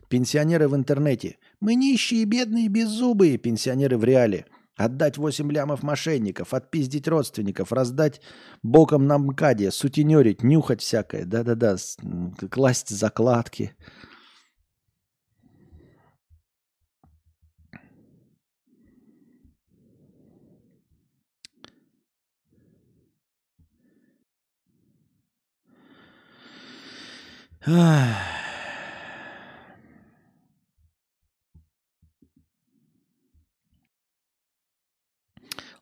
Пенсионеры в интернете. Мы нищие, бедные, беззубые пенсионеры в реале. Отдать 8 лямов мошенников, отпиздить родственников, раздать боком на МКАДе, сутенерить, нюхать всякое. Да-да-да, класть закладки.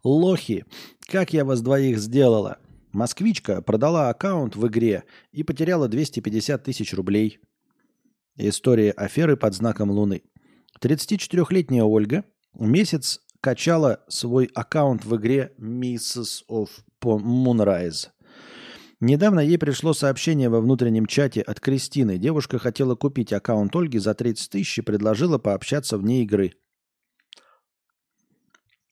Лохи, как я вас двоих сделала? Москвичка продала аккаунт в игре и потеряла 250 тысяч рублей. История аферы под знаком Луны. 34-летняя Ольга месяц качала свой аккаунт в игре Mrs. of Moonrise. Недавно ей пришло сообщение во внутреннем чате от Кристины. Девушка хотела купить аккаунт Ольги за 30 тысяч и предложила пообщаться вне игры.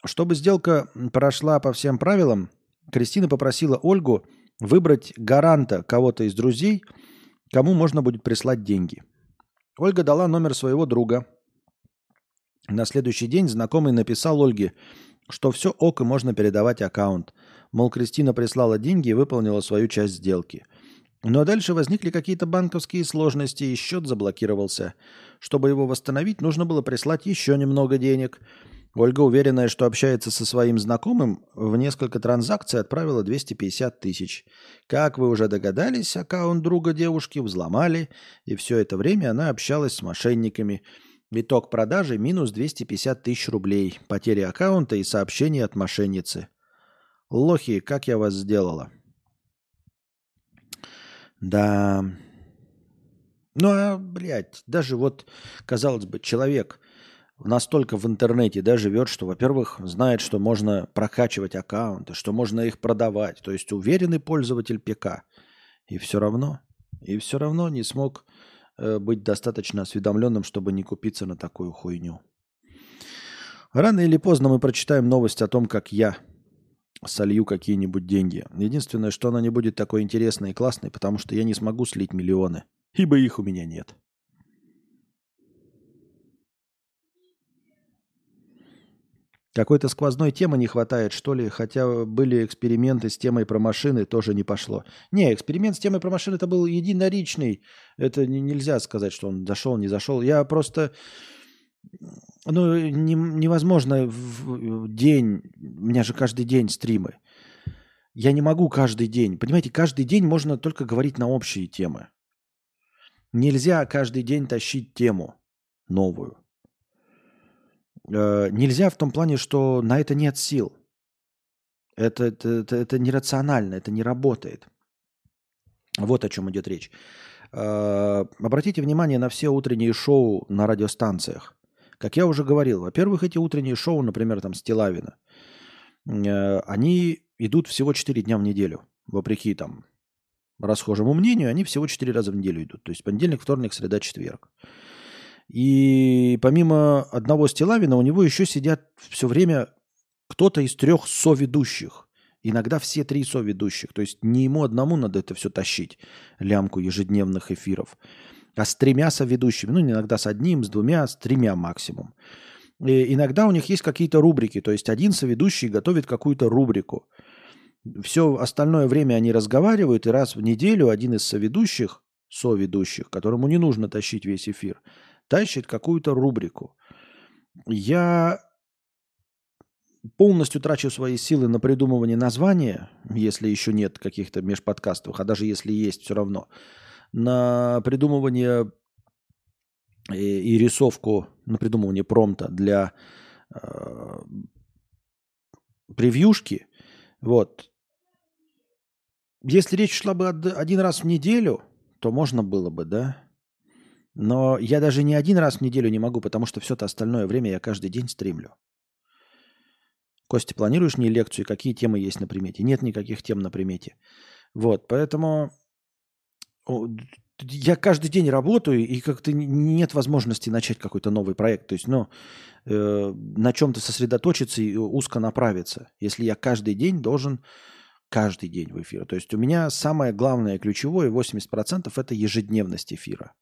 Чтобы сделка прошла по всем правилам, Кристина попросила Ольгу выбрать гаранта кого-то из друзей, кому можно будет прислать деньги. Ольга дала номер своего друга. На следующий день знакомый написал Ольге, что все ок и можно передавать аккаунт. Мол, Кристина прислала деньги и выполнила свою часть сделки. Но дальше возникли какие-то банковские сложности, и счет заблокировался. Чтобы его восстановить, нужно было прислать еще немного денег. Ольга, уверенная, что общается со своим знакомым, в несколько транзакций отправила 250 тысяч. Как вы уже догадались, аккаунт друга девушки взломали, и все это время она общалась с мошенниками. Итог продажи минус 250 тысяч рублей, потери аккаунта и сообщения от мошенницы. Лохи, как я вас сделала? Да. Ну, а, блядь, даже вот, казалось бы, человек настолько в интернете да, живет, что, во-первых, знает, что можно прокачивать аккаунты, что можно их продавать. То есть уверенный пользователь ПК. И все равно, и все равно не смог э, быть достаточно осведомленным, чтобы не купиться на такую хуйню. Рано или поздно мы прочитаем новость о том, как я солью какие-нибудь деньги. Единственное, что она не будет такой интересной и классной, потому что я не смогу слить миллионы, ибо их у меня нет. Какой-то сквозной темы не хватает, что ли, хотя были эксперименты с темой про машины, тоже не пошло. Не, эксперимент с темой про машины это был единоричный. Это не, нельзя сказать, что он зашел, не зашел. Я просто ну, не, невозможно в день, у меня же каждый день стримы. Я не могу каждый день. Понимаете, каждый день можно только говорить на общие темы. Нельзя каждый день тащить тему новую. Э, нельзя в том плане, что на это нет сил. Это, это, это, это нерационально, это не работает. Вот о чем идет речь. Э, обратите внимание на все утренние шоу на радиостанциях. Как я уже говорил, во-первых, эти утренние шоу, например, там Стилавина, э, они идут всего 4 дня в неделю. Вопреки там расхожему мнению, они всего 4 раза в неделю идут. То есть понедельник, вторник, среда, четверг. И помимо одного Стилавина у него еще сидят все время кто-то из трех соведущих. Иногда все три соведущих. То есть не ему одному надо это все тащить, лямку ежедневных эфиров а с тремя соведущими. Ну, иногда с одним, с двумя, с тремя максимум. И иногда у них есть какие-то рубрики, то есть один соведущий готовит какую-то рубрику. Все остальное время они разговаривают, и раз в неделю один из соведущих, соведущих, которому не нужно тащить весь эфир, тащит какую-то рубрику. Я полностью трачу свои силы на придумывание названия, если еще нет каких-то межподкастов, а даже если есть, все равно – на придумывание и, и рисовку, на придумывание промта для э, превьюшки. Вот. Если речь шла бы один раз в неделю, то можно было бы, да? Но я даже не один раз в неделю не могу, потому что все это остальное время я каждый день стримлю. Костя, планируешь мне лекцию? Какие темы есть на примете? Нет никаких тем на примете. Вот, поэтому я каждый день работаю, и как-то нет возможности начать какой-то новый проект. То есть, ну, э, на чем-то сосредоточиться и узко направиться, если я каждый день должен каждый день в эфир. То есть у меня самое главное, ключевое, 80% это ежедневность эфира,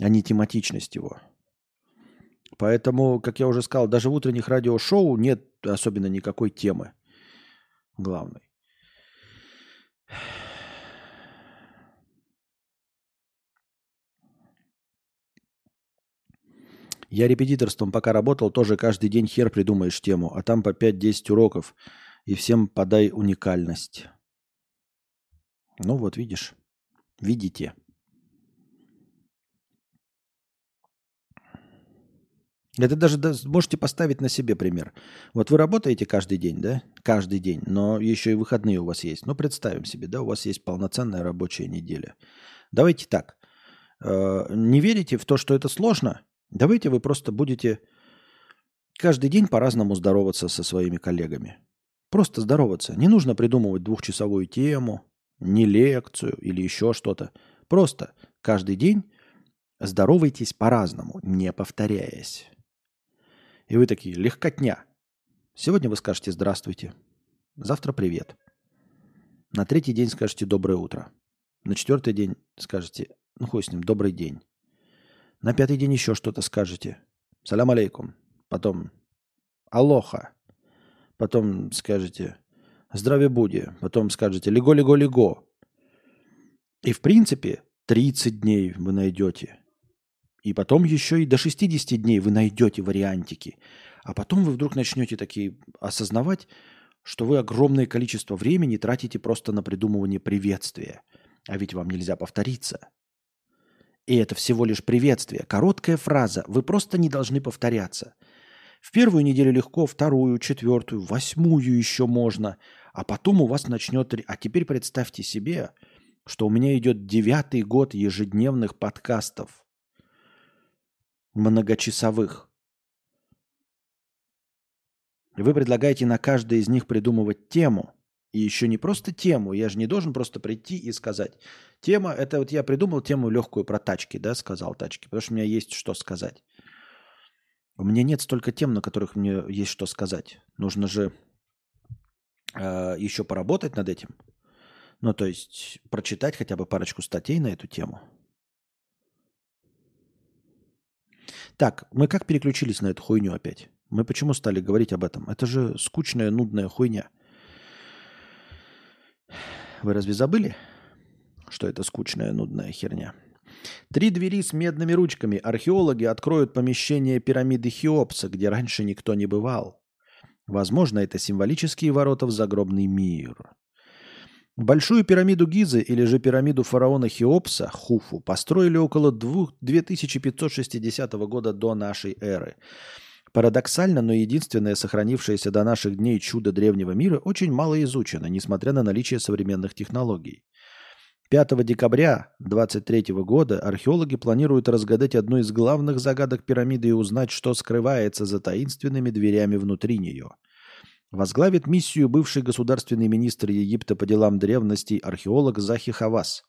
а не тематичность его. Поэтому, как я уже сказал, даже в утренних радиошоу нет особенно никакой темы главной. Я репетиторством пока работал, тоже каждый день хер придумаешь тему, а там по 5-10 уроков, и всем подай уникальность. Ну вот, видишь, видите. Это даже да, можете поставить на себе пример. Вот вы работаете каждый день, да? Каждый день, но еще и выходные у вас есть. Ну, представим себе, да, у вас есть полноценная рабочая неделя. Давайте так. Э, не верите в то, что это сложно? Давайте вы просто будете каждый день по-разному здороваться со своими коллегами. Просто здороваться. Не нужно придумывать двухчасовую тему, не лекцию или еще что-то. Просто каждый день здоровайтесь по-разному, не повторяясь. И вы такие, легкотня. Сегодня вы скажете «здравствуйте», завтра «привет». На третий день скажете «доброе утро». На четвертый день скажете «ну хуй с ним, добрый день». На пятый день еще что-то скажете. Салям алейкум. Потом алоха. Потом скажете здравия буди. Потом скажете лего-лего-лего. И в принципе 30 дней вы найдете. И потом еще и до 60 дней вы найдете вариантики. А потом вы вдруг начнете такие осознавать, что вы огромное количество времени тратите просто на придумывание приветствия. А ведь вам нельзя повториться. И это всего лишь приветствие, короткая фраза. Вы просто не должны повторяться. В первую неделю легко, вторую, четвертую, восьмую еще можно. А потом у вас начнет... А теперь представьте себе, что у меня идет девятый год ежедневных подкастов. Многочасовых. Вы предлагаете на каждой из них придумывать тему – и еще не просто тему. Я же не должен просто прийти и сказать. Тема, это вот я придумал тему легкую про тачки, да, сказал тачки, потому что у меня есть что сказать. У меня нет столько тем, на которых мне есть что сказать. Нужно же э, еще поработать над этим. Ну, то есть прочитать хотя бы парочку статей на эту тему. Так, мы как переключились на эту хуйню опять? Мы почему стали говорить об этом? Это же скучная, нудная хуйня. Вы разве забыли, что это скучная, нудная херня? Три двери с медными ручками. Археологи откроют помещение пирамиды Хеопса, где раньше никто не бывал. Возможно, это символические ворота в загробный мир. Большую пирамиду Гизы или же пирамиду фараона Хеопса, Хуфу, построили около 2560 года до нашей эры. Парадоксально, но единственное сохранившееся до наших дней чудо древнего мира очень мало изучено, несмотря на наличие современных технологий. 5 декабря 23 года археологи планируют разгадать одну из главных загадок пирамиды и узнать, что скрывается за таинственными дверями внутри нее. Возглавит миссию бывший государственный министр Египта по делам древностей археолог Захи Хавас.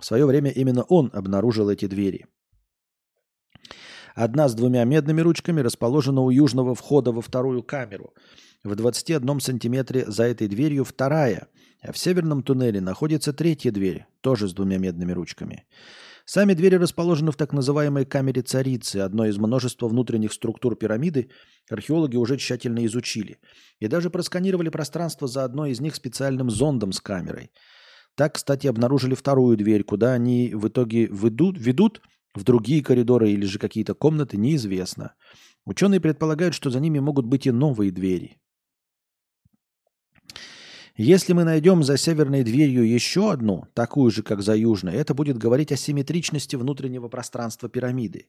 В свое время именно он обнаружил эти двери – Одна с двумя медными ручками расположена у южного входа во вторую камеру. В 21 сантиметре за этой дверью вторая, а в северном туннеле находится третья дверь, тоже с двумя медными ручками. Сами двери расположены в так называемой камере царицы, одной из множества внутренних структур пирамиды, археологи уже тщательно изучили. И даже просканировали пространство за одной из них специальным зондом с камерой. Так, кстати, обнаружили вторую дверь, куда они в итоге ведут, ведут в другие коридоры или же какие-то комнаты, неизвестно. Ученые предполагают, что за ними могут быть и новые двери. Если мы найдем за северной дверью еще одну, такую же, как за южной, это будет говорить о симметричности внутреннего пространства пирамиды.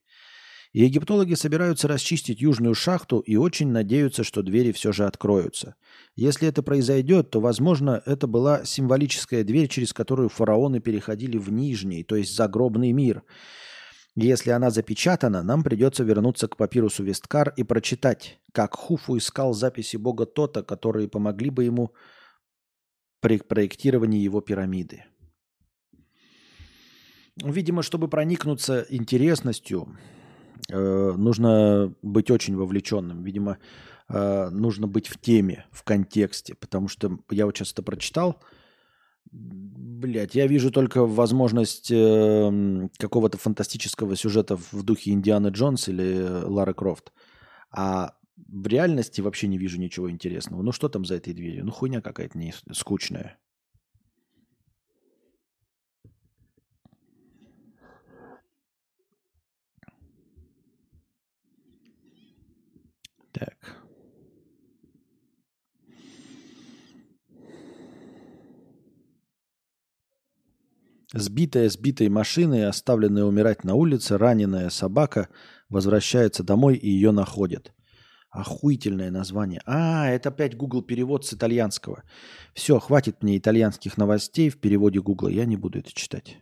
И египтологи собираются расчистить южную шахту и очень надеются, что двери все же откроются. Если это произойдет, то, возможно, это была символическая дверь, через которую фараоны переходили в нижний, то есть загробный мир – если она запечатана, нам придется вернуться к папирусу Весткар и прочитать, как Хуфу искал записи бога Тота, которые помогли бы ему при проектировании его пирамиды. Видимо, чтобы проникнуться интересностью, э, нужно быть очень вовлеченным. Видимо, э, нужно быть в теме, в контексте. Потому что я вот сейчас это прочитал. Блять, я вижу только возможность э, какого-то фантастического сюжета в духе Индианы Джонс или Лара Крофт. А в реальности вообще не вижу ничего интересного. Ну что там за этой дверью? Ну хуйня какая-то не скучная. Так. Сбитая сбитой машиной, оставленная умирать на улице, раненая собака возвращается домой и ее находят. Охуительное название. А, это опять Google перевод с итальянского. Все, хватит мне итальянских новостей в переводе Google. Я не буду это читать.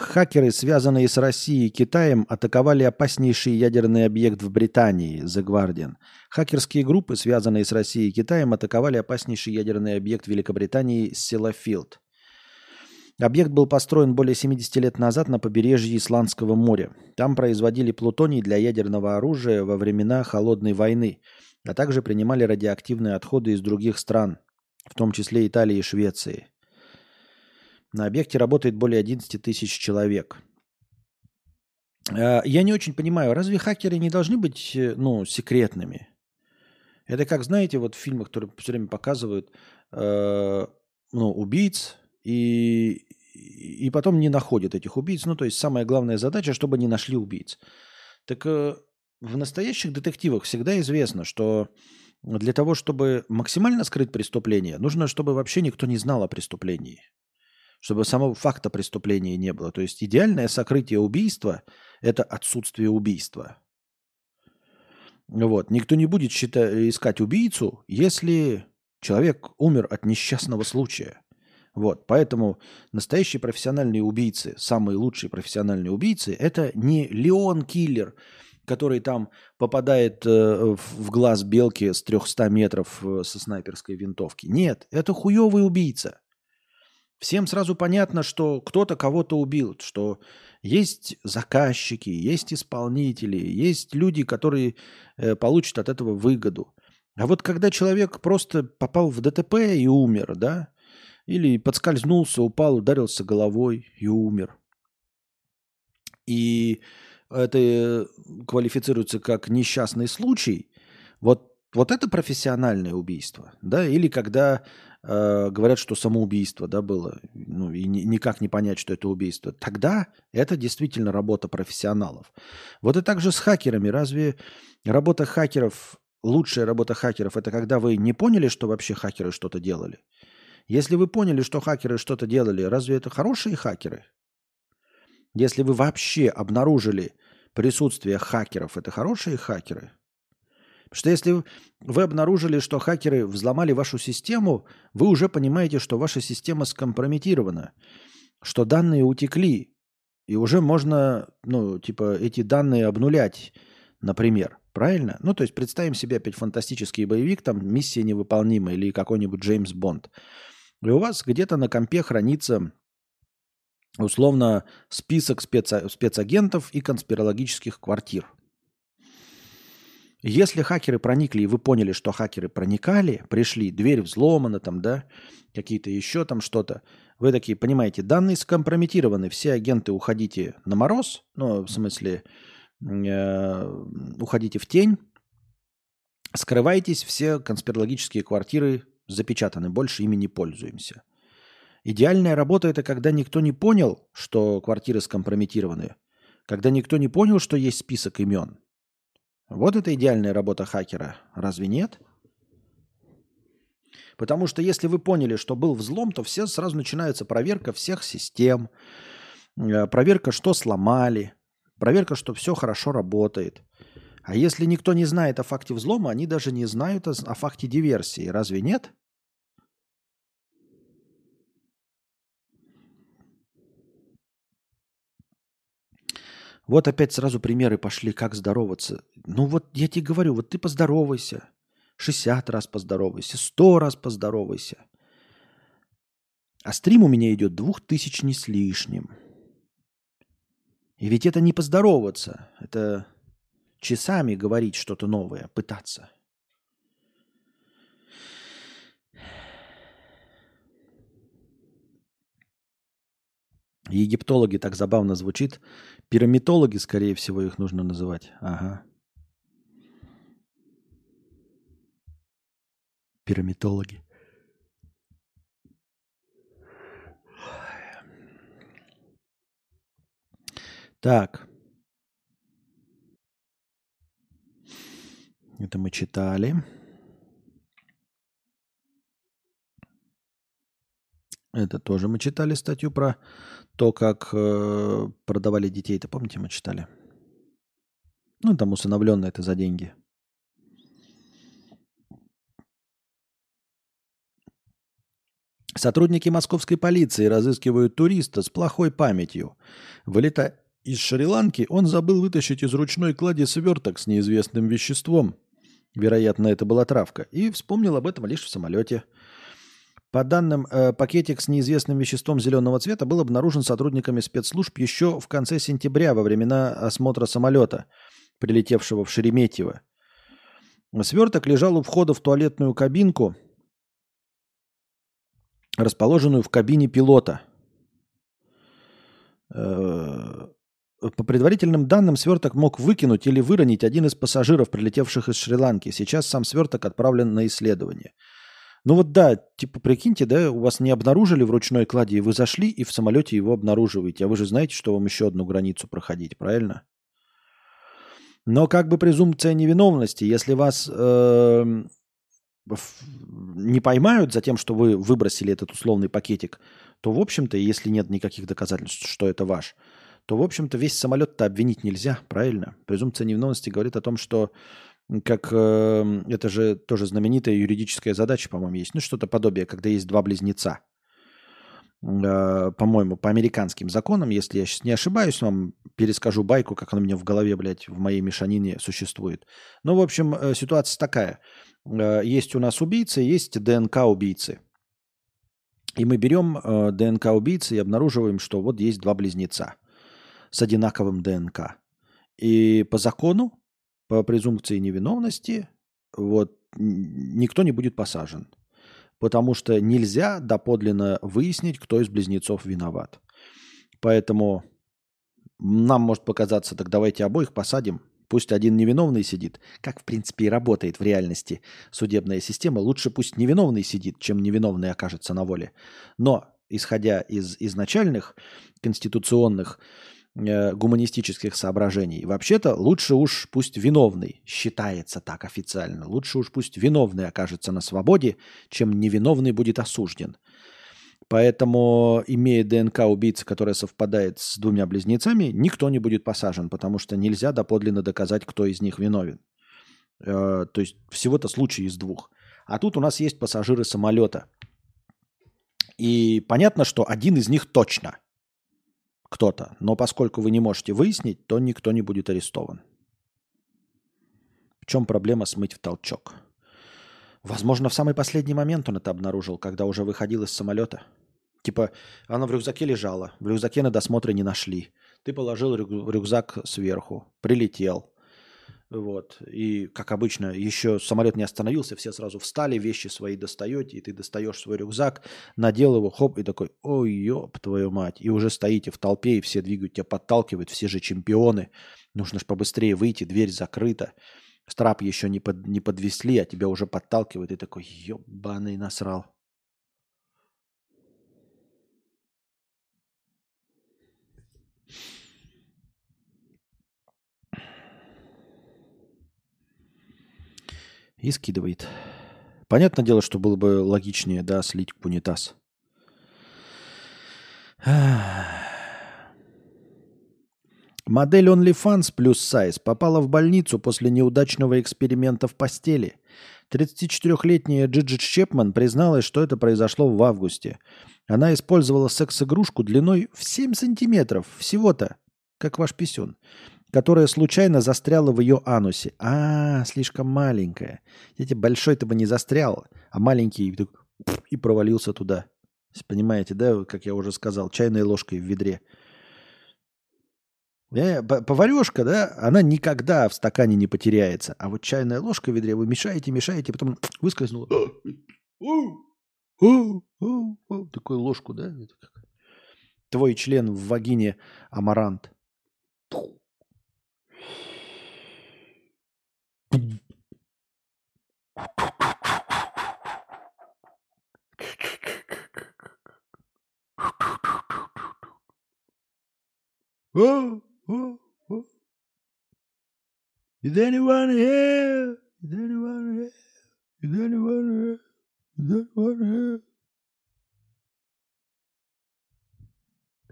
Хакеры, связанные с Россией и Китаем, атаковали опаснейший ядерный объект в Британии, The Guardian. Хакерские группы, связанные с Россией и Китаем, атаковали опаснейший ядерный объект Великобритании Силафилд. Объект был построен более 70 лет назад на побережье Исландского моря. Там производили плутоний для ядерного оружия во времена Холодной войны, а также принимали радиоактивные отходы из других стран, в том числе Италии и Швеции. На объекте работает более 11 тысяч человек. А, я не очень понимаю, разве хакеры не должны быть э, ну, секретными? Это как, знаете, вот в фильмах, которые все время показывают э, ну, убийц, и, и потом не находят этих убийц. Ну, то есть самая главная задача, чтобы не нашли убийц. Так э, в настоящих детективах всегда известно, что для того, чтобы максимально скрыть преступление, нужно, чтобы вообще никто не знал о преступлении чтобы самого факта преступления не было. То есть идеальное сокрытие убийства – это отсутствие убийства. Вот. Никто не будет считать, искать убийцу, если человек умер от несчастного случая. Вот. Поэтому настоящие профессиональные убийцы, самые лучшие профессиональные убийцы – это не Леон Киллер, который там попадает э, в глаз белки с 300 метров э, со снайперской винтовки. Нет, это хуевый убийца. Всем сразу понятно, что кто-то кого-то убил, что есть заказчики, есть исполнители, есть люди, которые э, получат от этого выгоду. А вот когда человек просто попал в ДТП и умер, да, или подскользнулся, упал, ударился головой и умер. И это квалифицируется как несчастный случай. Вот, вот это профессиональное убийство, да, или когда Э, говорят, что самоубийство да, было, ну, и ни, никак не понять, что это убийство, тогда это действительно работа профессионалов. Вот и так же с хакерами. Разве работа хакеров, лучшая работа хакеров, это когда вы не поняли, что вообще хакеры что-то делали? Если вы поняли, что хакеры что-то делали, разве это хорошие хакеры? Если вы вообще обнаружили присутствие хакеров, это хорошие хакеры – что если вы обнаружили, что хакеры взломали вашу систему, вы уже понимаете, что ваша система скомпрометирована, что данные утекли, и уже можно, ну, типа, эти данные обнулять, например. Правильно? Ну, то есть представим себе опять фантастический боевик, там миссия невыполнима или какой-нибудь Джеймс Бонд. И у вас где-то на компе хранится условно список спеца- спецагентов и конспирологических квартир – если хакеры проникли, и вы поняли, что хакеры проникали, пришли, дверь взломана, там, да, какие-то еще там что-то, вы такие, понимаете, данные скомпрометированы, все агенты уходите на мороз, ну, в смысле, э, уходите в тень, скрывайтесь, все конспирологические квартиры запечатаны, больше ими не пользуемся. Идеальная работа – это когда никто не понял, что квартиры скомпрометированы, когда никто не понял, что есть список имен – вот это идеальная работа хакера, разве нет? Потому что если вы поняли, что был взлом, то все сразу начинается проверка всех систем, э, проверка, что сломали, проверка, что все хорошо работает. А если никто не знает о факте взлома, они даже не знают о, о факте диверсии. Разве нет? Вот опять сразу примеры пошли, как здороваться. Ну вот я тебе говорю, вот ты поздоровайся. 60 раз поздоровайся, 100 раз поздоровайся. А стрим у меня идет двух тысяч не с лишним. И ведь это не поздороваться, это часами говорить что-то новое, пытаться. Египтологи так забавно звучит. Пирамитологи, скорее всего, их нужно называть. Ага. Пирамитологи. Так. Это мы читали. Это тоже мы читали статью про то, как э, продавали детей. Это помните, мы читали? Ну, там усыновленные это за деньги. Сотрудники московской полиции разыскивают туриста с плохой памятью. Вылетая из Шри-Ланки, он забыл вытащить из ручной клади сверток с неизвестным веществом. Вероятно, это была травка. И вспомнил об этом лишь в самолете. По данным, э, пакетик с неизвестным веществом зеленого цвета был обнаружен сотрудниками спецслужб еще в конце сентября во времена осмотра самолета, прилетевшего в Шереметьево. Сверток лежал у входа в туалетную кабинку, расположенную в кабине пилота. Э, по предварительным данным, сверток мог выкинуть или выронить один из пассажиров, прилетевших из Шри-Ланки. Сейчас сам сверток отправлен на исследование – ну вот да, типа прикиньте, да, у вас не обнаружили в ручной кладе, и вы зашли и в самолете его обнаруживаете. А вы же знаете, что вам еще одну границу проходить, правильно? Но как бы презумпция невиновности, если вас э, не поймают за тем, что вы выбросили этот условный пакетик, то, в общем-то, если нет никаких доказательств, что это ваш, то, в общем-то, весь самолет-то обвинить нельзя, правильно? Презумпция невиновности говорит о том, что как э, это же тоже знаменитая юридическая задача, по-моему, есть. Ну, что-то подобие, когда есть два близнеца. Э, по-моему, по американским законам, если я сейчас не ошибаюсь, вам перескажу байку, как она у меня в голове, блядь, в моей мешанине существует. Ну, в общем, э, ситуация такая. Э, есть у нас убийцы, есть ДНК убийцы. И мы берем э, ДНК убийцы и обнаруживаем, что вот есть два близнеца с одинаковым ДНК. И по закону по презумпции невиновности вот, никто не будет посажен. Потому что нельзя доподлинно выяснить, кто из близнецов виноват. Поэтому нам может показаться, так давайте обоих посадим. Пусть один невиновный сидит, как в принципе и работает в реальности судебная система. Лучше пусть невиновный сидит, чем невиновный окажется на воле. Но, исходя из изначальных конституционных гуманистических соображений. Вообще-то лучше уж пусть виновный, считается так официально, лучше уж пусть виновный окажется на свободе, чем невиновный будет осужден. Поэтому, имея ДНК убийцы, которая совпадает с двумя близнецами, никто не будет посажен, потому что нельзя доподлинно доказать, кто из них виновен. Э, то есть всего-то случай из двух. А тут у нас есть пассажиры самолета. И понятно, что один из них точно – кто-то. Но поскольку вы не можете выяснить, то никто не будет арестован. В чем проблема смыть в толчок? Возможно, в самый последний момент он это обнаружил, когда уже выходил из самолета. Типа, она в рюкзаке лежала, в рюкзаке на досмотре не нашли. Ты положил рюкзак сверху, прилетел. Вот. И, как обычно, еще самолет не остановился, все сразу встали, вещи свои достаете, и ты достаешь свой рюкзак, надел его, хоп, и такой, ой, ёб твою мать. И уже стоите в толпе, и все двигают тебя, подталкивают, все же чемпионы. Нужно же побыстрее выйти, дверь закрыта. Страп еще не, под, не подвесли, а тебя уже подталкивают, и такой, ёбаный насрал. И скидывает. Понятное дело, что было бы логичнее, да, слить в унитаз. Модель OnlyFans плюс сайз попала в больницу после неудачного эксперимента в постели. 34-летняя Джиджит Чепман призналась, что это произошло в августе. Она использовала секс-игрушку длиной в 7 сантиметров всего-то, как ваш писюн которая случайно застряла в ее анусе. А, слишком маленькая. Эти большой-то бы не застрял, а маленький и провалился туда. Понимаете, да, как я уже сказал, чайной ложкой в ведре. Поварешка, да, она никогда в стакане не потеряется. А вот чайная ложка в ведре вы мешаете, мешаете, потом выскользнула. Такую ложку, да? Твой член в вагине амарант. Oh! oh, oh. Is anyone here? Is anyone here? Is anyone here? Is anyone here?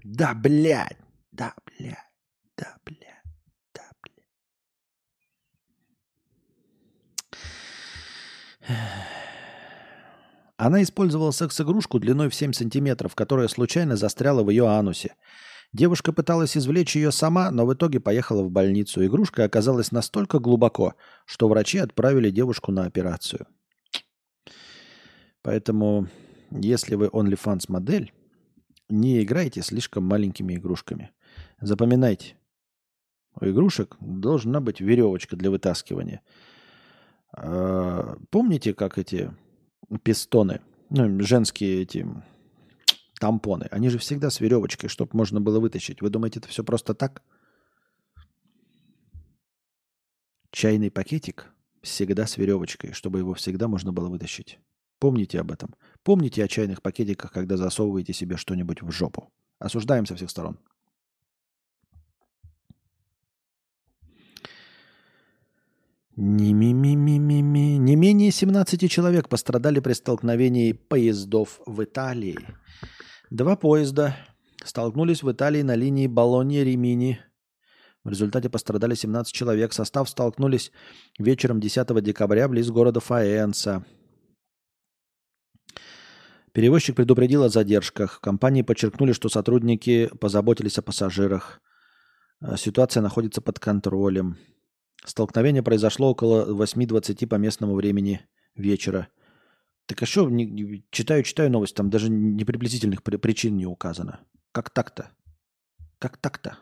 Да, блядь. Да, блядь. Да, блядь. Она использовала секс-игрушку длиной в 7 сантиметров, которая случайно застряла в ее анусе. Девушка пыталась извлечь ее сама, но в итоге поехала в больницу. Игрушка оказалась настолько глубоко, что врачи отправили девушку на операцию. Поэтому, если вы OnlyFans модель, не играйте слишком маленькими игрушками. Запоминайте, у игрушек должна быть веревочка для вытаскивания. А, помните, как эти пистоны, ну, женские эти тампоны, они же всегда с веревочкой, чтобы можно было вытащить. Вы думаете, это все просто так? Чайный пакетик всегда с веревочкой, чтобы его всегда можно было вытащить. Помните об этом. Помните о чайных пакетиках, когда засовываете себе что-нибудь в жопу. Осуждаем со всех сторон. Не, ми ми ми ми ми Не менее 17 человек пострадали при столкновении поездов в Италии. Два поезда столкнулись в Италии на линии Болонья-Римини. В результате пострадали 17 человек. Состав столкнулись вечером 10 декабря близ города Фаэнса. Перевозчик предупредил о задержках. Компании подчеркнули, что сотрудники позаботились о пассажирах. Э, ситуация находится под контролем. Столкновение произошло около 8.20 по местному времени вечера. Так а что, читаю, читаю новость, там даже не приблизительных причин не указано. Как так-то? Как так-то?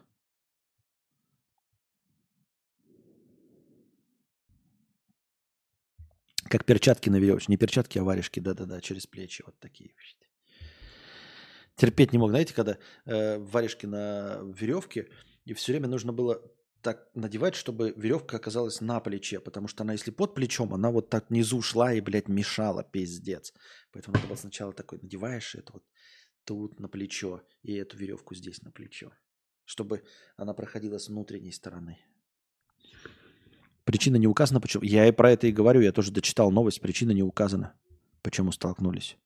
Как перчатки на веревочке. Не перчатки, а варежки. Да-да-да, через плечи. Вот такие. Терпеть не мог. Знаете, когда э, варежки на веревке, и все время нужно было так надевать, чтобы веревка оказалась на плече, потому что она, если под плечом, она вот так внизу шла и, блядь, мешала, пиздец. Поэтому надо было сначала такой, надеваешь это вот тут на плечо и эту веревку здесь на плечо, чтобы она проходила с внутренней стороны. Причина не указана, почему. Я и про это и говорю, я тоже дочитал новость, причина не указана, почему столкнулись.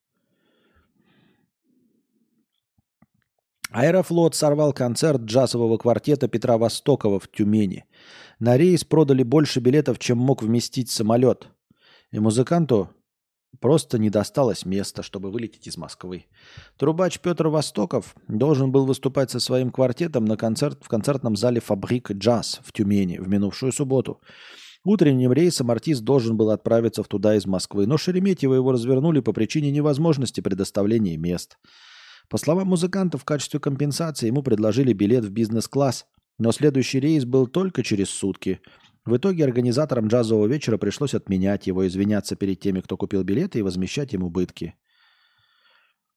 Аэрофлот сорвал концерт джазового квартета Петра Востокова в Тюмени. На рейс продали больше билетов, чем мог вместить самолет. И музыканту просто не досталось места, чтобы вылететь из Москвы. Трубач Петр Востоков должен был выступать со своим квартетом на концерт в концертном зале «Фабрик Джаз» в Тюмени в минувшую субботу. Утренним рейсом артист должен был отправиться в туда из Москвы, но Шереметьево его развернули по причине невозможности предоставления мест – по словам музыканта, в качестве компенсации ему предложили билет в бизнес-класс, но следующий рейс был только через сутки. В итоге организаторам джазового вечера пришлось отменять его, извиняться перед теми, кто купил билеты, и возмещать ему убытки.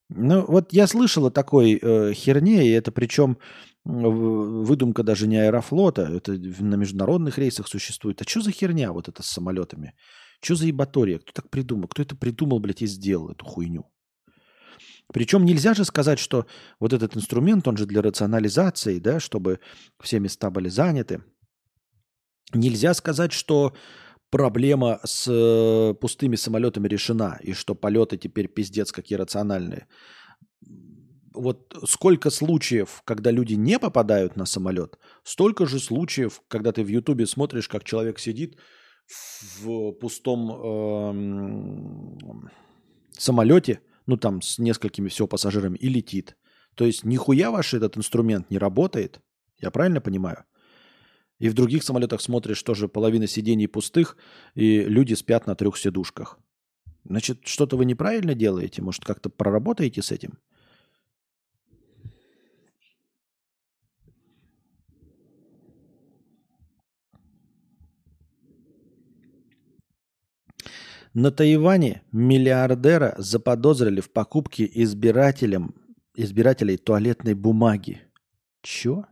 Ну, вот я слышал о такой э, херне, и это причем выдумка даже не аэрофлота, это на международных рейсах существует. А что за херня вот это с самолетами? Что за ебатория? Кто так придумал? Кто это придумал, блядь, и сделал эту хуйню? Причем нельзя же сказать, что вот этот инструмент, он же для рационализации, да, чтобы все места были заняты. Нельзя сказать, что проблема с э, пустыми самолетами решена, и что полеты теперь пиздец какие рациональные. Вот сколько случаев, когда люди не попадают на самолет, столько же случаев, когда ты в Ютубе смотришь, как человек сидит в пустом э, самолете, ну там с несколькими всего пассажирами и летит. То есть нихуя ваш этот инструмент не работает. Я правильно понимаю? И в других самолетах смотришь, тоже половина сидений пустых, и люди спят на трех сидушках. Значит, что-то вы неправильно делаете? Может, как-то проработаете с этим? На Тайване миллиардера заподозрили в покупке избирателям, избирателей туалетной бумаги. Чё?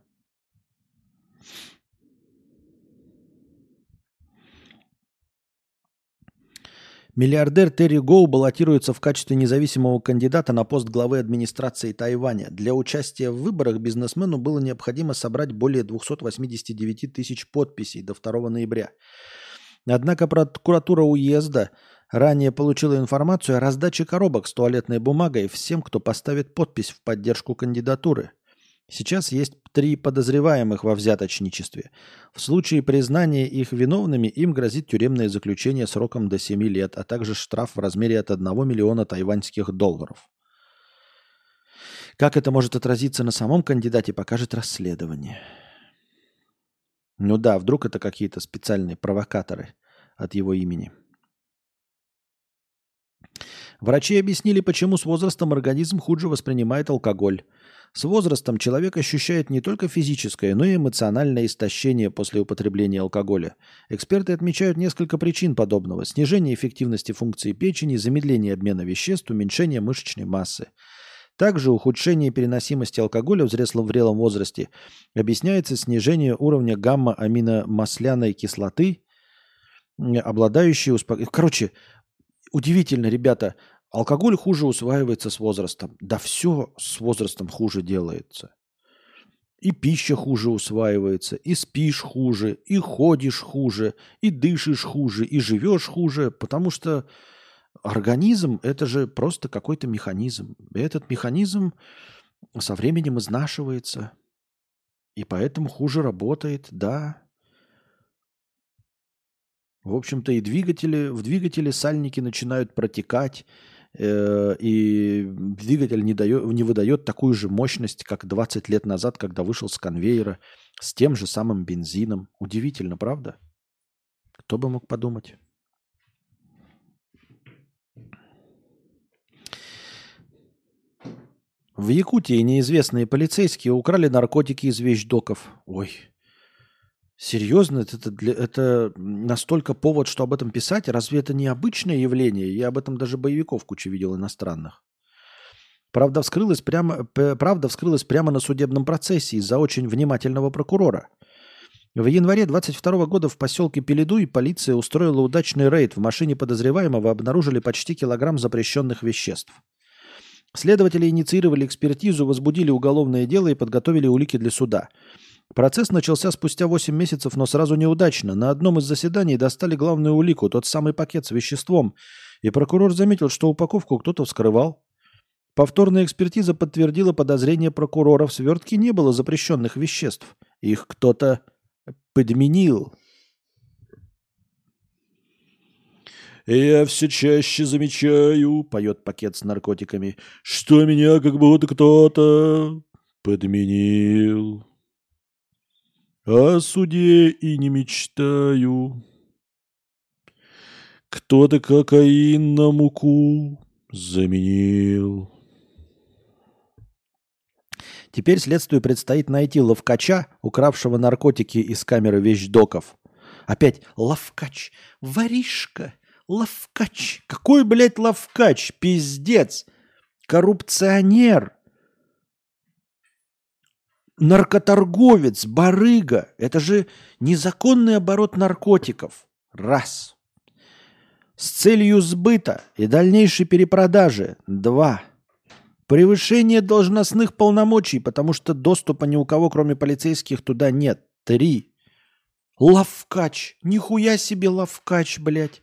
Миллиардер Терри Гоу баллотируется в качестве независимого кандидата на пост главы администрации Тайваня. Для участия в выборах бизнесмену было необходимо собрать более 289 тысяч подписей до 2 ноября. Однако прокуратура уезда ранее получила информацию о раздаче коробок с туалетной бумагой всем, кто поставит подпись в поддержку кандидатуры. Сейчас есть три подозреваемых во взяточничестве. В случае признания их виновными им грозит тюремное заключение сроком до 7 лет, а также штраф в размере от 1 миллиона тайваньских долларов. Как это может отразиться на самом кандидате, покажет расследование. Ну да, вдруг это какие-то специальные провокаторы от его имени. Врачи объяснили, почему с возрастом организм хуже воспринимает алкоголь. С возрастом человек ощущает не только физическое, но и эмоциональное истощение после употребления алкоголя. Эксперты отмечают несколько причин подобного. Снижение эффективности функции печени, замедление обмена веществ, уменьшение мышечной массы. Также ухудшение переносимости алкоголя в взрослом врелом возрасте объясняется снижением уровня гамма-аминомасляной кислоты, обладающей успокоением. Короче, удивительно, ребята, алкоголь хуже усваивается с возрастом. Да все с возрастом хуже делается. И пища хуже усваивается, и спишь хуже, и ходишь хуже, и дышишь хуже, и живешь хуже, потому что Организм – это же просто какой-то механизм. И этот механизм со временем изнашивается. И поэтому хуже работает, да. В общем-то, и двигатели, в двигателе сальники начинают протекать, э, и двигатель не, дает, не выдает такую же мощность, как 20 лет назад, когда вышел с конвейера с тем же самым бензином. Удивительно, правда? Кто бы мог подумать? В Якутии неизвестные полицейские украли наркотики из вещдоков. Ой, серьезно? Это, для, это настолько повод, что об этом писать? Разве это не обычное явление? Я об этом даже боевиков кучу видел иностранных. Правда вскрылась прямо, правда вскрылась прямо на судебном процессе из-за очень внимательного прокурора. В январе 22 года в поселке Пеледуй полиция устроила удачный рейд. В машине подозреваемого обнаружили почти килограмм запрещенных веществ. Следователи инициировали экспертизу, возбудили уголовное дело и подготовили улики для суда. Процесс начался спустя 8 месяцев, но сразу неудачно. На одном из заседаний достали главную улику, тот самый пакет с веществом, и прокурор заметил, что упаковку кто-то вскрывал. Повторная экспертиза подтвердила подозрение прокурора. В свертке не было запрещенных веществ. Их кто-то подменил. «Я все чаще замечаю», — поет пакет с наркотиками, «что меня как будто кто-то подменил. О суде и не мечтаю. Кто-то кокаин на муку заменил». Теперь следствию предстоит найти ловкача, укравшего наркотики из камеры вещдоков. Опять ловкач, воришка, Ловкач. Какой, блядь, ловкач? Пиздец. Коррупционер. Наркоторговец, барыга. Это же незаконный оборот наркотиков. Раз. С целью сбыта и дальнейшей перепродажи. Два. Превышение должностных полномочий, потому что доступа ни у кого, кроме полицейских, туда нет. Три. Ловкач. Нихуя себе ловкач, блядь.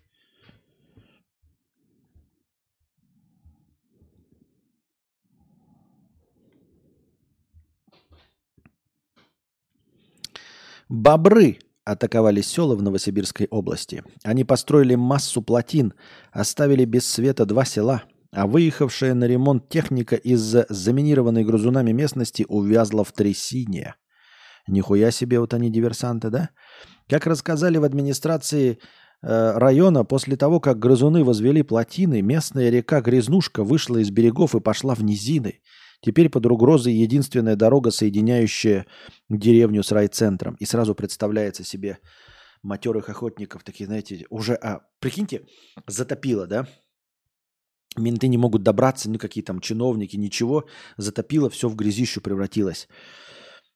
Бобры атаковали села в Новосибирской области. Они построили массу плотин, оставили без света два села, а выехавшая на ремонт техника из-за заминированной грузунами местности увязла в трясине. Нихуя себе вот они диверсанты, да? Как рассказали в администрации э, района, после того, как грызуны возвели плотины, местная река Грязнушка вышла из берегов и пошла в низины. Теперь под угрозой единственная дорога, соединяющая деревню с райцентром. И сразу представляется себе матерых охотников, такие, знаете, уже, а, прикиньте, затопило, да? Менты не могут добраться, никакие там чиновники, ничего. Затопило, все в грязищу превратилось.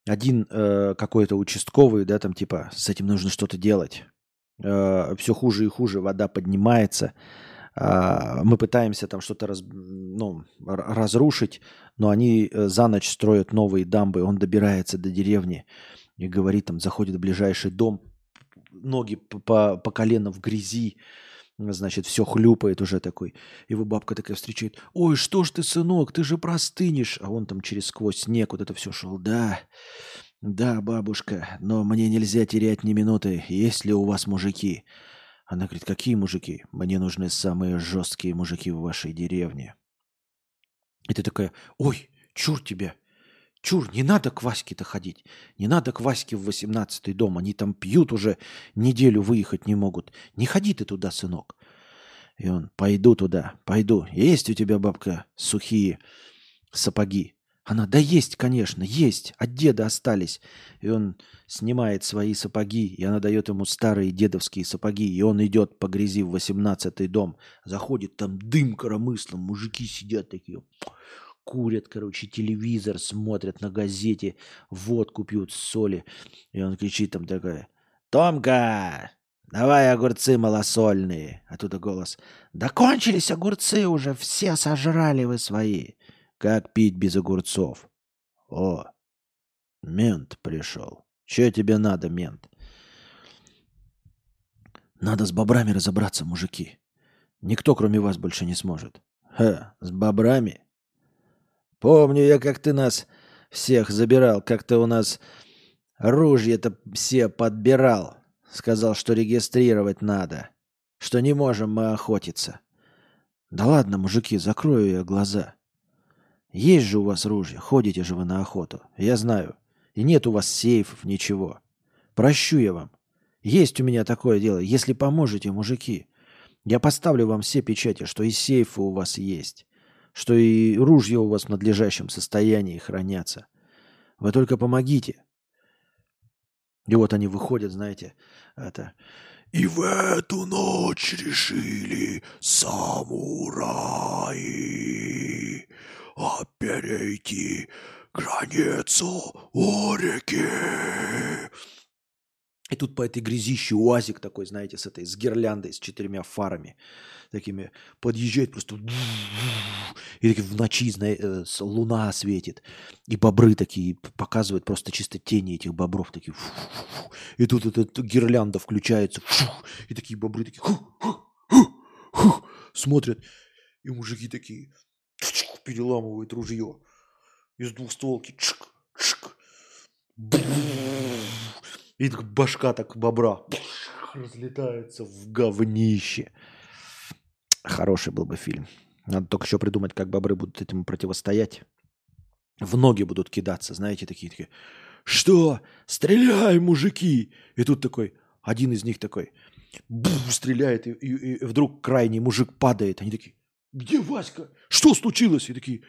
Один э, какой-то участковый, да, там типа, с этим нужно что-то делать. Э, все хуже и хуже, вода поднимается. Э, мы пытаемся там что-то раз, ну, разрушить, но они э, за ночь строят новые дамбы. Он добирается до деревни и говорит, там, заходит в ближайший дом, ноги по, по колено в грязи, значит, все хлюпает уже такой. Его бабка такая встречает. Ой, что ж ты, сынок, ты же простынешь. А он там через сквозь снег вот это все шел. Да, да, бабушка, но мне нельзя терять ни минуты. Есть ли у вас мужики? Она говорит, какие мужики? Мне нужны самые жесткие мужики в вашей деревне. И ты такая, ой, чур тебя. Чур, не надо к Ваське-то ходить. Не надо к Ваське в 18-й дом. Они там пьют уже, неделю выехать не могут. Не ходи ты туда, сынок. И он, пойду туда, пойду. Есть у тебя, бабка, сухие сапоги? Она, да есть, конечно, есть. От деда остались. И он снимает свои сапоги, и она дает ему старые дедовские сапоги. И он идет по грязи в 18-й дом. Заходит, там дым коромыслом, мужики сидят такие курят, короче, телевизор смотрят на газете, водку пьют с соли. И он кричит там такая, «Томка, давай огурцы малосольные!» А тут голос, «Да кончились огурцы уже, все сожрали вы свои!» «Как пить без огурцов?» «О, мент пришел. Че тебе надо, мент?» «Надо с бобрами разобраться, мужики. Никто, кроме вас, больше не сможет». «Ха, с бобрами? Помню я, как ты нас всех забирал, как ты у нас ружья-то все подбирал. Сказал, что регистрировать надо, что не можем мы охотиться. Да ладно, мужики, закрою я глаза. Есть же у вас ружья, ходите же вы на охоту, я знаю. И нет у вас сейфов, ничего. Прощу я вам. Есть у меня такое дело, если поможете, мужики. Я поставлю вам все печати, что и сейфы у вас есть что и ружья у вас в надлежащем состоянии хранятся. Вы только помогите. И вот они выходят, знаете, это... И в эту ночь решили самураи перейти границу Орики. И тут по этой грязище уазик такой, знаете, с этой, с гирляндой, с четырьмя фарами такими подъезжает просто и в ночи знаете, луна светит и бобры такие показывают просто чисто тени этих бобров такие и тут эта гирлянда включается и такие бобры такие смотрят и мужики такие переламывают ружье из двухстволки чик, чик, и так башка так бобра разлетается в говнище. Хороший был бы фильм. Надо только еще придумать, как бобры будут этому противостоять. В ноги будут кидаться, знаете, такие такие. Что? Стреляй, мужики! И тут такой, один из них такой, бух, стреляет, и, и, и вдруг крайний мужик падает. Они такие, где Васька? Что случилось? И такие,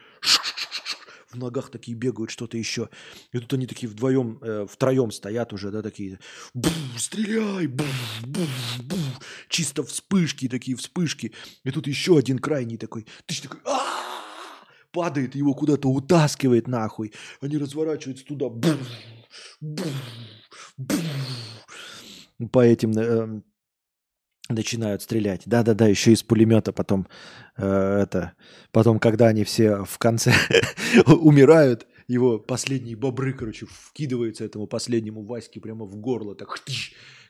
в ногах такие бегают, что-то еще. И тут они такие вдвоем, э, втроем стоят уже, да, такие, бух, стреляй, бух, бух, бух. чисто вспышки, такие вспышки. И тут еще один крайний такой, ты такой, падает, его куда-то утаскивает нахуй. Они разворачиваются туда, бух, бух, бух. по этим э, начинают стрелять. Да-да-да, еще из пулемета потом э, это, потом, когда они все в конце умирают, его последние бобры, короче, вкидываются этому последнему Ваське прямо в горло, так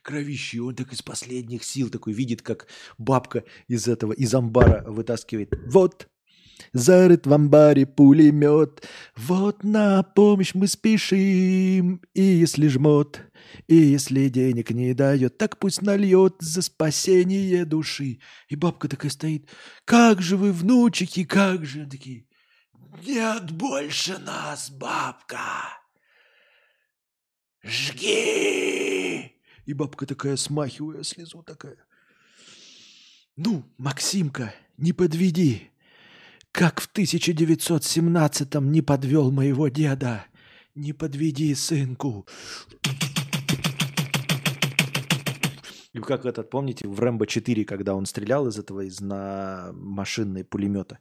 кровище, и он так из последних сил такой видит, как бабка из этого, из амбара вытаскивает. Вот, Зарыт в амбаре пулемет, вот на помощь мы спешим, и если жмот, и если денег не дает, так пусть нальет за спасение души. И бабка такая стоит, как же вы, внучики, как же? Такие, нет больше нас, бабка. Жги! И бабка такая, смахивая слезу такая. Ну, Максимка, не подведи. Как в 1917-м не подвел моего деда. Не подведи, сынку. И как этот, помните, в Рэмбо 4, когда он стрелял из этого, из на машинной пулемета.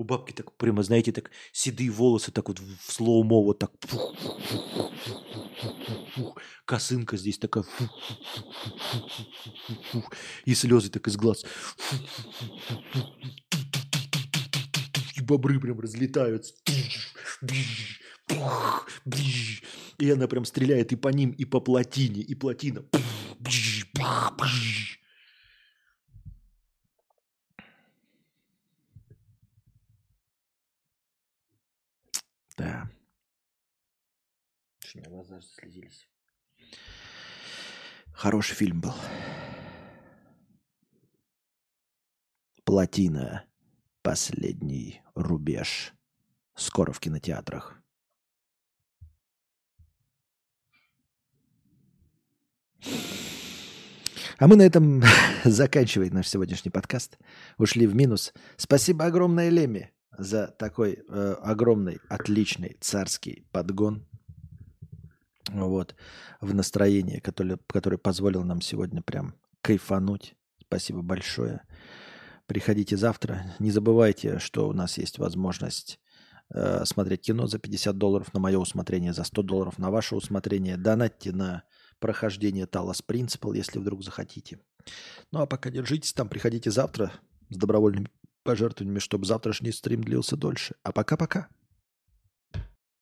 У бабки так прямо, знаете, так седые волосы так вот в слоумо вот так. Косынка здесь такая. И слезы так из глаз. И бобры прям разлетаются. И она прям стреляет и по ним, и по плотине, и плотина. Да. У меня глаза заслезились. Хороший фильм был. Плотина. Последний рубеж. Скоро в кинотеатрах. А мы на этом заканчиваем наш сегодняшний подкаст. Ушли в минус. Спасибо огромное Леме за такой э, огромный, отличный царский подгон. Вот. В настроении, которое, который позволил нам сегодня прям кайфануть. Спасибо большое. Приходите завтра. Не забывайте, что у нас есть возможность э, смотреть кино за 50 долларов на мое усмотрение, за 100 долларов на ваше усмотрение. Донатьте на прохождение Талас Принципал, если вдруг захотите. Ну а пока держитесь там, приходите завтра с добровольными пожертвованиями, чтобы завтрашний стрим длился дольше. А пока-пока.